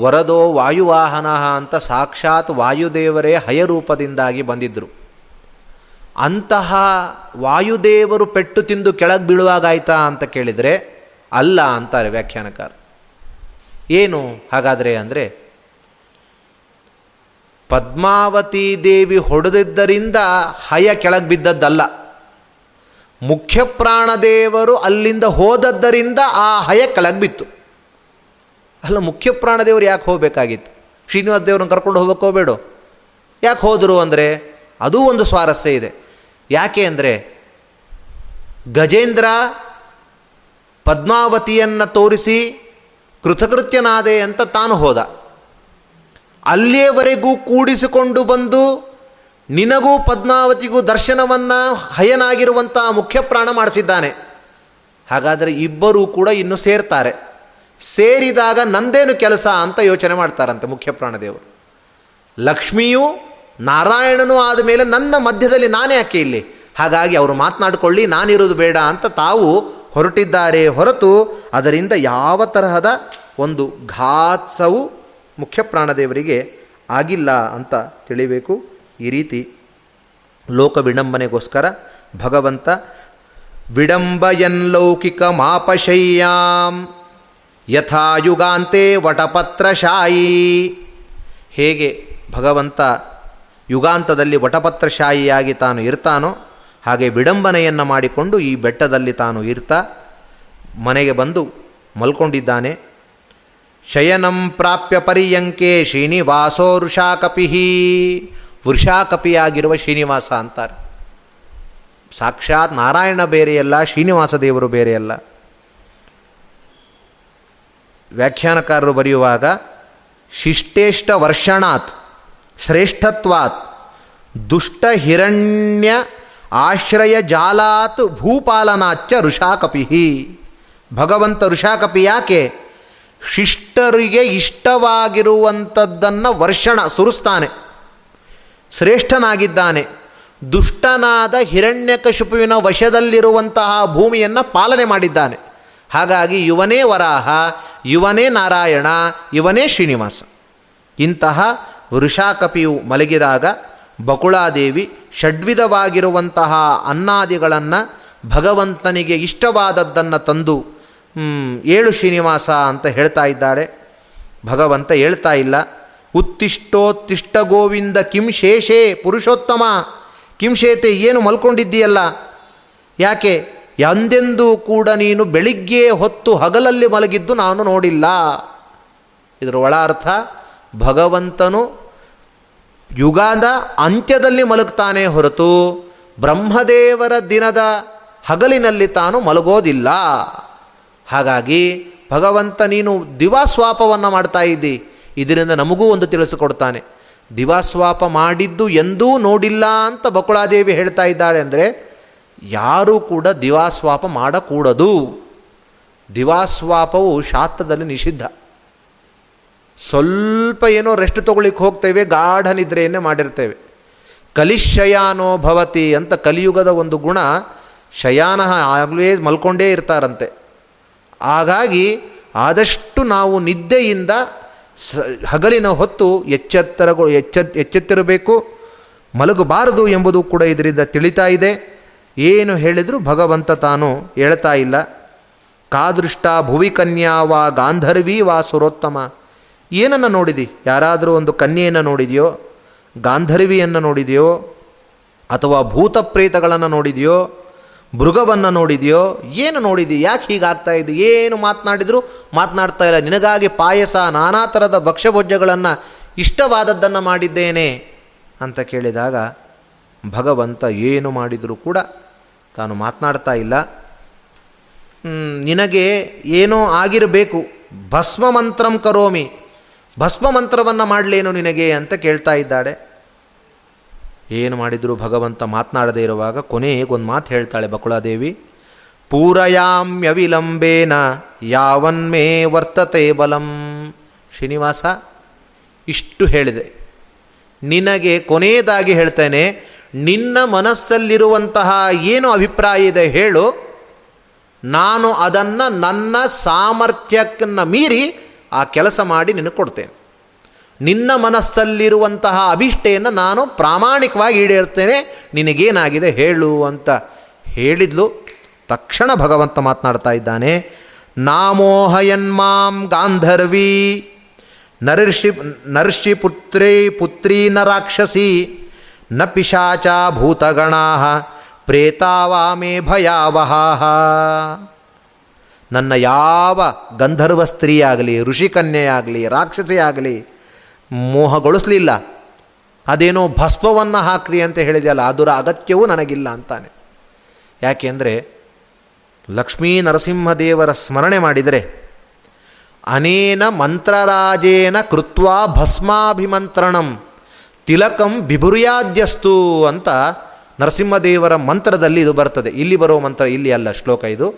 ವರದೋ ವಾಯುವಾಹನ ಅಂತ ಸಾಕ್ಷಾತ್ ವಾಯುದೇವರೇ ಹಯರೂಪದಿಂದಾಗಿ ಬಂದಿದ್ದರು ಅಂತಹ ವಾಯುದೇವರು ಪೆಟ್ಟು ತಿಂದು ಕೆಳಗೆ ಬೀಳುವಾಗಾಯ್ತಾ ಅಂತ ಕೇಳಿದರೆ, ಅಲ್ಲ ಅಂತಾರೆ ವ್ಯಾಖ್ಯಾನಕಾರ. ಏನು ಹಾಗಾದರೆ ಅಂದರೆ, ಪದ್ಮಾವತಿ ದೇವಿ ಹೊಡೆದಿದ್ದರಿಂದ ಹಯ ಕೆಳಗೆ ಬಿದ್ದದ್ದಲ್ಲ. ಮುಖ್ಯ ಪ್ರಾಣದೇವರು ಅಲ್ಲಿಂದ ಹೋದದ್ದರಿಂದ ಆ ಹಯ ಕೆಳಗೆ ಬಿತ್ತು. ಅಲ್ಲ, ಮುಖ್ಯ ಪ್ರಾಣದೇವರು ಯಾಕೆ ಹೋಗಬೇಕಾಗಿತ್ತು? ಶ್ರೀನಿವಾಸ ದೇವ್ರನ್ನ ಕರ್ಕೊಂಡು ಹೋಗೋಕ್ಕೋ ಬೇಡೋ? ಯಾಕೆ ಹೋದರು ಅಂದರೆ ಅದೂ ಒಂದು ಸ್ವಾರಸ್ಯ ಇದೆ. ಯಾಕೆ ಅಂದರೆ ಗಜೇಂದ್ರ ಪದ್ಮಾವತಿಯನ್ನು ತೋರಿಸಿ ಕೃತಕೃತ್ಯನಾದೆ ಅಂತ ತಾನು ಹೋದ. ಅಲ್ಲಿಯವರೆಗೂ ಕೂಡಿಸಿಕೊಂಡು ಬಂದು ನಿನಗೂ ಪದ್ಮಾವತಿಗೂ ದರ್ಶನವನ್ನು ಹಯನಾಗಿರುವಂಥ ಮುಖ್ಯ ಪ್ರಾಣ ಮಾಡಿಸಿದ್ದಾನೆ. ಹಾಗಾದರೆ ಇಬ್ಬರೂ ಕೂಡ ಇನ್ನು ಸೇರ್ತಾರೆ. ಸೇರಿದಾಗ ನಂದೇನು ಕೆಲಸ ಅಂತ ಯೋಚನೆ ಮಾಡ್ತಾರಂತೆ ಮುಖ್ಯ ಪ್ರಾಣದೇವರು. ಲಕ್ಷ್ಮಿಯೂ ನಾರಾಯಣನೂ ಆದ ಮೇಲೆ ನನ್ನ ಮಧ್ಯದಲ್ಲಿ ನಾನೇ ಯಾಕೆ ಇಲ್ಲಿ? ಹಾಗಾಗಿ ಅವರು ಮಾತನಾಡಿಕೊಳ್ಳಿ, ನಾನಿರೋದು ಬೇಡ ಅಂತ ತಾವು ಹೊರಟಿದ್ದಾರೆ ಹೊರತು ಅದರಿಂದ ಯಾವ ತರಹದ ಒಂದು ಘಾತ್ಸವು ಮುಖ್ಯ ಪ್ರಾಣದೇವರಿಗೆ ಆಗಿಲ್ಲ ಅಂತ ತಿಳಿಬೇಕು. ಈ ರೀತಿ ಲೋಕ ವಿಡಂಬನೆಗೋಸ್ಕರ ಭಗವಂತ ವಿಡಂಬಯನ್ ಲೌಕಿಕ ಮಾಪಶಯ್ಯಾಂ. ಯಥಾಯುಗಾಂತೆ ವಟಪತ್ರಶಾಯಿ. ಹೇಗೆ ಭಗವಂತ ಯುಗಾಂತದಲ್ಲಿ ವಟಪತ್ರಶಾಹಿಯಾಗಿ ತಾನು ಇರ್ತಾನೋ ಹಾಗೆ ವಿಡಂಬನೆಯನ್ನು ಮಾಡಿಕೊಂಡು ಈ ಬೆಟ್ಟದಲ್ಲಿ ತಾನು ಇರ್ತಾ ಮನೆಗೆ ಬಂದು ಮಲ್ಕೊಂಡಿದ್ದಾನೆ. ಶಯನಂ ಪ್ರಾಪ್ಯ ಪರ್ಯಂಕೆ ಶ್ರೀನಿವಾಸೋ ವೃಷಾಕಪಿಹಿ ವೃಷಾಕಪಿಯಾಗಿರುವ ಶ್ರೀನಿವಾಸ ಅಂತಾರೆ. ಸಾಕ್ಷಾತ್ ನಾರಾಯಣ ಬೇರೆಯಲ್ಲ, ಶ್ರೀನಿವಾಸ ದೇವರು ಬೇರೆಯಲ್ಲ. ವ್ಯಾಖ್ಯಾನಕಾರರು ಬರೆಯುವಾಗ, ಶಿಷ್ಟೇಷ್ಟ ವರ್ಷಣಾತ್, ಶ್ರೇಷ್ಠತ್ವಾತ್, ದುಷ್ಟ ಹಿರಣ್ಯ ಆಶ್ರಯ ಜಾಲಾತ್ ಭೂಪಾಲನಾಚ್ಚ ಋಷಾಕಪಿ ಭಗವಂತ ಋಷಾಕಪಿ ಯಾಕೆ? ಶಿಷ್ಟರಿಗೆ ಇಷ್ಟವಾಗಿರುವಂಥದ್ದನ್ನು ವರ್ಷಣ ಸುರಿಸ್ತಾನೆ. ಶ್ರೇಷ್ಠನಾಗಿದ್ದಾನೆ. ದುಷ್ಟನಾದ ಹಿರಣ್ಯಕಶುಪುವಿನ ವಶದಲ್ಲಿರುವಂತಹ ಭೂಮಿಯನ್ನು ಪಾಲನೆ ಮಾಡಿದ್ದಾನೆ. ಹಾಗಾಗಿ ಇವನೇ ವರಾಹ ಇವನೇ ನಾರಾಯಣ ಇವನೇ ಶ್ರೀನಿವಾಸ. ಇಂತಹ ವೃಷಾಕಪಿಯು ಮಲಗಿದಾಗ ಬಕುಳಾದೇವಿ ಷಡ್ವಿಧವಾಗಿರುವಂತಹ ಅನ್ನಾದಿಗಳನ್ನು ಭಗವಂತನಿಗೆ ಇಷ್ಟವಾದದ್ದನ್ನು ತಂದು ಏಳು ಶ್ರೀನಿವಾಸ ಅಂತ ಹೇಳ್ತಾ ಇದ್ದಾಳೆ. ಭಗವಂತ ಹೇಳ್ತಾ ಇಲ್ಲ, ಉತ್ತಿಷ್ಟೋತ್ತಿಷ್ಟ ಗೋವಿಂದ ಕಿಂ ಶೇಷೇ ಪುರುಷೋತ್ತಮ. ಕಿಂ ಶೇತೆ, ಏನು ಮಲ್ಕೊಂಡಿದ್ದೀಯಲ್ಲ? ಯಾಕೆ? ಎಂದೆಂದೂ ಕೂಡ ನೀನು ಬೆಳಿಗ್ಗೆ ಹೊತ್ತು ಹಗಲಲ್ಲಿ ಮಲಗಿದ್ದು ನಾನು ನೋಡಿಲ್ಲ. ಇದರ ಒಳ ಅರ್ಥ ಭಗವಂತನು ಯುಗಾದ ಅಂತ್ಯದಲ್ಲಿ ಮಲಗ್ತಾನೆ ಹೊರತು ಬ್ರಹ್ಮದೇವರ ದಿನದ ಹಗಲಿನಲ್ಲಿ ತಾನು ಮಲಗೋದಿಲ್ಲ. ಹಾಗಾಗಿ ಭಗವಂತ ನೀನು ದಿವಾಸ್ವಾಪವನ್ನು ಮಾಡ್ತಾ ಇದ್ದಿ. ಇದರಿಂದ ನಮಗೂ ಒಂದು ತಿಳಿಸಿಕೊಡ್ತಾನೆ. ದಿವಾಸ್ವಾಪ ಮಾಡಿದ್ದು ಎಂದೂ ನೋಡಿಲ್ಲ ಅಂತ ಬಕುಳಾದೇವಿ ಹೇಳ್ತಾ ಇದ್ದಾಳೆ ಅಂದರೆ ಯಾರೂ ಕೂಡ ದಿವಾಸ್ವಾಪ ಮಾಡಕೂಡದು. ದಿವಾಸ್ವಾಪವು ಶಾಸ್ತ್ರದಲ್ಲಿ ನಿಷಿದ್ಧ. ಸ್ವಲ್ಪ ಏನೋ ರೆಸ್ಟ್ ತೊಗೊಳಿಕ್ಕೆ ಹೋಗ್ತೇವೆ, ಗಾಢ ನಿದ್ರೆಯನ್ನೇ ಮಾಡಿರ್ತೇವೆ. ಕಲಿಶಯಾನೋ ಭವತಿ ಅಂತ ಕಲಿಯುಗದ ಒಂದು ಗುಣ ಶಯಾನ ಆಗಲೇ ಮಲ್ಕೊಂಡೇ ಇರ್ತಾರಂತೆ. ಹಾಗಾಗಿ ಆದಷ್ಟು ನಾವು ನಿದ್ದೆಯಿಂದ ಸ, ಹಗಲಿನ ಹೊತ್ತು ಎಚ್ಚೆತ್ತರಗೊ ಎಚ್ಚ ಎಚ್ಚೆತ್ತಿರಬೇಕು. ಮಲಗಬಾರದು ಎಂಬುದು ಕೂಡ ಇದರಿಂದ ತಿಳಿತಾ ಇದೆ. ಏನು ಹೇಳಿದರೂ ಭಗವಂತ ತಾನು ಹೇಳ್ತಾ ಇಲ್ಲ. ಕಾದೃಷ್ಟ ಭುವಿ ಕನ್ಯಾವಾ ಗಾಂಧರ್ವಿ ವಾ ಸುರೋತ್ತಮ. ಏನನ್ನು ನೋಡಿದಿ? ಯಾರಾದರೂ ಒಂದು ಕನ್ಯೆಯನ್ನು ನೋಡಿದೆಯೋ? ಗಾಂಧರ್ವಿಯನ್ನು ನೋಡಿದೆಯೋ? ಅಥವಾ ಭೂತ ಪ್ರೇತಗಳನ್ನು ನೋಡಿದೆಯೋ? ಮೃಗವನ್ನು ನೋಡಿದೆಯೋ? ಏನು ನೋಡಿದಿ? ಯಾಕೆ ಹೀಗಾಗ್ತಾ ಇದೆ ಏನು ಮಾತನಾಡಿದರೂ? ಮಾತನಾಡ್ತಾ ಇಲ್ಲ. ನಿನಗಾಗಿ ಪಾಯಸ, ನಾನಾ ಥರದ ಭಕ್ಷ್ಯಭೋಜ್ಯಗಳನ್ನು ಇಷ್ಟವಾದದ್ದನ್ನು ಮಾಡಿದ್ದೇನೆ ಅಂತ ಕೇಳಿದಾಗ ಭಗವಂತ ಏನು ಮಾಡಿದರೂ ಕೂಡ ತಾನು ಮಾತನಾಡ್ತಾ ಇಲ್ಲ. ನಿನಗೆ ಏನೋ ಆಗಿರಬೇಕು. ಭಸ್ಮ ಮಂತ್ರಂ ಕರೋಮಿ. ಭಸ್ಮ ಮಂತ್ರವನ್ನು ಮಾಡಲೇನು ನಿನಗೆ ಅಂತ ಕೇಳ್ತಾ ಇದ್ದಾಳೆ. ಏನು ಮಾಡಿದರೂ ಭಗವಂತ ಮಾತನಾಡದೇ ಇರುವಾಗ ಕೊನೆಗೊಂದು ಮಾತು ಹೇಳ್ತಾಳೆ ಬಕುಳಾದೇವಿ. ಪೂರಯಾಮ್ಯವಿಲಂಬೇನ ಯಾವನ್ಮೇ ವರ್ತತೆ ಬಲಂ. ಶ್ರೀನಿವಾಸ, ಇಷ್ಟು ಹೇಳಿದೆ. ನಿನಗೆ ಕೊನೆಯದಾಗಿ ಹೇಳ್ತೇನೆ ನಿನ್ನ ಮನಸ್ಸಲ್ಲಿರುವಂತಹ ಏನು ಅಭಿಪ್ರಾಯ ಇದೆ ಹೇಳು. ನಾನು ಅದನ್ನು ನನ್ನ ಸಾಮರ್ಥ್ಯಕ್ಕನ್ನು ಮೀರಿ ಆ ಕೆಲಸ ಮಾಡಿ ನಿನಗೆ ಕೊಡ್ತೇನೆ. ನಿನ್ನ ಮನಸ್ಸಲ್ಲಿರುವಂತಹ ಅಭಿಷ್ಠೆಯನ್ನು ನಾನು ಪ್ರಾಮಾಣಿಕವಾಗಿ ಈಡೇರ್ತೇನೆ. ನಿನಗೇನಾಗಿದೆ ಹೇಳು ಅಂತ ಹೇಳಿದ್ಲು. ತಕ್ಷಣ ಭಗವಂತ ಮಾತನಾಡ್ತಾ ಇದ್ದಾನೆ ನಾಮೋಹಯನ್ಮಾಂ ಗಾಂಧರ್ವಿ ನರ್ಷಿ ನರ್ಷಿ ಪುತ್ರೇ ಪುತ್ರಿ ನರಾಕ್ಷಸಿ ರಾಕ್ಷಸಿ ನ ಪಿಶಾಚಾ ಭೂತಗಣಾ ಪ್ರೇತಾವಾಮೇ ಭಯಾವಹಾಹ. ನನ್ನ ಯಾವ ಗಂಧರ್ವ ಸ್ತ್ರೀಯಾಗಲಿ, ಋಷಿಕನ್ಯೆಯಾಗಲಿ, ರಾಕ್ಷಸಿಯಾಗಲಿ ಮೋಹಗೊಳಿಸಲಿಲ್ಲ. ಅದೇನೋ ಭಸ್ಮವನ್ನು ಹಾಕ್ರಿ ಅಂತ ಹೇಳಿದೆಯಲ್ಲ, ಅದರ ಅಗತ್ಯವೂ ನನಗಿಲ್ಲ ಅಂತಾನೆ. ಯಾಕೆಂದರೆ ಲಕ್ಷ್ಮೀ ನರಸಿಂಹದೇವರ ಸ್ಮರಣೆ ಮಾಡಿದರೆ ಅನೇನ ಮಂತ್ರರಾಜೇನ ಕೃತ್ವಾ ಭಸ್ಮಾಭಿಮಂತ್ರಣಂ. ತಿಲಕಂ ಬಿಭುರ್ಯಾದ್ಯಸ್ತು ಅಂತ ನರಸಿಂಹದೇವರ ಮಂತ್ರದಲ್ಲಿ ಇದು ಬರ್ತದೆ. ಇಲ್ಲಿ ಬರೋ ಮಂತ್ರ ಇಲ್ಲಿ ಅಲ್ಲ, ಶ್ಲೋಕ ಇದು.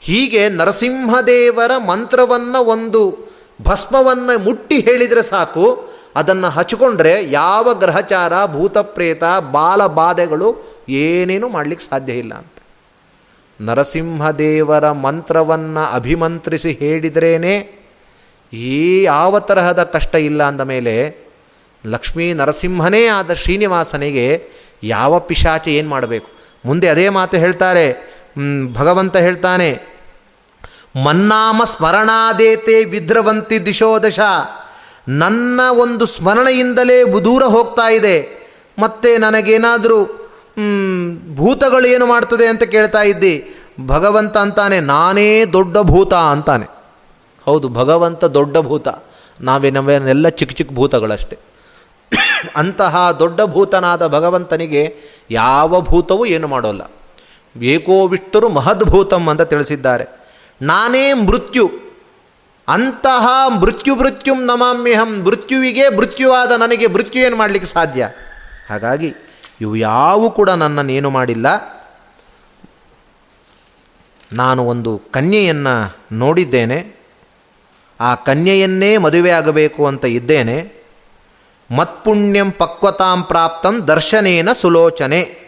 ಹೀಗೆ ನರಸಿಂಹದೇವರ ಮಂತ್ರವನ್ನು ಒಂದು ಭಸ್ಮವನ್ನು ಮುಟ್ಟಿ ಹೇಳಿದರೆ ಸಾಕು. ಅದನ್ನು ಹಚ್ಕೊಂಡ್ರೆ ಯಾವ ಗ್ರಹಚಾರ, ಭೂತಪ್ರೇತ ಬಾಲಬಾಧೆಗಳು ಏನೇನೂ ಮಾಡಲಿಕ್ಕೆ ಸಾಧ್ಯ ಇಲ್ಲ ಅಂತ. ನರಸಿಂಹದೇವರ ಮಂತ್ರವನ್ನು ಅಭಿಮಂತ್ರಿಸಿ ಹೇಳಿದ್ರೇ ಈ ಯಾವ ತರಹದ ಕಷ್ಟ ಇಲ್ಲ ಅಂದ ಮೇಲೆ ಲಕ್ಷ್ಮೀ ನರಸಿಂಹನೇ ಆದ ಶ್ರೀನಿವಾಸನಿಗೆ ಯಾವ ಪಿಶಾಚಿ ಏನು ಮಾಡಬೇಕು? ಮುಂದೆ ಅದೇ ಮಾತು ಹೇಳ್ತಾರೆ. ಭಗವಂತ ಹೇಳ್ತಾನೆ, ಮನ್ನಾಮ ಸ್ಮರಣಾದೇತೆ ವಿದ್ರವಂತಿ ದಿಶೋದಶ ನನ್ನ ಒಂದು ಸ್ಮರಣೆಯಿಂದಲೇ ದೂರ ಹೋಗ್ತಾ ಇದೆ. ಮತ್ತು ನನಗೇನಾದರೂ ಭೂತಗಳು ಏನು ಮಾಡ್ತದೆ ಅಂತ ಕೇಳ್ತಾ ಇದ್ದಿ? ಭಗವಂತ ಅಂತಾನೆ, ನಾನೇ ದೊಡ್ಡ ಭೂತ ಅಂತಾನೆ. ಹೌದು, ಭಗವಂತ ದೊಡ್ಡ ಭೂತ. ನಾವೇ ನಾವೇನೆಲ್ಲ ಚಿಕ್ಕ ಚಿಕ್ಕ ಭೂತಗಳಷ್ಟೇ. ಅಂತಹ ದೊಡ್ಡ ಭೂತನಾದ ಭಗವಂತನಿಗೆ ಯಾವ ಭೂತವೂ ಏನು ಮಾಡೋಲ್ಲ. ಏಕೋ ವಿಷ್ಣುರು ಮಹದ್ಭೂತಂ ಅಂತ ತಿಳಿಸಿದ್ದಾರೆ. ನಾನೇ ಮೃತ್ಯು. ಅಂತಹ ಮೃತ್ಯು ಮೃತ್ಯುಂ ನಮಾಮ್ಯಹಂ. ಮೃತ್ಯುವಿಗೆ ಮೃತ್ಯುವಾದ ನನಗೆ ಮೃತ್ಯು ಏನು ಮಾಡಲಿಕ್ಕೆ ಸಾಧ್ಯ? ಹಾಗಾಗಿ ಇವು ಯಾವೂ ಕೂಡ ನನ್ನನ್ನೇನು ಮಾಡಿಲ್ಲ. ನಾನು ಒಂದು ಕನ್ಯೆಯನ್ನು ನೋಡಿದ್ದೇನೆ. ಆ ಕನ್ಯೆಯನ್ನೇ ಮದುವೆ ಆಗಬೇಕು ಅಂತ ಇದ್ದೇನೆ. ಮತ್ಪುಣ್ಯಂ ಪಕ್ವತಾಂ ಪ್ರಾಪ್ತಂ ದರ್ಶನೇನ ಸುಲೋಚನೆ.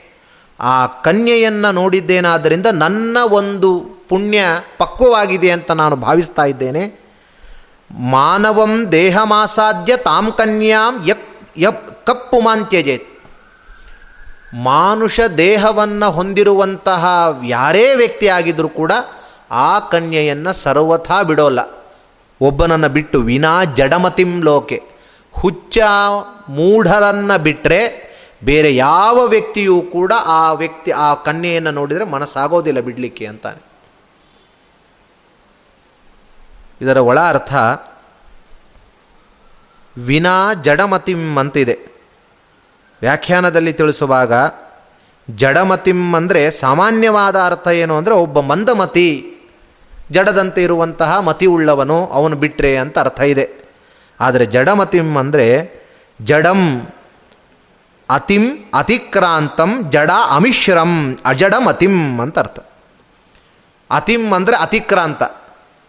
ಆ ಕನ್ಯೆಯನ್ನು ನೋಡಿದ್ದೇನಾದ್ದರಿಂದ ನನ್ನ ಒಂದು ಪುಣ್ಯ ಪಕ್ವವಾಗಿದೆ ಅಂತ ನಾನು ಭಾವಿಸ್ತಾ ಇದ್ದೇನೆ. ಮಾನವಂ ದೇಹಮಾಸಾಧ್ಯ ತಾಂ ಕನ್ಯಾಂ ಯಕ್ ಯಪ್ ಕಪ್ಪು ಮಾಂತ್ಯಜೇತ್. ಮಾನುಷ ದೇಹವನ್ನು ಹೊಂದಿರುವಂತಹ ಯಾರೇ ವ್ಯಕ್ತಿ ಆಗಿದ್ದರೂ ಕೂಡ ಆ ಕನ್ಯೆಯನ್ನು ಸರ್ವಥಾ ಬಿಡೋಲ್ಲ. ಒಬ್ಬನನ್ನು ಬಿಟ್ಟು ವಿನಾ ಜಡಮತಿಂ ಲೋಕೆ. ಹುಚ್ಚ ಮೂಢರನ್ನು ಬಿಟ್ಟರೆ ಬೇರೆ ಯಾವ ವ್ಯಕ್ತಿಯೂ ಕೂಡ ಆ ವ್ಯಕ್ತಿ ಆ ಕನ್ಯೆಯನ್ನು ನೋಡಿದರೆ ಮನಸ್ಸಾಗೋದಿಲ್ಲ ಬಿಡಲಿಕ್ಕೆ ಅಂತಾನೆ. ಇದರ ಒಳ ಅರ್ಥ ವಿನಾ ಜಡಮತಿಂ ಅಂತಿದೆ. ವ್ಯಾಖ್ಯಾನದಲ್ಲಿ ತಿಳಿಸುವಾಗ ಜಡಮತಿಂ ಅಂದರೆ ಸಾಮಾನ್ಯವಾದ ಅರ್ಥ ಏನು ಅಂದರೆ ಒಬ್ಬ ಮಂದಮತಿ, ಜಡದಂತೆ ಇರುವಂತಹ ಮತಿ ಉಳ್ಳವನು, ಅವನು ಬಿಟ್ಟರೆ ಅಂತ ಅರ್ಥ ಇದೆ. ಆದರೆ ಜಡಮತಿಂ ಅಂದರೆ ಜಡಂ ಅತಿಂ ಅತಿಕ್ರಾಂತಂ ಜಡ ಅಮಿಶ್ರಂ, ಅಜಡಮತಿಂ ಅಂತ ಅರ್ಥ. ಅತಿಂ ಅಂದರೆ ಅತಿಕ್ರಾಂತ.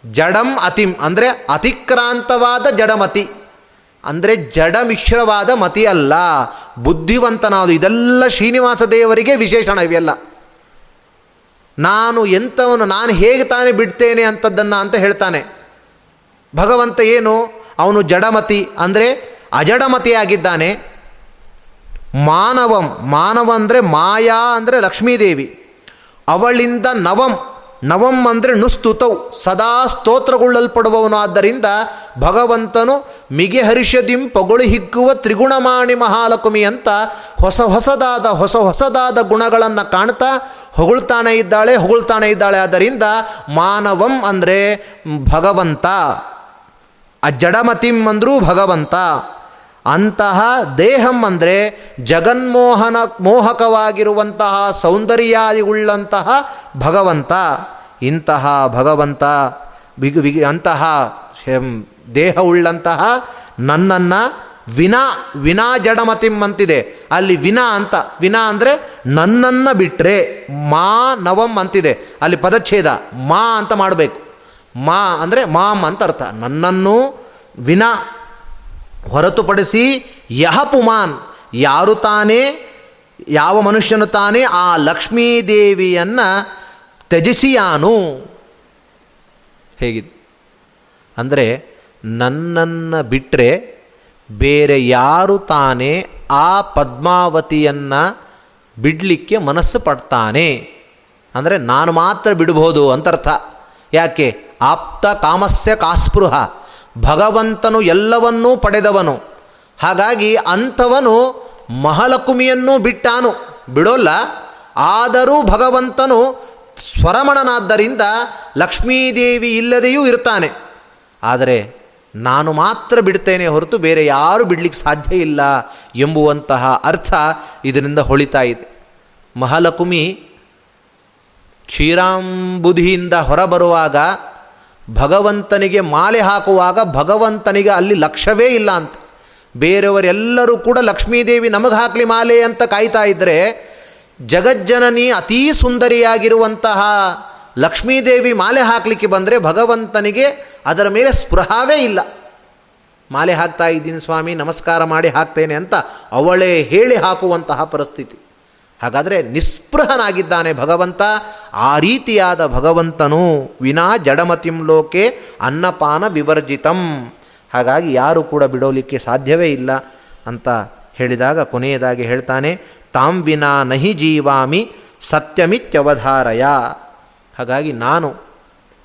ಜಡಂ ಅತಿಂ ಅಂದರೆ ಅತಿಕ್ರಾಂತವಾದ ಜಡಮತಿ. ಅಂದರೆ ಜಡ ಮಿಶ್ರವಾದ ಮತಿ ಅಲ್ಲ. ಬುದ್ಧಿವಂತನಾದ ಇದೆಲ್ಲ ಶ್ರೀನಿವಾಸ ದೇವರಿಗೆ ವಿಶೇಷಣ ಇವೆಲ್ಲ. ನಾನು ಎಂಥವನು, ನಾನು ಹೇಗೆ ತಾನೇ ಬಿಡ್ತೇನೆ ಅಂಥದ್ದನ್ನು ಅಂತ ಹೇಳ್ತಾನೆ. ಭಗವಂತ ಏನು? ಅವನು ಜಡಮತಿ ಅಂದರೆ ಅಜಡಮತಿಯಾಗಿದ್ದಾನೆ. ಮಾನವಂ, ಮಾನವ ಅಂದರೆ ಮಾಯಾ ಅಂದರೆ ಲಕ್ಷ್ಮೀದೇವಿ. ಅವಳಿಂದ ನವಂ ನವಂ ಅಂದರೆ ನುಸ್ತುತೌ, ಸದಾ ಸ್ತೋತ್ರಗೊಳ್ಳಲ್ಪಡುವವನು ಆದ್ದರಿಂದ ಭಗವಂತನು ಮಿಗೆ ಹರಿಷದಿಂ ಪೊಗಳು ಹಿಗ್ಗುವ ತ್ರಿಗುಣಮಾಣಿ ಮಹಾಲಕ್ಷ್ಮಿ ಅಂತ ಹೊಸ ಹೊಸದಾದ ಹೊಸ ಹೊಸದಾದ ಗುಣಗಳನ್ನು ಕಾಣ್ತಾ ಹೊಗಳ್ತಾನೆ ಇದ್ದಾಳೆ ಹೊಗಳ್ತಾನೆ ಇದ್ದಾಳೆ. ಆದ್ದರಿಂದ ಮಾನವಂ ಅಂದರೆ ಭಗವಂತ. ಅಜ್ಜಡಮತಿಂ ಅಂದರೂ ಭಗವಂತ. ಅಂತಹ ದೇಹಂ ಅಂದರೆ ಜಗನ್ಮೋಹನ ಮೋಹಕವಾಗಿರುವಂತಹ ಸೌಂದರ್ಯಾದಿಗುಳ್ಳಂತಹ ಭಗವಂತ. ಇಂತಹ ಭಗವಂತ ಬಿಗ್ ಬಿಗಿ ಅಂತಹ ದೇಹವುಳ್ಳಂತಹ ನನ್ನನ್ನು ವಿನಾ ವಿನಾ ಜಡಮತಿಂ ಅಂತಿದೆ. ಅಲ್ಲಿ ವಿನಾ ಅಂತ ವಿನಾ ಅಂದರೆ ನನ್ನನ್ನು ಬಿಟ್ಟರೆ ಮಾ ನವಂ ಅಂತಿದೆ. ಅಲ್ಲಿ ಪದಚ್ಛೇದ ಮಾ ಅಂತ ಮಾಡಬೇಕು. ಮಾ ಅಂದರೆ ಮಾಮ್ ಅಂತ ಅರ್ಥ. ನನ್ನನ್ನು ವಿನ ಹೊರತುಪಡಿಸಿ ಯಹ ಪುಮಾನ್ ಯಾರು ತಾನೇ, ಯಾವ ಮನುಷ್ಯನು ತಾನೇ ಆ ಲಕ್ಷ್ಮೀದೇವಿಯನ್ನು ತ್ಯಜಿಸಿಯಾನು. ಹೇಗಿದೆ? ಅಂದರೆ ನನ್ನನ್ನು ಬಿಟ್ಟರೆ ಬೇರೆ ಯಾರು ತಾನೇ ಆ ಪದ್ಮಾವತಿಯನ್ನು ಬಿಡಲಿಕ್ಕೆ ಮನಸ್ಸು ಪಡ್ತಾನೆ. ಅಂದರೆ ನಾನು ಮಾತ್ರ ಬಿಡ್ಬೋದು ಅಂತರ್ಥ. ಯಾಕೆ? ಆಪ್ತ ಕಾಮಸ್ಯ ಕಾಸ್ಪೃಹ. ಭಗವಂತನು ಎಲ್ಲವನ್ನೂ ಪಡೆದವನು. ಹಾಗಾಗಿ ಅಂಥವನು ಮಹಾಲಕುಮಿಯನ್ನೂ ಬಿಟ್ಟಾನು. ಬಿಡೋಲ್ಲ. ಆದರೂ ಭಗವಂತನು ಸ್ವರಮಣನಾದ್ದರಿಂದ ಲಕ್ಷ್ಮೀದೇವಿ ಇಲ್ಲದೆಯೂ ಇರ್ತಾನೆ. ಆದರೆ ನಾನು ಮಾತ್ರ ಬಿಡ್ತೇನೆ ಹೊರತು ಬೇರೆ ಯಾರು ಬಿಡಲಿಕ್ಕೆ ಸಾಧ್ಯ ಇಲ್ಲ ಎಂಬುವಂತಹ ಅರ್ಥ ಇದರಿಂದ ಹೊಳಿತಾ ಇದೆ. ಮಹಾಲಕುಮಿ ಕ್ಷೀರಾಂಬುಧಿಯಿಂದ ಹೊರಬರುವಾಗ ಭಗವಂತನಿಗೆ ಮಾಲೆ ಹಾಕುವಾಗ ಭಗವಂತನಿಗೆ ಅಲ್ಲಿ ಲಕ್ಷ್ಯವೇ ಇಲ್ಲ ಅಂತ. ಬೇರೆಯವರೆಲ್ಲರೂ ಕೂಡ ಲಕ್ಷ್ಮೀದೇವಿ ನಮಗೆ ಹಾಕಲಿ ಮಾಲೆ ಅಂತ ಕಾಯ್ತಾ ಇದ್ದರೆ ಜಗಜ್ಜನನಿ ಅತೀ ಸುಂದರಿಯಾಗಿರುವಂತಹ ಲಕ್ಷ್ಮೀದೇವಿ ಮಾಲೆ ಹಾಕಲಿಕ್ಕೆ ಬಂದರೆ ಭಗವಂತನಿಗೆ ಅದರ ಮೇಲೆ ಸ್ಪೃಹಾವೇ ಇಲ್ಲ. ಮಾಲೆ ಹಾಕ್ತಾ ಇದ್ದೀನಿ ಸ್ವಾಮಿ, ನಮಸ್ಕಾರ ಮಾಡಿ ಹಾಕ್ತೇನೆ ಅಂತ ಅವಳೇ ಹೇಳಿ ಹಾಕುವಂತಹ ಪರಿಸ್ಥಿತಿ. ಹಾಗಾದರೆ ನಿಸ್ಪೃಹನಾಗಿದ್ದಾನೆ ಭಗವಂತ, ಆ ರೀತಿಯಾದ ಭಗವಂತನು ವಿನಾ ಜಡಮತಿಂ ಲೋಕೆ ಅನ್ನಪಾನ ವಿವರ್ಜಿತಂ. ಹಾಗಾಗಿ ಯಾರು ಕೂಡ ಬಿಡೋಲಿಕ್ಕೆ ಸಾಧ್ಯವೇ ಇಲ್ಲ ಅಂತ ಹೇಳಿದಾಗ ಕೊನೆಯದಾಗಿ ಹೇಳ್ತಾನೆ, ತಾಂ ವಿನಾ ನಹಿ ಜೀವಾಮಿ ಸತ್ಯಮಿತ್ಯವಧಾರಯ. ಹಾಗಾಗಿ ನಾನು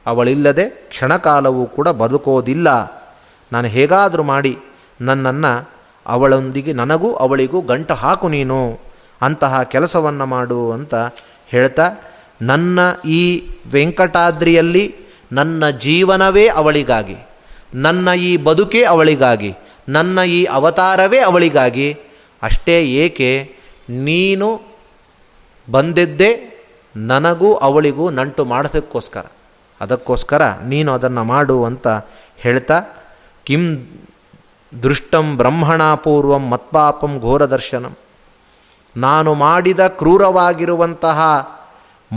ಅವಳಿಲ್ಲದೆ ಕ್ಷಣಕಾಲವೂ ಕೂಡ ಬದುಕೋದಿಲ್ಲ. ನಾನು ಹೇಗಾದರೂ ಮಾಡಿ ನನ್ನನ್ನು ಅವಳೊಂದಿಗೆ, ನನಗೂ ಅವಳಿಗೂ ಗಂಟು ಹಾಕು ನೀನು. ಅಂತಹ ಕೆಲಸವನ್ನು ಮಾಡು ಅಂತ ಹೇಳ್ತಾ, ನನ್ನ ಈ ವೆಂಕಟಾದ್ರಿಯಲ್ಲಿ ನನ್ನ ಜೀವನವೇ ಅವಳಿಗಾಗಿ, ನನ್ನ ಈ ಬದುಕೇ ಅವಳಿಗಾಗಿ, ನನ್ನ ಈ ಅವತಾರವೇ ಅವಳಿಗಾಗಿ, ಅಷ್ಟೇ ಏಕೆ, ನೀನು ಬಂದಿದ್ದೆ ನನಗೂ ಅವಳಿಗೂ ನಂಟು ಮಾಡೋದಕ್ಕೋಸ್ಕರ ಅದಕ್ಕೋಸ್ಕರ ನೀನು ಅದನ್ನು ಮಾಡು ಅಂತ ಹೇಳ್ತಾ, ಕಿಂ ದೃಷ್ಟಂ ಬ್ರಹ್ಮಣಾಪೂರ್ವಂ ಮತ್ಪಾಪಂ ಘೋರದರ್ಶನಂ. ನಾನು ಮಾಡಿದ ಕ್ರೂರವಾಗಿರುವಂತಹ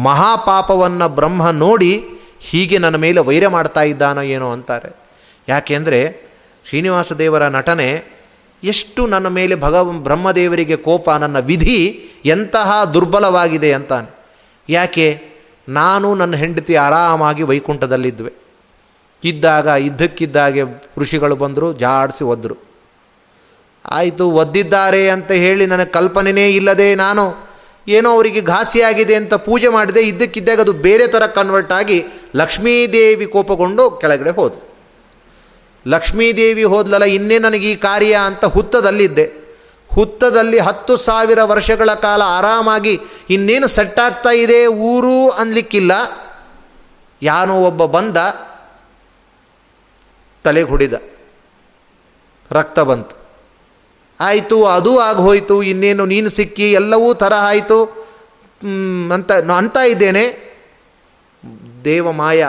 ಮಹಾಪಾಪವನ್ನು ಬ್ರಹ್ಮ ನೋಡಿ ಹೀಗೆ ನನ್ನ ಮೇಲೆ ವೈರ ಮಾಡ್ತಾ ಇದ್ದಾನೋ ಏನೋ ಅಂತಾರೆ. ಯಾಕೆಂದರೆ ಶ್ರೀನಿವಾಸ ದೇವರ ನಟನೆ ಎಷ್ಟು ನನ್ನ ಮೇಲೆ ಭಗ ಬ್ರಹ್ಮದೇವರಿಗೆ ಕೋಪ, ನನ್ನ ವಿಧಿ ಎಂತಹ ದುರ್ಬಲವಾಗಿದೆ ಅಂತಾನೆ. ಯಾಕೆ? ನಾನು ನನ್ನ ಹೆಂಡತಿ ಆರಾಮಾಗಿ ವೈಕುಂಠದಲ್ಲಿದ್ವೆ. ಇದ್ದಾಗ, ಇದ್ದಕ್ಕಿದ್ದಾಗೆ ಋಷಿಗಳು ಬಂದರು, ಜಾಡಿಸಿ ಒದ್ರು ಆಯಿತು, ಒದ್ದಿದ್ದಾರೆ ಅಂತ ಹೇಳಿ ನನಗೆ ಕಲ್ಪನೆಯೇ ಇಲ್ಲದೆ ನಾನು ಏನೋ ಅವರಿಗೆ ಘಾಸಿಯಾಗಿದೆ ಅಂತ ಪೂಜೆ ಮಾಡಿದೆ, ಇದ್ದಕ್ಕಿದ್ದಾಗ ಅದು ಬೇರೆ ಥರ ಕನ್ವರ್ಟ್ ಆಗಿ ಲಕ್ಷ್ಮೀದೇವಿ ಕೋಪಗೊಂಡು ಕೆಳಗಡೆ ಹೋದು. ಲಕ್ಷ್ಮೀದೇವಿ ಹೋದ್ಲಲ್ಲ, ಇನ್ನೇ ನನಗೆ ಈ ಕಾರ್ಯ ಅಂತ ಹುತ್ತದಲ್ಲಿದ್ದೆ. ಹುತ್ತದಲ್ಲಿ ಹತ್ತು ಸಾವಿರ ವರ್ಷಗಳ ಕಾಲ ಆರಾಮಾಗಿ ಇನ್ನೇನು ಸೆಟ್ಟಾಗ್ತಾ ಇದೆ, ಊರು ಅನ್ಲಿಕ್ಕಿಲ್ಲ. ಯಾನೋ ಒಬ್ಬ ಬಂದ, ತಲೆಗೆ ಹೊಡಿದ, ರಕ್ತ ಬಂತು. ಆಯಿತು, ಅದು ಆಗೋಯ್ತು ಇನ್ನೇನು ನೀನು ಸಿಕ್ಕಿ ಎಲ್ಲವೂ ಥರ ಆಯಿತು ಅಂತ ಅಂತ ಇದ್ದೇನೆ. ದೇವಮಾಯ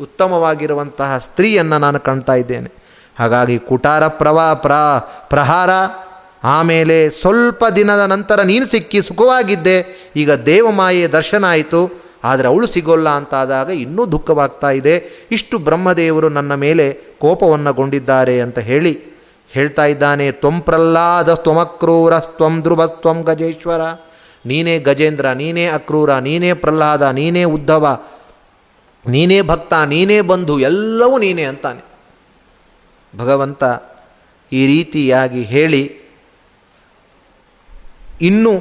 ಉತ್ತಮವಾಗಿರುವಂತಹ ಸ್ತ್ರೀಯನ್ನು ನಾನು ಕಾಣ್ತಾ ಇದ್ದೇನೆ. ಹಾಗಾಗಿ ಕುಟಾರ ಪ್ರವಾ, ಪ್ರ, ಪ್ರಹಾರ, ಆಮೇಲೆ ಸ್ವಲ್ಪ ದಿನದ ನಂತರ ನೀನು ಸಿಕ್ಕಿ ಸುಖವಾಗಿದ್ದೆ, ಈಗ ದೇವಮಾಯೆಯ ದರ್ಶನ ಆಯಿತು, ಆದರೆ ಅವಳು ಸಿಗೋಲ್ಲ ಅಂತಾದಾಗ ಇನ್ನೂ ದುಃಖವಾಗ್ತಾ ಇದೆ. ಇಷ್ಟು ಬ್ರಹ್ಮದೇವರು ನನ್ನ ಮೇಲೆ ಕೋಪವನ್ನಗೊಂಡಿದ್ದಾರೆ ಅಂತ ಹೇಳಿ ಹೇಳ್ತಾ ಇದ್ದಾನೆ ತ್ವಂ ಪ್ರಹ್ಲಾದ ತ್ವಮಕ್ರೂರ, ತ್ವಂ ಧ್ರುವ, ತ್ವಂ ಗಜೇಶ್ವರ. ನೀನೇ ಗಜೇಂದ್ರ, ನೀನೇ ಅಕ್ರೂರ, ನೀನೇ ಪ್ರಹ್ಲಾದ, ನೀನೇ ಉದ್ಧವ. ನೀನೇ ಭಕ್ತ, ನೀನೇ ಬಂಧು, ಎಲ್ಲವೂ ನೀನೇ ಅಂತಾನೆ. ಭಗವಂತ ಈ ರೀತಿಯಾಗಿ ಹೇಳಿ, ಇನ್ನು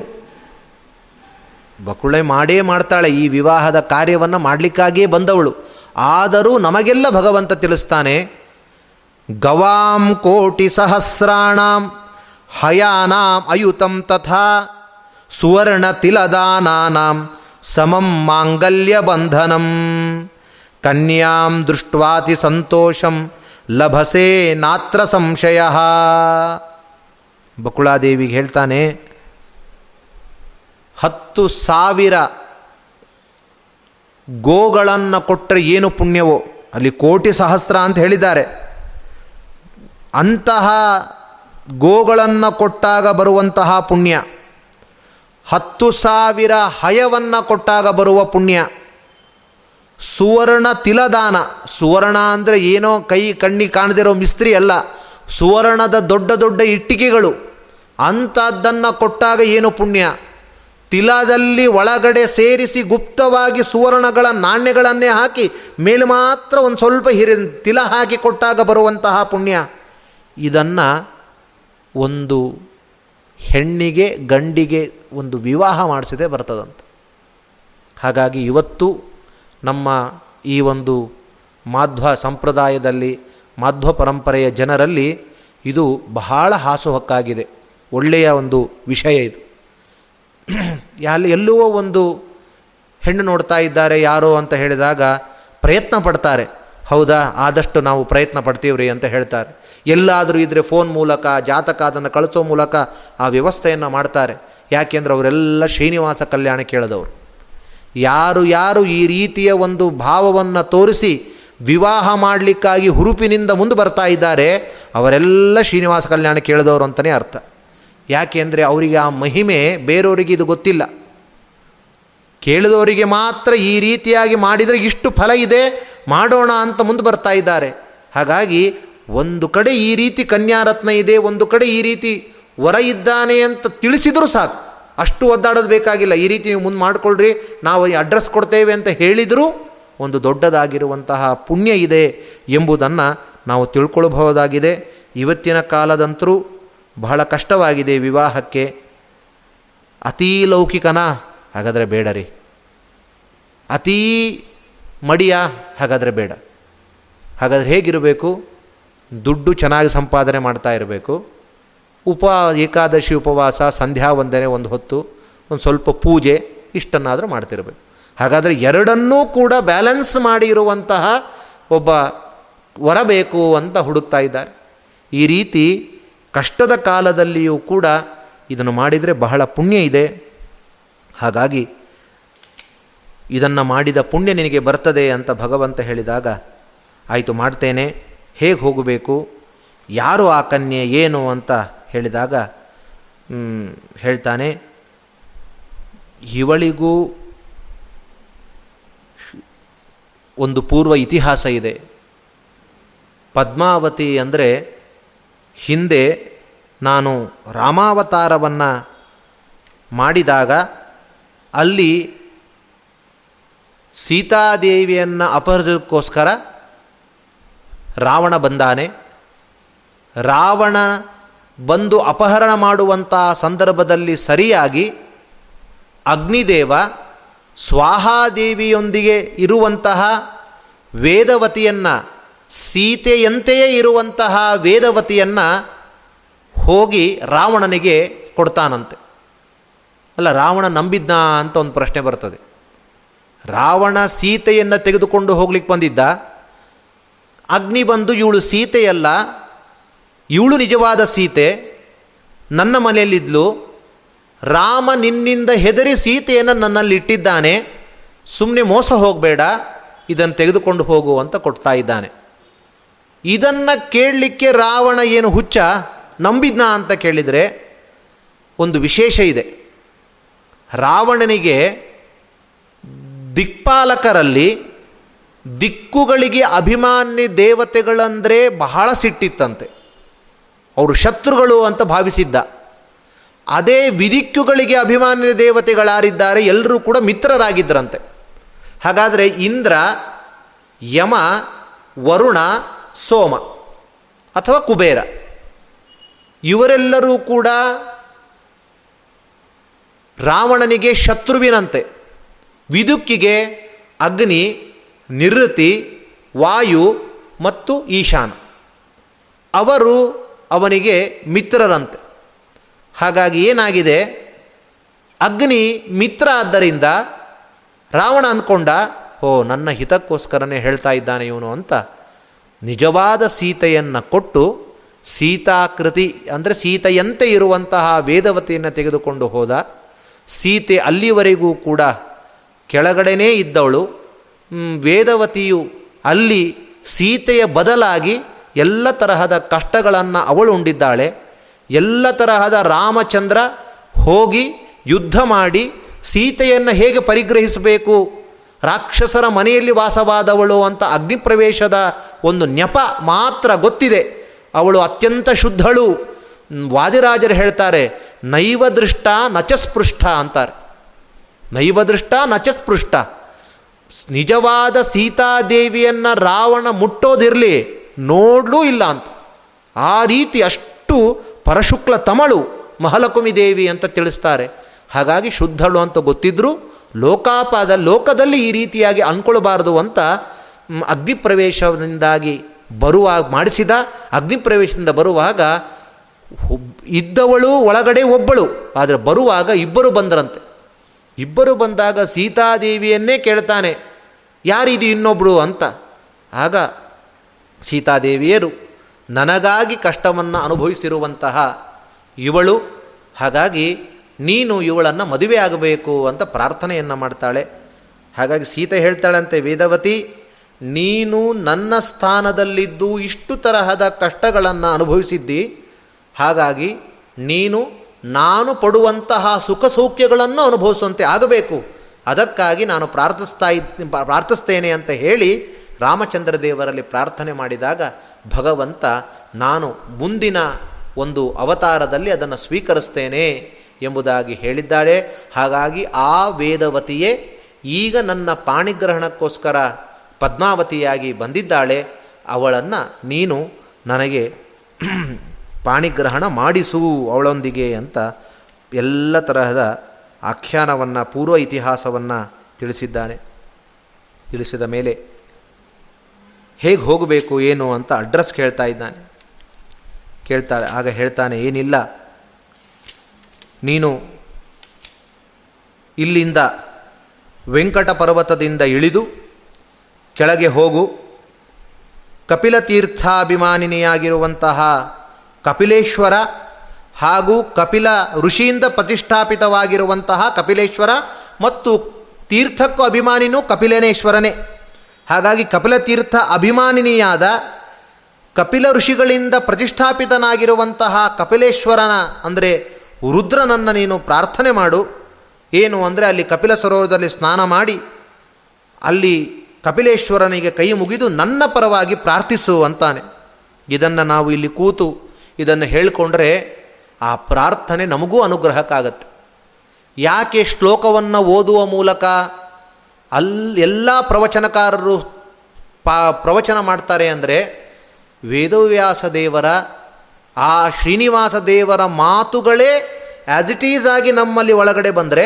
ಬಕುಳೆ ಮಾಡೇ ಮಾಡ್ತಾಳೆ, ಈ ವಿವಾಹದ ಕಾರ್ಯವನ್ನು ಮಾಡಲಿಕ್ಕಾಗಿಯೇ ಬಂದವಳು. ಆದರೂ ನಮಗೆಲ್ಲ ಭಗವಂತ ತಿಳಿಸ್ತಾನೆ ಗವಾಂ ಕೋಟಿ ಸಹಸ್ರಾಣಾಂ, ಹಯಾನಾಂ ಅಯುತಂ ತಥಾ, ಸುವರ್ಣ ತಿಲದಾನಾಂ ಸಮಂ ಮಾಂಗಲ್ಯ ಬಂಧನಂ. ಕನ್ಯಾಂ ದೃಷ್ಟ್ವಾತಿ ಸಂತೋಷಂ, ಲಭಸೆ ನಾತ್ರ ಸಂಶಯ. ಬಕುಳಾದೇವಿಗೆ ಹೇಳ್ತಾನೆ, ಹತ್ತು ಸಾವಿರ ಗೋಗಳನ್ನು ಕೊಟ್ಟರೆ ಏನು ಪುಣ್ಯವೋ? ಅಲ್ಲಿ ಕೋಟಿ ಸಹಸ್ರ ಅಂತ ಹೇಳಿದ್ದಾರೆ. ಅಂತಹ ಗೋಗಳನ್ನು ಕೊಟ್ಟಾಗ ಬರುವಂತಹ ಪುಣ್ಯ. ಹತ್ತು ಸಾವಿರ ಹಯವನ್ನು ಕೊಟ್ಟಾಗ ಬರುವ ಪುಣ್ಯ. ಸುವರ್ಣ ತಿಲದಾನ. ಸುವರ್ಣ ಅಂದರೆ ಏನೋ ಕೈ ಕಣ್ಣಿ ಕಾಣದಿರೋ ಮಿಸ್ತ್ರಿ ಅಲ್ಲ. ಸುವರ್ಣದ ದೊಡ್ಡ ದೊಡ್ಡ ಇಟ್ಟಿಗೆಗಳು. ಅಂಥದ್ದನ್ನು ಕೊಟ್ಟಾಗ ಏನು ಪುಣ್ಯ? ತಿಲದಲ್ಲಿ ಒಳಗಡೆ ಸೇರಿಸಿ ಗುಪ್ತವಾಗಿ ಸುವರ್ಣಗಳ ನಾಣ್ಯಗಳನ್ನೇ ಹಾಕಿ, ಮೇಲೆ ಮಾತ್ರ ಒಂದು ಸ್ವಲ್ಪ ಹಿರಿ ತಿಲ ಹಾಕಿ ಕೊಟ್ಟಾಗ ಬರುವಂತಹ ಪುಣ್ಯ. ಇದನ್ನು ಒಂದು ಹೆಣ್ಣಿಗೆ, ಗಂಡಿಗೆ ಒಂದು ವಿವಾಹ ಮಾಡಿಸದೆ ಬರ್ತದಂತೆ. ಹಾಗಾಗಿ ಇವತ್ತು ನಮ್ಮ ಈ ಒಂದು ಮಾಧ್ವ ಸಂಪ್ರದಾಯದಲ್ಲಿ, ಮಾಧ್ವ ಪರಂಪರೆಯ ಜನರಲ್ಲಿ ಇದು ಬಹಳ ಹಾಸುಹಕ್ಕಾಗಿದೆ. ಒಳ್ಳೆಯ ಒಂದು ವಿಷಯ ಇದು. ಅಲ್ಲಿ ಎಲ್ಲೋ ಒಂದು ಹೆಣ್ಣು ನೋಡ್ತಾ ಇದ್ದಾರೆ, ಯಾರೋ ಅಂತ ಹೇಳಿದಾಗ ಪ್ರಯತ್ನ ಪಡ್ತಾರೆ. ಹೌದಾ? ಆದಷ್ಟು ನಾವು ಪ್ರಯತ್ನ ಪಡ್ತೀವ್ರಿ ಅಂತ ಹೇಳ್ತಾರೆ. ಎಲ್ಲಾದರೂ ಇದ್ದರೆ ಫೋನ್ ಮೂಲಕ, ಜಾತಕ ಅದನ್ನು ಕಳಿಸೋ ಮೂಲಕ ಆ ವ್ಯವಸ್ಥೆಯನ್ನು ಮಾಡ್ತಾರೆ. ಯಾಕೆಂದ್ರೆ ಅವರೆಲ್ಲ ಶ್ರೀನಿವಾಸ ಕಲ್ಯಾಣ ಕೇಳಿದವರು. ಯಾರು ಯಾರು ಈ ರೀತಿಯ ಒಂದು ಭಾವವನ್ನು ತೋರಿಸಿ ವಿವಾಹ ಮಾಡಲಿಕ್ಕಾಗಿ ಹುರುಪಿನಿಂದ ಮುಂದೆ ಬರ್ತಾ ಇದ್ದಾರೆ, ಅವರೆಲ್ಲ ಶ್ರೀನಿವಾಸ ಕಲ್ಯಾಣ ಕೇಳಿದವರು ಅಂತಲೇ ಅರ್ಥ. ಯಾಕೆಂದರೆ ಅವರಿಗೆ ಆ ಮಹಿಮೆ ಬೇರೆಯವರಿಗೆ ಇದು ಗೊತ್ತಿಲ್ಲ. ಕೇಳಿದವರಿಗೆ ಮಾತ್ರ ಈ ರೀತಿಯಾಗಿ ಮಾಡಿದರೆ ಇಷ್ಟು ಫಲ ಇದೆ ಮಾಡೋಣ ಅಂತ ಮುಂದೆ ಬರ್ತಾ ಇದ್ದಾರೆ. ಹಾಗಾಗಿ ಒಂದು ಕಡೆ ಈ ರೀತಿ ಕನ್ಯಾರತ್ನ ಇದೆ, ಒಂದು ಕಡೆ ಈ ರೀತಿ ವರ ಇದ್ದಾನೆ ಅಂತ ತಿಳಿಸಿದರೂ ಸಾಕು. ಅಷ್ಟು ಒದ್ದಾಡೋದು ಬೇಕಾಗಿಲ್ಲ. ಈ ರೀತಿ ನೀವು ಮುಂದೆ ಮಾಡಿಕೊಳ್ಳ್ರಿ ನಾವು ಅಡ್ರೆಸ್ ಕೊಡ್ತೇವೆ ಅಂತ ಹೇಳಿದರೂ ಒಂದು ದೊಡ್ಡದಾಗಿರುವಂತಹ ಪುಣ್ಯ ಇದೆ ಎಂಬುದನ್ನು ನಾವು ತಿಳ್ಕೊಳ್ಬಹುದಾಗಿದೆ. ಇವತ್ತಿನ ಕಾಲದಂತರೂ ಬಹಳ ಕಷ್ಟವಾಗಿದೆ ವಿವಾಹಕ್ಕೆ. ಅತೀ ಲೌಕಿಕನ? ಹಾಗಾದರೆ ಬೇಡರಿ. ಅತೀ ಮಡಿಯ, ಹಾಗಾದರೆ ಬೇಡ. ಹಾಗಾದರೆ ಹೇಗಿರಬೇಕು? ದುಡ್ಡು ಚೆನ್ನಾಗಿ ಸಂಪಾದನೆ ಮಾಡ್ತಾ ಇರಬೇಕು. ಉಪ, ಏಕಾದಶಿ ಉಪವಾಸ, ಸಂಧ್ಯಾ ವಂದನೆ ಒಂದು ಹೊತ್ತು, ಒಂದು ಸ್ವಲ್ಪ ಪೂಜೆ, ಇಷ್ಟನ್ನಾದರೂ ಮಾಡ್ತಿರಬೇಕು. ಹಾಗಾದರೆ ಎರಡನ್ನೂ ಕೂಡ ಬ್ಯಾಲೆನ್ಸ್ ಮಾಡಿ ಇರುವಂತಹ ಒಬ್ಬ ಹೊರಬೇಕು ಅಂತ ಹುಡುಕ್ತಾ ಇದ್ದಾರೆ. ಈ ರೀತಿ ಕಷ್ಟದ ಕಾಲದಲ್ಲಿಯೂ ಕೂಡ ಇದನ್ನು ಮಾಡಿದರೆ ಬಹಳ ಪುಣ್ಯ ಇದೆ. ಹಾಗಾಗಿ ಇದನ್ನು ಮಾಡಿದ ಪುಣ್ಯ ನಿನಗೆ ಬರ್ತದೆ ಅಂತ ಭಗವಂತ ಹೇಳಿದಾಗ, ಆಯಿತು ಮಾಡ್ತೇನೆ, ಹೇಗೆ ಹೋಗಬೇಕು, ಯಾರು ಆ ಕನ್ಯೆ ಏನು ಅಂತ ಹೇಳಿದಾಗ ಹೇಳ್ತಾನೆ, ಇವಳಿಗೂ ಒಂದು ಪೂರ್ವ ಇತಿಹಾಸ ಇದೆ. ಪದ್ಮಾವತಿ ಅಂದರೆ ಹಿಂದೆ ನಾನು ರಾಮಾವತಾರವನ್ನು ಮಾಡಿದಾಗ ಅಲ್ಲಿ ಸೀತಾದೇವಿಯನ್ನು ಅಪಹರಿಸೋಕ್ಕೋಸ್ಕರ ರಾವಣ ಬಂದಾನೆ. ರಾವಣ ಬಂದು ಅಪಹರಣ ಮಾಡುವಂಥ ಸಂದರ್ಭದಲ್ಲಿ ಸರಿಯಾಗಿ ಅಗ್ನಿದೇವ ಸ್ವಾಹಾದೇವಿಯೊಂದಿಗೆ ಇರುವಂತಹ ವೇದವತಿಯನ್ನು, ಸೀತೆಯಂತೆಯೇ ಇರುವಂತಹ ವೇದವತಿಯನ್ನು ಹೋಗಿ ರಾವಣನಿಗೆ ಕೊಡ್ತಾನಂತೆ. ಅಲ್ಲ, ರಾವಣ ನಂಬಿದ್ನಾ ಅಂತ ಒಂದು ಪ್ರಶ್ನೆ ಬರ್ತದೆ. ರಾವಣ ಸೀತೆಯನ್ನು ತೆಗೆದುಕೊಂಡು ಹೋಗ್ಲಿಕ್ಕೆ ಬಂದಿದ್ದ. ಅಗ್ನಿ ಬಂದು ಇವಳು ಸೀತೆಯಲ್ಲ, ಇವಳು ನಿಜವಾದ ಸೀತೆ, ನನ್ನ ಮನೆಯಲ್ಲಿದ್ಲು. ರಾಮ ನಿನ್ನಿಂದ ಹೆದರಿ ಸೀತೆಯನ್ನು ನನ್ನಲ್ಲಿ ಇಟ್ಟಿದ್ದಾನೆ ಸುಮ್ಮನೆ ಮೋಸ ಹೋಗಬೇಡ ಇದನ್ನು ತೆಗೆದುಕೊಂಡು ಹೋಗು ಅಂತ ಕೊಡ್ತಾ ಇದ್ದಾನೆ. ಇದನ್ನು ಕೇಳಲಿಕ್ಕೆ ರಾವಣ ಏನು ಹುಚ್ಚ, ನಂಬಿದ್ನ ಅಂತ ಕೇಳಿದರೆ ಒಂದು ವಿಶೇಷ ಇದೆ. ರಾವಣನಿಗೆ ದಿಕ್ಪಾಲಕರಲ್ಲಿ ದಿಕ್ಕುಗಳಿಗೆ ಅಭಿಮಾನಿ ದೇವತೆಗಳಂದರೆ ಬಹಳ ಸಿಟ್ಟಿತ್ತಂತೆ. ಅವರು ಶತ್ರುಗಳು ಅಂತ ಭಾವಿಸಿದ್ದ. ಅದೇ ವಿದಿಕ್ಕುಗಳಿಗೆ ಅಭಿಮಾನಿ ದೇವತೆಗಳಾರಿದ್ದಾರೆ ಎಲ್ಲರೂ ಕೂಡ ಮಿತ್ರರಾಗಿದ್ದರಂತೆ ಹಾಗಾದರೆ ಇಂದ್ರ, ಯಮ, ವರುಣ, ಸೋಮ ಅಥವಾ ಕುಬೇರ, ಇವರೆಲ್ಲರೂ ಕೂಡ ರಾವಣನಿಗೆ ಶತ್ರುವಿನಂತೆ. ವಿದುಕ್ಕಿಗೆ ಅಗ್ನಿ ನಿರೃತಿ ವಾಯು ಮತ್ತು ಈಶಾನ. ಅವರು ಅವನಿಗೆ ಮಿತ್ರರಂತೆ. ಹಾಗಾಗಿ ಏನಾಗಿದೆ? ಅಗ್ನಿ ಮಿತ್ರ ಆದ್ದರಿಂದ ರಾವಣ ಅಂದ್ಕೊಂಡ ಓ ನನ್ನ ಹಿತಕ್ಕೋಸ್ಕರನೇ ಹೇಳ್ತಾ ಇದ್ದಾನೆ ಇವನು ಅಂತ ನಿಜವಾದ ಸೀತೆಯನ್ನು ಕೊಟ್ಟು ಸೀತಾಕೃತಿ, ಅಂದರೆ ಸೀತೆಯಂತೆ ಇರುವಂತಹ ವೇದವತಿಯನ್ನು ತೆಗೆದುಕೊಂಡು ಹೋದ, ಸೀತೆ ಅಲ್ಲಿವರೆಗೂ ಕೂಡ ಕೆಳಗಡೆನೇ ಇದ್ದವಳು ವೇದವತಿಯು ಅಲ್ಲಿ ಸೀತೆಯ ಬದಲಾಗಿ ಎಲ್ಲ ತರಹದ ಕಷ್ಟಗಳನ್ನು ಅವಳು ಉಂಡಿದ್ದಾಳೆ. ಎಲ್ಲ ತರಹದ ರಾಮಚಂದ್ರ ಹೋಗಿ ಯುದ್ಧ ಮಾಡಿ ಸೀತೆಯನ್ನು ಹೇಗೆ ಪರಿಗ್ರಹಿಸಬೇಕು? ರಾಕ್ಷಸರ ಮನೆಯಲ್ಲಿ ವಾಸವಾದವಳು ಅಂತ ಅಗ್ನಿಪ್ರವೇಶದ ಒಂದು ನೆಪ ಮಾತ್ರ ಗೊತ್ತಿದೆ. ಅವಳು ಅತ್ಯಂತ ಶುದ್ಧಳು. ವಾದಿರಾಜರು ಹೇಳ್ತಾರೆ ನೈವದೃಷ್ಟ ನಚಸ್ಪೃಷ್ಟ ಅಂತಾರೆ. ನೈವ ದೃಷ್ಟ ನಚಸ್ಪೃಷ್ಟ. ನಿಜವಾದ ಸೀತಾದೇವಿಯನ್ನು ರಾವಣ ಮುಟ್ಟೋದಿರಲಿ ನೋಡಲೂ ಇಲ್ಲ ಅಂತ. ಆ ರೀತಿ ಅಷ್ಟು ಪರಶುಕ್ಲ ತಮಳು ಮಹಲಕುಮಿ ದೇವಿ ಅಂತ ತಿಳಿಸ್ತಾರೆ. ಹಾಗಾಗಿ ಶುದ್ಧಳು ಅಂತ ಗೊತ್ತಿದ್ದರೂ ಲೋಕಾಪಾದ ಲೋಕದಲ್ಲಿ ಈ ರೀತಿಯಾಗಿ ಅಂದ್ಕೊಳ್ಬಾರ್ದು ಅಂತ ಅಗ್ನಿಪ್ರವೇಶದಿಂದಾಗಿ ಬರುವಾಗ ಮಾಡಿಸಿದ, ಅಗ್ನಿಪ್ರವೇಶದಿಂದ ಬರುವಾಗ ಇದ್ದವಳು ಒಳಗಡೆ ಒಬ್ಬಳು, ಆದರೆ ಬರುವಾಗ ಇಬ್ಬರು ಬಂದರಂತೆ. ಇಬ್ಬರು ಬಂದಾಗ ಸೀತಾದೇವಿಯನ್ನೇ ಕೇಳ್ತಾನೆ, ಯಾರಿದು ಇನ್ನೊಬ್ಬಳು ಅಂತ. ಆಗ ಸೀತಾದೇವಿಯರು, ನನಗಾಗಿ ಕಷ್ಟವನ್ನು ಅನುಭವಿಸಿರುವಂತಹ ಇವಳು, ಹಾಗಾಗಿ ನೀನು ಇವಳನ್ನು ಮದುವೆ ಆಗಬೇಕು ಅಂತ ಪ್ರಾರ್ಥನೆಯನ್ನು ಮಾಡ್ತಾಳೆ. ಹಾಗಾಗಿ ಸೀತೆ ಹೇಳ್ತಾಳಂತೆ, ವೇದವತಿ, ನೀನು ನನ್ನ ಸ್ಥಾನದಲ್ಲಿದ್ದು ಇಷ್ಟು ತರಹದ ಕಷ್ಟಗಳನ್ನು ಅನುಭವಿಸಿದ್ದಿ, ಹಾಗಾಗಿ ನೀನು ನಾನು ಪಡುವಂತಹ ಸುಖ ಸೌಖ್ಯಗಳನ್ನು ಅನುಭವಿಸುವಂತೆ ಆಗಬೇಕು. ಅದಕ್ಕಾಗಿ ನಾನು ಪ್ರಾರ್ಥಿಸ್ತಾ ಇದ್, ಪ್ರಾರ್ಥಿಸ್ತೇನೆ ಅಂತ ಹೇಳಿ ರಾಮಚಂದ್ರ ದೇವರಲ್ಲಿ ಪ್ರಾರ್ಥನೆ ಮಾಡಿದಾಗ ಭಗವಂತ, ನಾನು ಮುಂದಿನ ಒಂದು ಅವತಾರದಲ್ಲಿ ಅದನ್ನು ಸ್ವೀಕರಿಸ್ತೇನೆ ಎಂಬುದಾಗಿ ಹೇಳಿದ್ದಾಳೆ. ಹಾಗಾಗಿ ಆ ವೇದವತಿಯೇ ಈಗ ನನ್ನ ಪಾಣಿಗ್ರಹಣಕ್ಕೋಸ್ಕರ ಪದ್ಮಾವತಿಯಾಗಿ ಬಂದಿದ್ದಾಳೆ. ಅವಳನ್ನು ನೀನು ನನಗೆ ಪಾಣಿಗ್ರಹಣ ಮಾಡಿಸು ಅವಳೊಂದಿಗೆ ಅಂತ ಎಲ್ಲ ತರಹದ ಆಖ್ಯಾನವನ್ನು, ಪೂರ್ವ ಇತಿಹಾಸವನ್ನು ತಿಳಿಸಿದ್ದಾನೆ. ತಿಳಿಸಿದ ಮೇಲೆ ಹೇಗೆ ಹೋಗಬೇಕು, ಏನು ಅಂತ ಅಡ್ರೆಸ್ ಕೇಳ್ತಾ ಇದ್ದಾನೆ. ಕೇಳ್ತಾಳೆ, ಆಗ ಹೇಳ್ತಾನೆ, ಏನಿಲ್ಲ, ನೀನು ಇಲ್ಲಿಂದ ವೆಂಕಟ ಪರ್ವತದಿಂದ ಇಳಿದು ಕೆಳಗೆ ಹೋಗು. ಕಪಿಲ ತೀರ್ಥಾಭಿಮಾನಿನಿಯಾಗಿರುವಂತಹ ಕಪಿಲೇಶ್ವರ ಹಾಗೂ ಕಪಿಲ ಋಷಿಯಿಂದ ಪ್ರತಿಷ್ಠಾಪಿತವಾಗಿರುವಂತಹ ಕಪಿಲೇಶ್ವರ ಮತ್ತು ತೀರ್ಥಕ್ಕೂ ಅಭಿಮಾನಿನೂ ಕಪಿಲೇನೇಶ್ವರನೇ ಹಾಗಾಗಿ ಕಪಿಲ ತೀರ್ಥ ಅಭಿಮಾನಿನಿಯಾದ ಕಪಿಲ ಋಷಿಗಳಿಂದ ಪ್ರತಿಷ್ಠಾಪಿತನಾಗಿರುವಂತಹ ಕಪಿಲೇಶ್ವರನ, ಅಂದರೆ ರುದ್ರನನ್ನು ನೀನು ಪ್ರಾರ್ಥನೆ ಮಾಡು. ಏನು ಅಂದರೆ ಅಲ್ಲಿ ಕಪಿಲ ಸರೋವರದಲ್ಲಿ ಸ್ನಾನ ಮಾಡಿ, ಅಲ್ಲಿ ಕಪಿಲೇಶ್ವರನಿಗೆ ಕೈ ಮುಗಿದು ನನ್ನ ಪರವಾಗಿ ಪ್ರಾರ್ಥಿಸು ಅಂತಾನೆ. ಇದನ್ನು ನಾವು ಇಲ್ಲಿ ಕೂತು ಇದನ್ನು ಹೇಳಿಕೊಂಡ್ರೆ ಆ ಪ್ರಾರ್ಥನೆ ನಮಗೂ ಅನುಗ್ರಹಕ್ಕಾಗತ್ತೆ. ಯಾಕೆ ಶ್ಲೋಕವನ್ನು ಓದುವ ಮೂಲಕ ಅಲ್ ಎಲ್ಲ ಪ್ರವಚನಕಾರರು ಪಾ ಪ್ರವಚನ ಮಾಡ್ತಾರೆ ಅಂದರೆ ವೇದವ್ಯಾಸ ದೇವರ, ಆ ಶ್ರೀನಿವಾಸ ದೇವರ ಮಾತುಗಳೇ ಆ್ಯಸ್ ಇಟ್ ಈಸ್ ಆಗಿ ನಮ್ಮಲ್ಲಿ ಒಳಗಡೆ ಬಂದರೆ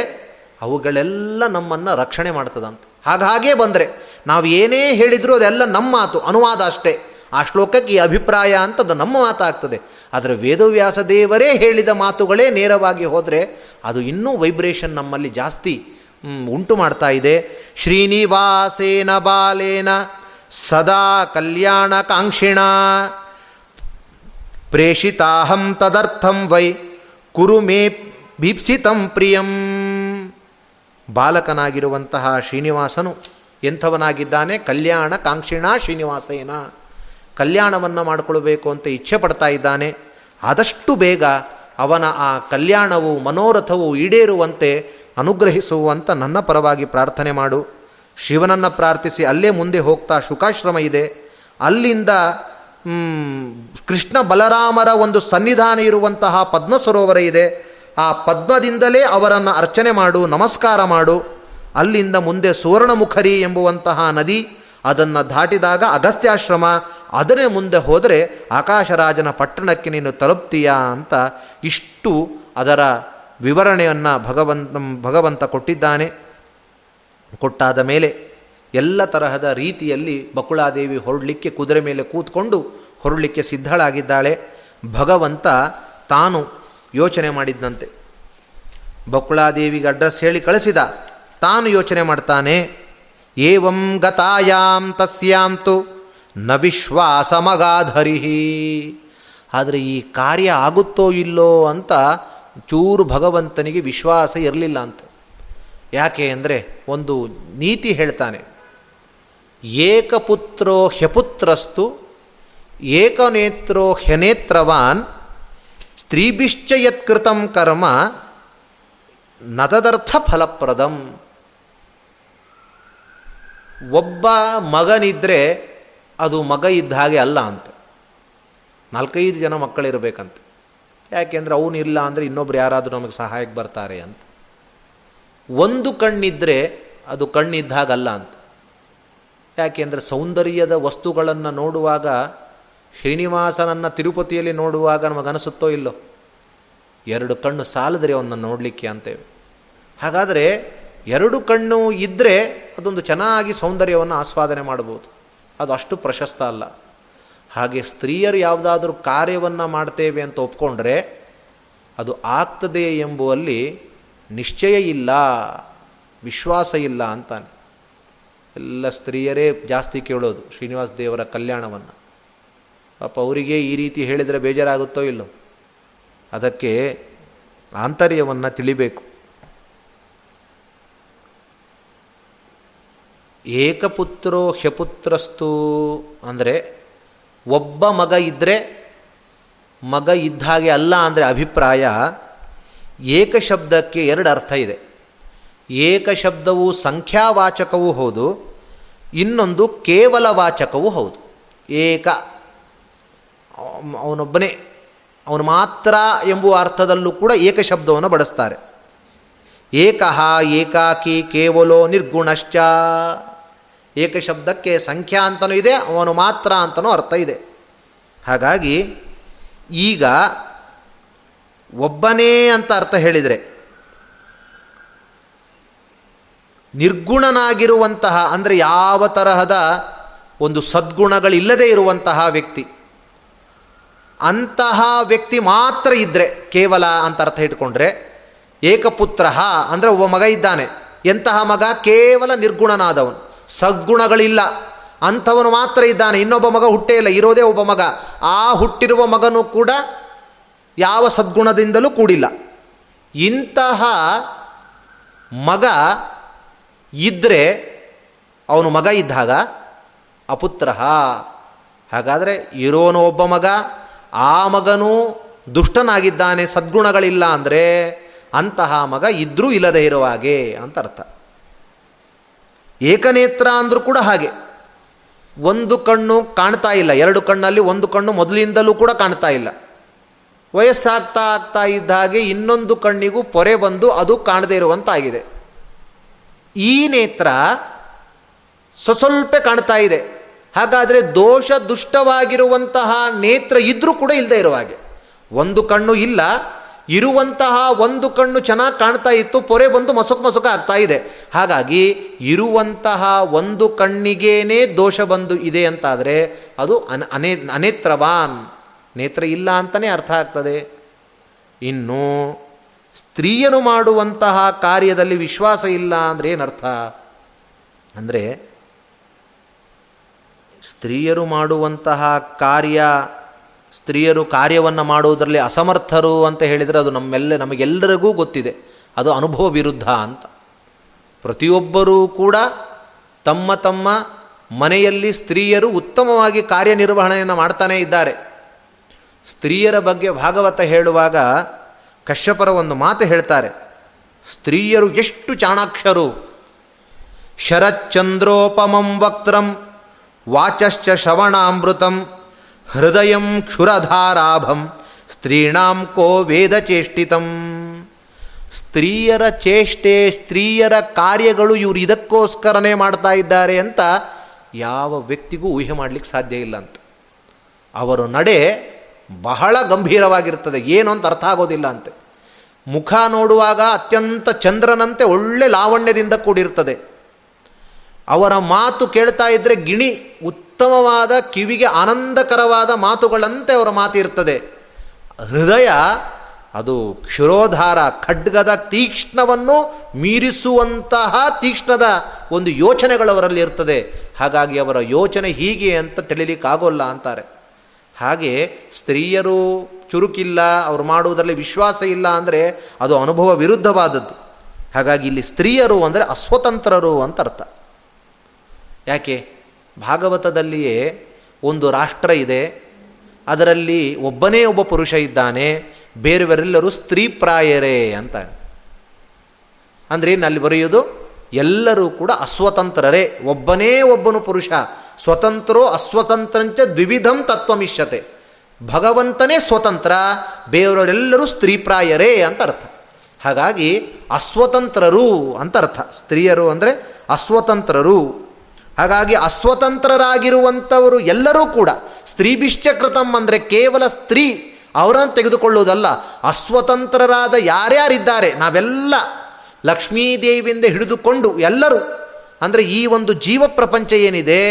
ಅವುಗಳೆಲ್ಲ ನಮ್ಮನ್ನು ರಕ್ಷಣೆ ಮಾಡ್ತದಂತೆ. ಹಾಗಾಗೇ ಬಂದರೆ ನಾವು ಏನೇ ಹೇಳಿದರೂ ಅದೆಲ್ಲ ನಮ್ಮ ಮಾತು, ಅನುವಾದ ಅಷ್ಟೇ. ಆ ಶ್ಲೋಕಕ್ಕೆ ಈ ಅಭಿಪ್ರಾಯ ಅಂತದ್ದು ನಮ್ಮ ಮಾತಾಗ್ತದೆ. ಆದರೆ ವೇದವ್ಯಾಸ ದೇವರೇ ಹೇಳಿದ ಮಾತುಗಳೇ ನೇರವಾಗಿ ಹೋದರೆ ಅದು ಇನ್ನೂ ವೈಬ್ರೇಷನ್ ನಮ್ಮಲ್ಲಿ ಜಾಸ್ತಿ ಉಂಟು ಮಾಡ್ತಾ ಇದೆ. ಶ್ರೀನಿವಾಸೇನ ಬಾಲೇನ ಸದಾ ಕಲ್ಯಾಣ ಕಾಂಕ್ಷಿಣ ಪ್ರೇಷಿತಾಹಂ ತದರ್ಥಂ ವೈ ಕುರು ಮೇ ಭೀಪ್ಸಿತಂ ಪ್ರಿಯಂ. ಬಾಲಕನಾಗಿರುವಂತಹ ಶ್ರೀನಿವಾಸನು ಎಂಥವನಾಗಿದ್ದಾನೆ? ಕಲ್ಯಾಣ ಕಾಂಕ್ಷಿಣಾ ಶ್ರೀನಿವಾಸೇನ. ಕಲ್ಯಾಣವನ್ನು ಮಾಡಿಕೊಳ್ಬೇಕು ಅಂತ ಇಚ್ಛೆ ಪಡ್ತಾ ಇದ್ದಾನೆ. ಆದಷ್ಟು ಬೇಗ ಅವನ ಆ ಕಲ್ಯಾಣವು, ಮನೋರಥವು ಈಡೇರುವಂತೆ ಅನುಗ್ರಹಿಸುವಂತ ನನ್ನ ಪರವಾಗಿ ಪ್ರಾರ್ಥನೆ ಮಾಡು. ಶಿವನನ್ನು ಪ್ರಾರ್ಥಿಸಿ ಅಲ್ಲೇ ಮುಂದೆ ಹೋಗ್ತಾ ಶುಕಾಶ್ರಮ ಇದೆ. ಅಲ್ಲಿಂದ ಕೃಷ್ಣ ಬಲರಾಮರ ಒಂದು ಸನ್ನಿಧಾನ ಇರುವಂತಹ ಪದ್ಮ ಸರೋವರ ಇದೆ. ಆ ಪದ್ಮದಿಂದಲೇ ಅವರನ್ನು ಅರ್ಚನೆ ಮಾಡು, ನಮಸ್ಕಾರ ಮಾಡು. ಅಲ್ಲಿಂದ ಮುಂದೆ ಸುವರ್ಣಮುಖರಿ ಎಂಬುವಂತಹ ನದಿ ಅದನ್ನು ದಾಟಿದಾಗ ಅಗಸ್ತ್ಯಾಶ್ರಮ, ಅದರ ಮುಂದೆ ಹೋದರೆ ಆಕಾಶರಾಜನ ಪಟ್ಟಣಕ್ಕೆ ನೀನು ತಲುಪ್ತೀಯಾ ಅಂತ ಇಷ್ಟು ಅದರ ವಿವರಣೆಯನ್ನು ಭಗವಂತ ಭಗವಂತ ಕೊಟ್ಟಿದ್ದಾನೆ. ಕೊಟ್ಟಾದ ಮೇಲೆ ಎಲ್ಲ ತರಹದ ರೀತಿಯಲ್ಲಿ ಬಕುಳಾದೇವಿ ಹೊರಡಲಿಕ್ಕೆ ಕುದುರೆ ಮೇಲೆ ಕೂತ್ಕೊಂಡು ಹೊರಡಲಿಕ್ಕೆ ಸಿದ್ಧಳಾಗಿದ್ದಾಳೆ. ಭಗವಂತ ತಾನು ಯೋಚನೆ ಮಾಡಿದ್ದಂತೆ ಬಕುಳಾದೇವಿಗೆ ಅಡ್ರೆಸ್ ಹೇಳಿ ಕಳಿಸಿದ. ತಾನು ಯೋಚನೆ ಮಾಡ್ತಾನೆ. ಏವಂ ಗತಾಯಾಂ ತಸ್ಯಾಂತು, ನ ವಿಶ್ವಾಸಮಗಾಧರಿಹಿ ಆದರೆ ಈ ಕಾರ್ಯ ಆಗುತ್ತೋ ಇಲ್ಲೋ ಅಂತ ಚೂರು ಭಗವಂತನಿಗೆ ವಿಶ್ವಾಸ ಇರಲಿಲ್ಲ ಅಂತ. ಯಾಕೆ ಅಂದರೆ ಒಂದು ನೀತಿ ಹೇಳ್ತಾನೆ, ಏಕಪುತ್ರೋ ಹ್ಯಪುತ್ರಸ್ತು, ಏಕನೇತ್ರೋ ಹ್ಯನೇತ್ರವಾನ್, ಸ್ತ್ರೀಭಿಶ್ಚ ಯತ್ಕೃತಂ ಕರ್ಮ, ನತದರ್ಥ ಫಲಪ್ರದಂ. ಒಬ್ಬ ಮಗನಿದ್ದರೆ ಅದು ಮಗ ಇದ್ದ ಹಾಗೆ ಅಲ್ಲ ಅಂತ. ನಾಲ್ಕೈದು ಜನ ಮಕ್ಕಳಿರಬೇಕಂತ. ಯಾಕೆಂದರೆ ಅವನಿಲ್ಲ ಅಂದರೆ ಇನ್ನೊಬ್ರು ಯಾರಾದರೂ ನಮಗೆ ಸಹಾಯಕ್ಕೆ ಬರ್ತಾರೆ ಅಂತ. ಒಂದು ಕಣ್ಣಿದ್ದರೆ ಅದು ಕಣ್ಣಿದ್ದ ಹಾಗಲ್ಲ ಅಂತ. ಯಾಕೆಂದರೆ ಸೌಂದರ್ಯದ ವಸ್ತುಗಳನ್ನು ನೋಡುವಾಗ, ಶ್ರೀನಿವಾಸನನ್ನು ತಿರುಪತಿಯಲ್ಲಿ ನೋಡುವಾಗ ನಮಗನಿಸುತ್ತೋ ಇಲ್ಲೋ? ಎರಡು ಕಣ್ಣು ಸಾಲದ್ರೆ ಅವನ್ನ ನೋಡಲಿಕ್ಕೆ ಅಂತೇವೆ. ಹಾಗಾದರೆ ಎರಡು ಕಣ್ಣು ಇದ್ದರೆ ಅದೊಂದು ಚೆನ್ನಾಗಿ ಸೌಂದರ್ಯವನ್ನು ಆಸ್ವಾದನೆ ಮಾಡ್ಬೋದು ಅದು ಅಷ್ಟು ಪ್ರಶಸ್ತ ಅಲ್ಲ. ಹಾಗೆ ಸ್ತ್ರೀಯರು ಯಾವುದಾದ್ರೂ ಕಾರ್ಯವನ್ನು ಮಾಡ್ತೇವೆ ಅಂತ ಒಪ್ಕೊಂಡ್ರೆ ಅದು ಆಗ್ತದೆ ಎಂಬುವಲ್ಲಿ ನಿಶ್ಚಯ ಇಲ್ಲ, ವಿಶ್ವಾಸ ಇಲ್ಲ ಅಂತಾನೆ. ಎಲ್ಲ ಸ್ತ್ರೀಯರೇ ಜಾಸ್ತಿ ಕೇಳೋದು ಶ್ರೀನಿವಾಸ ದೇವರ ಕಲ್ಯಾಣವನ್ನು. ಪಾಪ ಅವರಿಗೆ ಈ ರೀತಿ ಹೇಳಿದರೆ ಬೇಜಾರಾಗುತ್ತೋ ಇಲ್ಲೋ ಅದಕ್ಕೆ ಆಂತರ್ಯವನ್ನು ತಿಳಿಬೇಕು. ಏಕಪುತ್ರೋ ಹ್ಯಪುತ್ರಸ್ತು ಅಂದರೆ ಒಬ್ಬ ಮಗ ಇದ್ದರೆ ಮಗ ಇದ್ದ ಹಾಗೆ ಅಲ್ಲ ಅಂದರೆ ಅಭಿಪ್ರಾಯ, ಏಕ ಶಬ್ದಕ್ಕೆ ಎರಡು ಅರ್ಥ ಇದೆ. ಏಕ ಶಬ್ದವು ಸಂಖ್ಯಾವಾಚಕವೂ ಹೌದು, ಇನ್ನೊಂದು ಕೇವಲ ವಾಚಕವೂ ಹೌದು. ಏಕ, ಅವನೊಬ್ಬನೇ, ಅವನು ಮಾತ್ರ ಎಂಬುವ ಅರ್ಥದಲ್ಲೂ ಕೂಡ ಏಕ ಶಬ್ದವನ್ನು ಬಳಸ್ತಾರೆ. ಏಕಹ ಏಕಾಕಿ ಕೇವಲೋ ನಿರ್ಗುಣಶ್ಚ. ಏಕ ಶಬ್ದಕ್ಕೆ ಸಂಖ್ಯಾ ಅಂತಲೂ ಇದೆ, ಅವನು ಮಾತ್ರ ಅಂತಲೂ ಅರ್ಥ ಇದೆ. ಹಾಗಾಗಿ ಈಗ ಒಬ್ಬನೇ ಅಂತ ಅರ್ಥ ಹೇಳಿದರೆ, ನಿರ್ಗುಣನಾಗಿರುವಂತಹ ಅಂದರೆ ಯಾವ ತರಹದ ಒಂದು ಸದ್ಗುಣಗಳಿಲ್ಲದೆ ಇರುವಂತಹ ವ್ಯಕ್ತಿ, ಅಂತಹ ವ್ಯಕ್ತಿ ಮಾತ್ರ ಇದ್ದರೆ ಕೇವಲ ಅಂತ ಅರ್ಥ ಇಟ್ಕೊಂಡ್ರೆ ಏಕಪುತ್ರ ಅಂದರೆ ಒಬ್ಬ ಮಗ ಇದ್ದಾನೆ, ಎಂತಹ ಮಗ ಕೇವಲ ನಿರ್ಗುಣನಾದವನು. ಸದ್ಗುಣಗಳಿಲ್ಲ. ಅಂಥವನು ಮಾತ್ರ ಇದ್ದಾನೆ. ಇನ್ನೊಬ್ಬ ಮಗ ಹುಟ್ಟೇ ಇಲ್ಲ. ಇರೋದೇ ಒಬ್ಬ ಮಗ. ಆ ಹುಟ್ಟಿರುವ ಮಗನೂ ಕೂಡ ಯಾವ ಸದ್ಗುಣದಿಂದಲೂ ಕೂಡಿಲ್ಲ. ಇಂತಹ ಮಗ ಇದ್ದರೆ ಅವನು ಮಗ ಇದ್ದಾಗ ಅಪುತ್ರ ಹಾಗಾದರೆ ಇರೋನು ಒಬ್ಬ ಮಗ. ಆ ಮಗನೂ ದುಷ್ಟನಾಗಿದ್ದಾನೆ. ಸದ್ಗುಣಗಳಿಲ್ಲ ಅಂದರೆ ಅಂತಹ ಮಗ ಇದ್ದರೂ ಇಲ್ಲದೆ ಇರುವ ಹಾಗೆ ಅಂತ ಅರ್ಥ. ಏಕನೇತ್ರ ಅಂದರೂ ಕೂಡ ಹಾಗೆ. ಒಂದು ಕಣ್ಣು ಕಾಣ್ತಾ ಇಲ್ಲ. ಎರಡು ಕಣ್ಣಲ್ಲಿ ಒಂದು ಕಣ್ಣು ಮೊದಲಿಂದಲೂ ಕೂಡ ಕಾಣ್ತಾ ಇಲ್ಲ. ವಯಸ್ಸಾಗ್ತಾ ಆಗ್ತಾ ಇದ್ದ ಹಾಗೆ ಇನ್ನೊಂದು ಕಣ್ಣಿಗೂ ಪೊರೆ ಬಂದು ಅದು ಕಾಣದೇ ಇರುವಂತಾಗಿದೆ. ಈ ನೇತ್ರ ಸ್ವಸ್ವಲ್ಪ ಕಾಣ್ತಾ ಇದೆ. ಹಾಗಾದರೆ ದೋಷ ದುಷ್ಟವಾಗಿರುವಂತಹ ನೇತ್ರ ಇದ್ದರೂ ಕೂಡ ಇಲ್ಲದೆ ಇರುವ ಹಾಗೆ. ಒಂದು ಕಣ್ಣು ಇಲ್ಲ ಇರುವಂತಹ ಒಂದು ಕಣ್ಣು ಚೆನ್ನಾಗಿ ಕಾಣ್ತಾ ಇತ್ತು, ಪೊರೆ ಬಂದು ಮಸುಕು ಮಸುಕ ಆಗ್ತಾ ಇದೆ. ಹಾಗಾಗಿ ಇರುವಂತಹ ಒಂದು ಕಣ್ಣಿಗೇನೆ ದೋಷ ಬಂದು ಇದೆ ಅಂತಾದರೆ ಅದು ಅನ, ಅನೇ, ಅನೇತ್ರವಾನ್. ನೇತ್ರ ಇಲ್ಲ ಅಂತಲೇ ಅರ್ಥ ಆಗ್ತದೆ. ಇನ್ನು ಸ್ತ್ರೀಯರು ಮಾಡುವಂತಹ ಕಾರ್ಯದಲ್ಲಿ ವಿಶ್ವಾಸ ಇಲ್ಲ ಅಂದರೆ ಏನರ್ಥ? ಅಂದರೆ ಸ್ತ್ರೀಯರು ಮಾಡುವಂತಹ ಕಾರ್ಯ ಸ್ತ್ರೀಯರು ಕಾರ್ಯವನ್ನು ಮಾಡುವುದರಲ್ಲಿ ಅಸಮರ್ಥರು ಅಂತ ಹೇಳಿದರೆ ಅದು ನಮ್ಮೆಲ್ಲ, ನಮಗೆಲ್ಲರಿಗೂ ಗೊತ್ತಿದೆ. ಅದು ಅನುಭವ ವಿರುದ್ಧ ಅಂತ. ಪ್ರತಿಯೊಬ್ಬರೂ ಕೂಡ ತಮ್ಮ ತಮ್ಮ ಮನೆಯಲ್ಲಿ ಸ್ತ್ರೀಯರು ಉತ್ತಮವಾಗಿ ಕಾರ್ಯನಿರ್ವಹಣೆಯನ್ನು ಮಾಡ್ತಾನೇ ಇದ್ದಾರೆ. ಸ್ತ್ರೀಯರ ಬಗ್ಗೆ ಭಾಗವತ ಹೇಳುವಾಗ ಕಶ್ಯಪರ ಒಂದು ಮಾತು ಹೇಳ್ತಾರೆ. ಸ್ತ್ರೀಯರು ಎಷ್ಟು ಚಾಣಾಕ್ಷರು. ಶರಚ್ಚಂದ್ರೋಪಮಂ ವಕ್ತ್ರಂ ವಾಚಶ್ಚ ಶ್ರವಣಾಮೃತಂ ಹೃದಯಂ ಕ್ಷುರಧಾರಾಭಂ, ಸ್ತ್ರೀಣಾಂ ಕೋ ವೇದಚೇಷ್ಟಿತಂ ಸ್ತ್ರೀಯರ ಚೇಷ್ಟೆ, ಸ್ತ್ರೀಯರ ಕಾರ್ಯಗಳು ಇವರು ಇದಕ್ಕೋಸ್ಕರನೇ ಮಾಡ್ತಾ ಇದ್ದಾರೆ ಅಂತ ಯಾವ ವ್ಯಕ್ತಿಗೂ ಊಹೆ ಮಾಡಲಿಕ್ಕೆ ಸಾಧ್ಯ ಇಲ್ಲ ಅಂತ. ಅವರ ನಡೆ ಬಹಳ ಗಂಭೀರವಾಗಿರ್ತದೆ ಏನು ಅಂತ ಅರ್ಥ ಆಗೋದಿಲ್ಲ ಅಂತೆ. ಮುಖ ನೋಡುವಾಗ ಅತ್ಯಂತ ಚಂದ್ರನಂತೆ ಒಳ್ಳೆ ಲಾವಣ್ಯದಿಂದ ಕೂಡಿರ್ತದೆ ಅವರ ಮಾತು ಕೇಳ್ತಾ ಇದ್ದರೆ ಗಿಣಿ ಉತ್ತಮವಾದ ಕಿವಿಗೆ ಆನಂದಕರವಾದ ಮಾತುಗಳಂತೆ ಅವರ ಮಾತಿರ್ತದೆ ಹೃದಯ, ಅದು ಕ್ಷುರೋಧಾರ, ಖಡ್ಗದ ತೀಕ್ಷ್ಣವನ್ನು ಮೀರಿಸುವಂತಹ ತೀಕ್ಷ್ಣದ ಒಂದು ಯೋಚನೆಗಳು ಅವರಲ್ಲಿ ಇರ್ತದೆ. ಹಾಗಾಗಿ ಅವರ ಯೋಚನೆ ಹೀಗೆ ಅಂತ ತಿಳಿಲಿಕ್ಕಾಗೋಲ್ಲ ಅಂತಾರೆ. ಹಾಗೆ ಸ್ತ್ರೀಯರು ಚುರುಕಿಲ್ಲ, ಅವರು ಮಾಡುವುದರಲ್ಲಿ ವಿಶ್ವಾಸ ಇಲ್ಲ ಅಂದರೆ ಅದು ಅನುಭವ ವಿರುದ್ಧವಾದದ್ದು. ಹಾಗಾಗಿ ಇಲ್ಲಿ ಸ್ತ್ರೀಯರು ಅಂದರೆ ಅಸ್ವತಂತ್ರರು ಅಂತ ಅರ್ಥ. ಯಾಕೆ? ಭಾಗವತದಲ್ಲಿಯೇ ಒಂದು ರಾಷ್ಟ್ರ ಇದೆ. ಅದರಲ್ಲಿ ಒಬ್ಬನೇ ಒಬ್ಬ ಪುರುಷ ಇದ್ದಾನೆ. ಬೇರೆಯವರೆಲ್ಲರೂ ಸ್ತ್ರೀ ಪ್ರಾಯರೇ ಅಂತ. ಅಂದರೆ ಅಲ್ಲಿ ಬರೆಯೋದು? ಎಲ್ಲರೂ ಕೂಡ ಅಸ್ವತಂತ್ರರೇ. ಒಬ್ಬನೇ ಒಬ್ಬನು ಪುರುಷ. ಸ್ವತಂತ್ರೋ ಅಸ್ವತಂತ್ರಂಚ ದ್ವಿವಿಧಂ ತತ್ವಮಿಷ್ಯತೆ. ಭಗವಂತನೇ ಸ್ವತಂತ್ರ, ಬೇರೆಯವರೆಲ್ಲರೂ ಸ್ತ್ರೀಪ್ರಾಯರೇ ಅಂತ ಅರ್ಥ. ಹಾಗಾಗಿ ಅಸ್ವತಂತ್ರರು ಅಂತ ಅರ್ಥ. ಸ್ತ್ರೀಯರು ಅಂದರೆ ಅಸ್ವತಂತ್ರರು. ಹಾಗಾಗಿ ಅಸ್ವತಂತ್ರರಾಗಿರುವಂಥವರು ಎಲ್ಲರೂ ಕೂಡ ಸ್ತ್ರೀಭಿಶ್ಚಕೃತಂ ಅಂದರೆ ಕೇವಲ ಸ್ತ್ರೀ ಅವರನ್ನು ತೆಗೆದುಕೊಳ್ಳುವುದಲ್ಲ, ಅಸ್ವತಂತ್ರರಾದ ಯಾರ್ಯಾರಿದ್ದಾರೆ, ನಾವೆಲ್ಲ ಲಕ್ಷ್ಮೀದೇವಿಯಿಂದ ಹಿಡಿದುಕೊಂಡು ಎಲ್ಲರೂ, ಅಂದರೆ ಈ ಒಂದು ಜೀವ ಪ್ರಪಂಚ ಏನಿದೆ,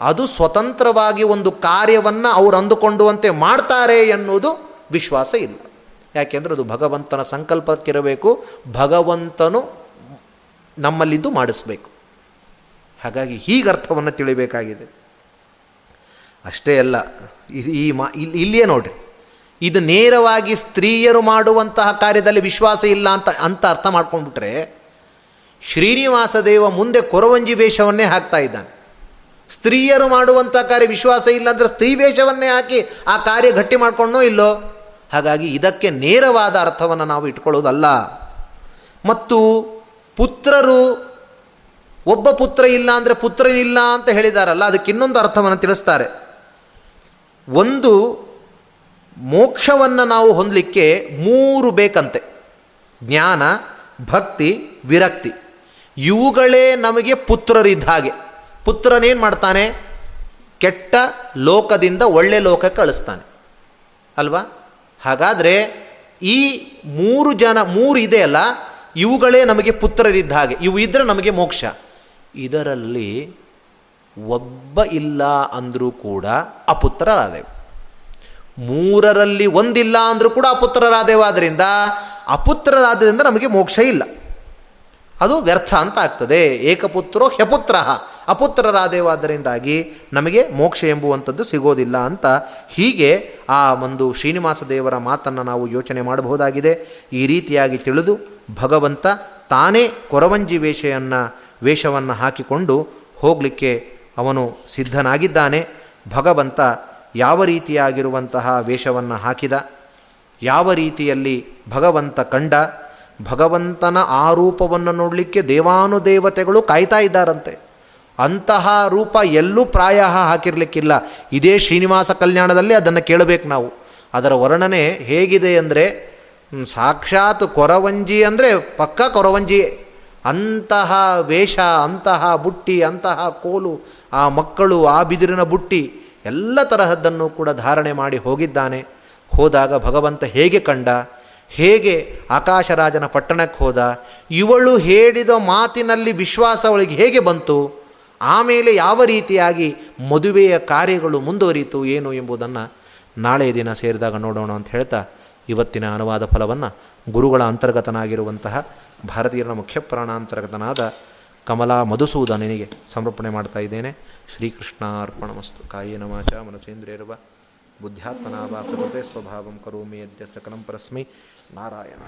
ಅದು ಸ್ವತಂತ್ರವಾಗಿ ಒಂದು ಕಾರ್ಯವನ್ನು ಅವರು ಅಂದುಕೊಂಡುವಂತೆ ಮಾಡ್ತಾರೆ ಎನ್ನುವುದು ವಿಶ್ವಾಸ ಇಲ್ಲ. ಯಾಕೆಂದರೆ ಅದು ಭಗವಂತನ ಸಂಕಲ್ಪಕ್ಕಿರಬೇಕು, ಭಗವಂತನು ನಮ್ಮಲ್ಲಿದ್ದು ಮಾಡಿಸ್ಬೇಕು. ಹಾಗಾಗಿ ಹೀಗೆ ಅರ್ಥವನ್ನು ತಿಳಿಬೇಕಾಗಿದೆ. ಅಷ್ಟೇ ಅಲ್ಲ ಈ ಮಾ, ಇಲ್ಲಿ, ಇಲ್ಲಿಯೇ ನೋಡ್ರಿ. ಇದು ನೇರವಾಗಿ ಸ್ತ್ರೀಯರು ಮಾಡುವಂತಹ ಕಾರ್ಯದಲ್ಲಿ ವಿಶ್ವಾಸ ಇಲ್ಲ ಅಂತ ಅಂತ ಅರ್ಥ ಮಾಡ್ಕೊಂಡ್ಬಿಟ್ರೆ ಶ್ರೀನಿವಾಸ ದೇವ ಮುಂದೆ ಕೊರವಂಜಿ ವೇಷವನ್ನೇ ಹಾಕ್ತಾ ಇದ್ದಾನೆ. ಸ್ತ್ರೀಯರು ಮಾಡುವಂಥ ಕಾರ್ಯ ವಿಶ್ವಾಸ ಇಲ್ಲ ಅಂದರೆ ಸ್ತ್ರೀ ವೇಷವನ್ನೇ ಹಾಕಿ ಆ ಕಾರ್ಯ ಗಟ್ಟಿ ಮಾಡ್ಕೊಂಡೋ ಇಲ್ಲೋ? ಹಾಗಾಗಿ ಇದಕ್ಕೆ ನೇರವಾದ ಅರ್ಥವನ್ನು ನಾವು ಇಟ್ಕೊಳ್ಳೋದಲ್ಲ. ಮತ್ತು ಪುತ್ರರು ಒಬ್ಬ ಪುತ್ರ ಇಲ್ಲ ಅಂದರೆ ಪುತ್ರನಿಲ್ಲ ಅಂತ ಹೇಳಿದಾರಲ್ಲ, ಅದಕ್ಕೆ ಇನ್ನೊಂದು ಅರ್ಥವನ್ನು ತಿಳಿಸ್ತಾರೆ. ಒಂದು, ಮೋಕ್ಷವನ್ನು ನಾವು ಹೊಂದಲಿಕ್ಕೆ ಮೂರು ಬೇಕಂತೆ. ಜ್ಞಾನ, ಭಕ್ತಿ, ವಿರಕ್ತಿ. ಇವುಗಳೇ ನಮಗೆ ಪುತ್ರರಿದ್ದ ಹಾಗೆ. ಪುತ್ರನೇನು ಮಾಡ್ತಾನೆ? ಕೆಟ್ಟ ಲೋಕದಿಂದ ಒಳ್ಳೆ ಲೋಕಕ್ಕೆ ಕಳಿಸ್ತಾನೆ ಅಲ್ವಾ? ಹಾಗಾದರೆ ಈ ಮೂರು ಜನ, ಮೂರು ಇದೆಯಲ್ಲ ಇವುಗಳೇ ನಮಗೆ ಪುತ್ರರಿದ್ದ ಹಾಗೆ. ಇವು ಇದ್ದರೆ ನಮಗೆ ಮೋಕ್ಷ. ಇದರಲ್ಲಿ ಒಬ್ಬ ಇಲ್ಲ ಅಂದರೂ ಕೂಡ ಅಪುತ್ರರಾದೆವು. ಮೂರರಲ್ಲಿ ಒಂದಿಲ್ಲ ಅಂದರೂ ಕೂಡ ಅಪುತ್ರರಾದೆವು. ಆದ್ದರಿಂದ ಅಪುತ್ರರಾದ್ದರಿಂದ ನಮಗೆ ಮೋಕ್ಷ ಇಲ್ಲ. ಅದು ವ್ಯರ್ಥ ಅಂತ ಆಗ್ತದೆ. ಏಕಪುತ್ರೋ ಹ್ಯಪುತ್ರ. ಅಪುತ್ರರಾದೇವಾದ್ದರಿಂದಾಗಿ ನಮಗೆ ಮೋಕ್ಷ ಎಂಬುವಂಥದ್ದು ಸಿಗೋದಿಲ್ಲ ಅಂತ ಹೀಗೆ ಆ ಒಂದು ಶ್ರೀನಿವಾಸ ದೇವರ ಮಾತನ್ನು ನಾವು ಯೋಚನೆ ಮಾಡಬಹುದಾಗಿದೆ. ಈ ರೀತಿಯಾಗಿ ತಿಳಿದು ಭಗವಂತ ತಾನೇ ಕೊರವಂಜಿ ವೇಷವನ್ನು ವೇಷವನ್ನು ಹಾಕಿಕೊಂಡು ಹೋಗಲಿಕ್ಕೆ ಅವನು ಸಿದ್ಧನಾಗಿದ್ದಾನೆ. ಭಗವಂತ ಯಾವ ರೀತಿಯಾಗಿರುವಂತಹ ವೇಷವನ್ನು ಹಾಕಿದ? ಯಾವ ರೀತಿಯಲ್ಲಿ ಭಗವಂತ ಕಂಡ? ಭಗವಂತನ ಆ ರೂಪವನ್ನು ನೋಡಲಿಕ್ಕೆ ದೇವಾನುದೇವತೆಗಳು ಕಾಯ್ತಾ ಇದ್ದಾರಂತೆ. ಅಂತಹ ರೂಪ ಎಲ್ಲೂ ಪ್ರಾಯ ಹಾಕಿರಲಿಕ್ಕಿಲ್ಲ. ಇದೇ ಶ್ರೀನಿವಾಸ ಕಲ್ಯಾಣದಲ್ಲಿ ಅದನ್ನು ಕೇಳಬೇಕು ನಾವು. ಅದರ ವರ್ಣನೆ ಹೇಗಿದೆ ಅಂದರೆ ಸಾಕ್ಷಾತ್ ಕೊರವಂಜಿ ಅಂದರೆ ಪಕ್ಕ ಕೊರವಂಜಿಯೇ. ಅಂತಹ ವೇಷ, ಅಂತಹ ಬುಟ್ಟಿ, ಅಂತಹ ಕೋಲು, ಆ ಮಕ್ಕಳು, ಆ ಬಿದಿರಿನ ಬುಟ್ಟಿ, ಎಲ್ಲ ತರಹದ್ದನ್ನು ಕೂಡ ಧಾರಣೆ ಮಾಡಿ ಹೋಗಿದ್ದಾನೆ. ಹೋದಾಗ ಭಗವಂತ ಹೇಗೆ ಕಂಡ? ಹೇಗೆ ಆಕಾಶರಾಜನ ಪಟ್ಟಣಕ್ಕೆ ಹೋದ? ಇವಳು ಹೇಳಿದ ಮಾತಿನಲ್ಲಿ ವಿಶ್ವಾಸ ಅವಳಿಗೆ ಹೇಗೆ ಬಂತು? ಆಮೇಲೆ ಯಾವ ರೀತಿಯಾಗಿ ಮದುವೆಯ ಕಾರ್ಯಗಳು ಮುಂದುವರಿಯಿತು, ಏನು ಎಂಬುದನ್ನು ನಾಳೆ ದಿನ ಸೇರಿದಾಗ ನೋಡೋಣ ಅಂತ ಹೇಳ್ತಾ ಇವತ್ತಿನ ಅನುವಾದ ಫಲವನ್ನು ಗುರುಗಳ ಅಂತರ್ಗತನಾಗಿರುವಂತಹ ಭಾರತೀಯರ ಮುಖ್ಯ ಪ್ರಾಣಾಂತರ್ಗತನಾದ ಕಮಲಾ ಮಧುಸೂದನಿಗೆ ಸಮರ್ಪಣೆ ಮಾಡ್ತಾ ಇದ್ದೇನೆ. ಶ್ರೀಕೃಷ್ಣ ಅರ್ಪಣಮಸ್ತು ಕಾಯೇನ ವಾಚ ಮನಸೇಂದ್ರಿಯರ್ವ. ಬುದ್ಧ್ಯಾತ್ಮನಾವ ಪ್ರಕೃತೆ ಸ್ವಭಾವಂ ಕರೋಮಿ. ಯದ್ಯ ಸಕಲಂ ಪರಸ್ಮೈ. ನಾರಾಯಣ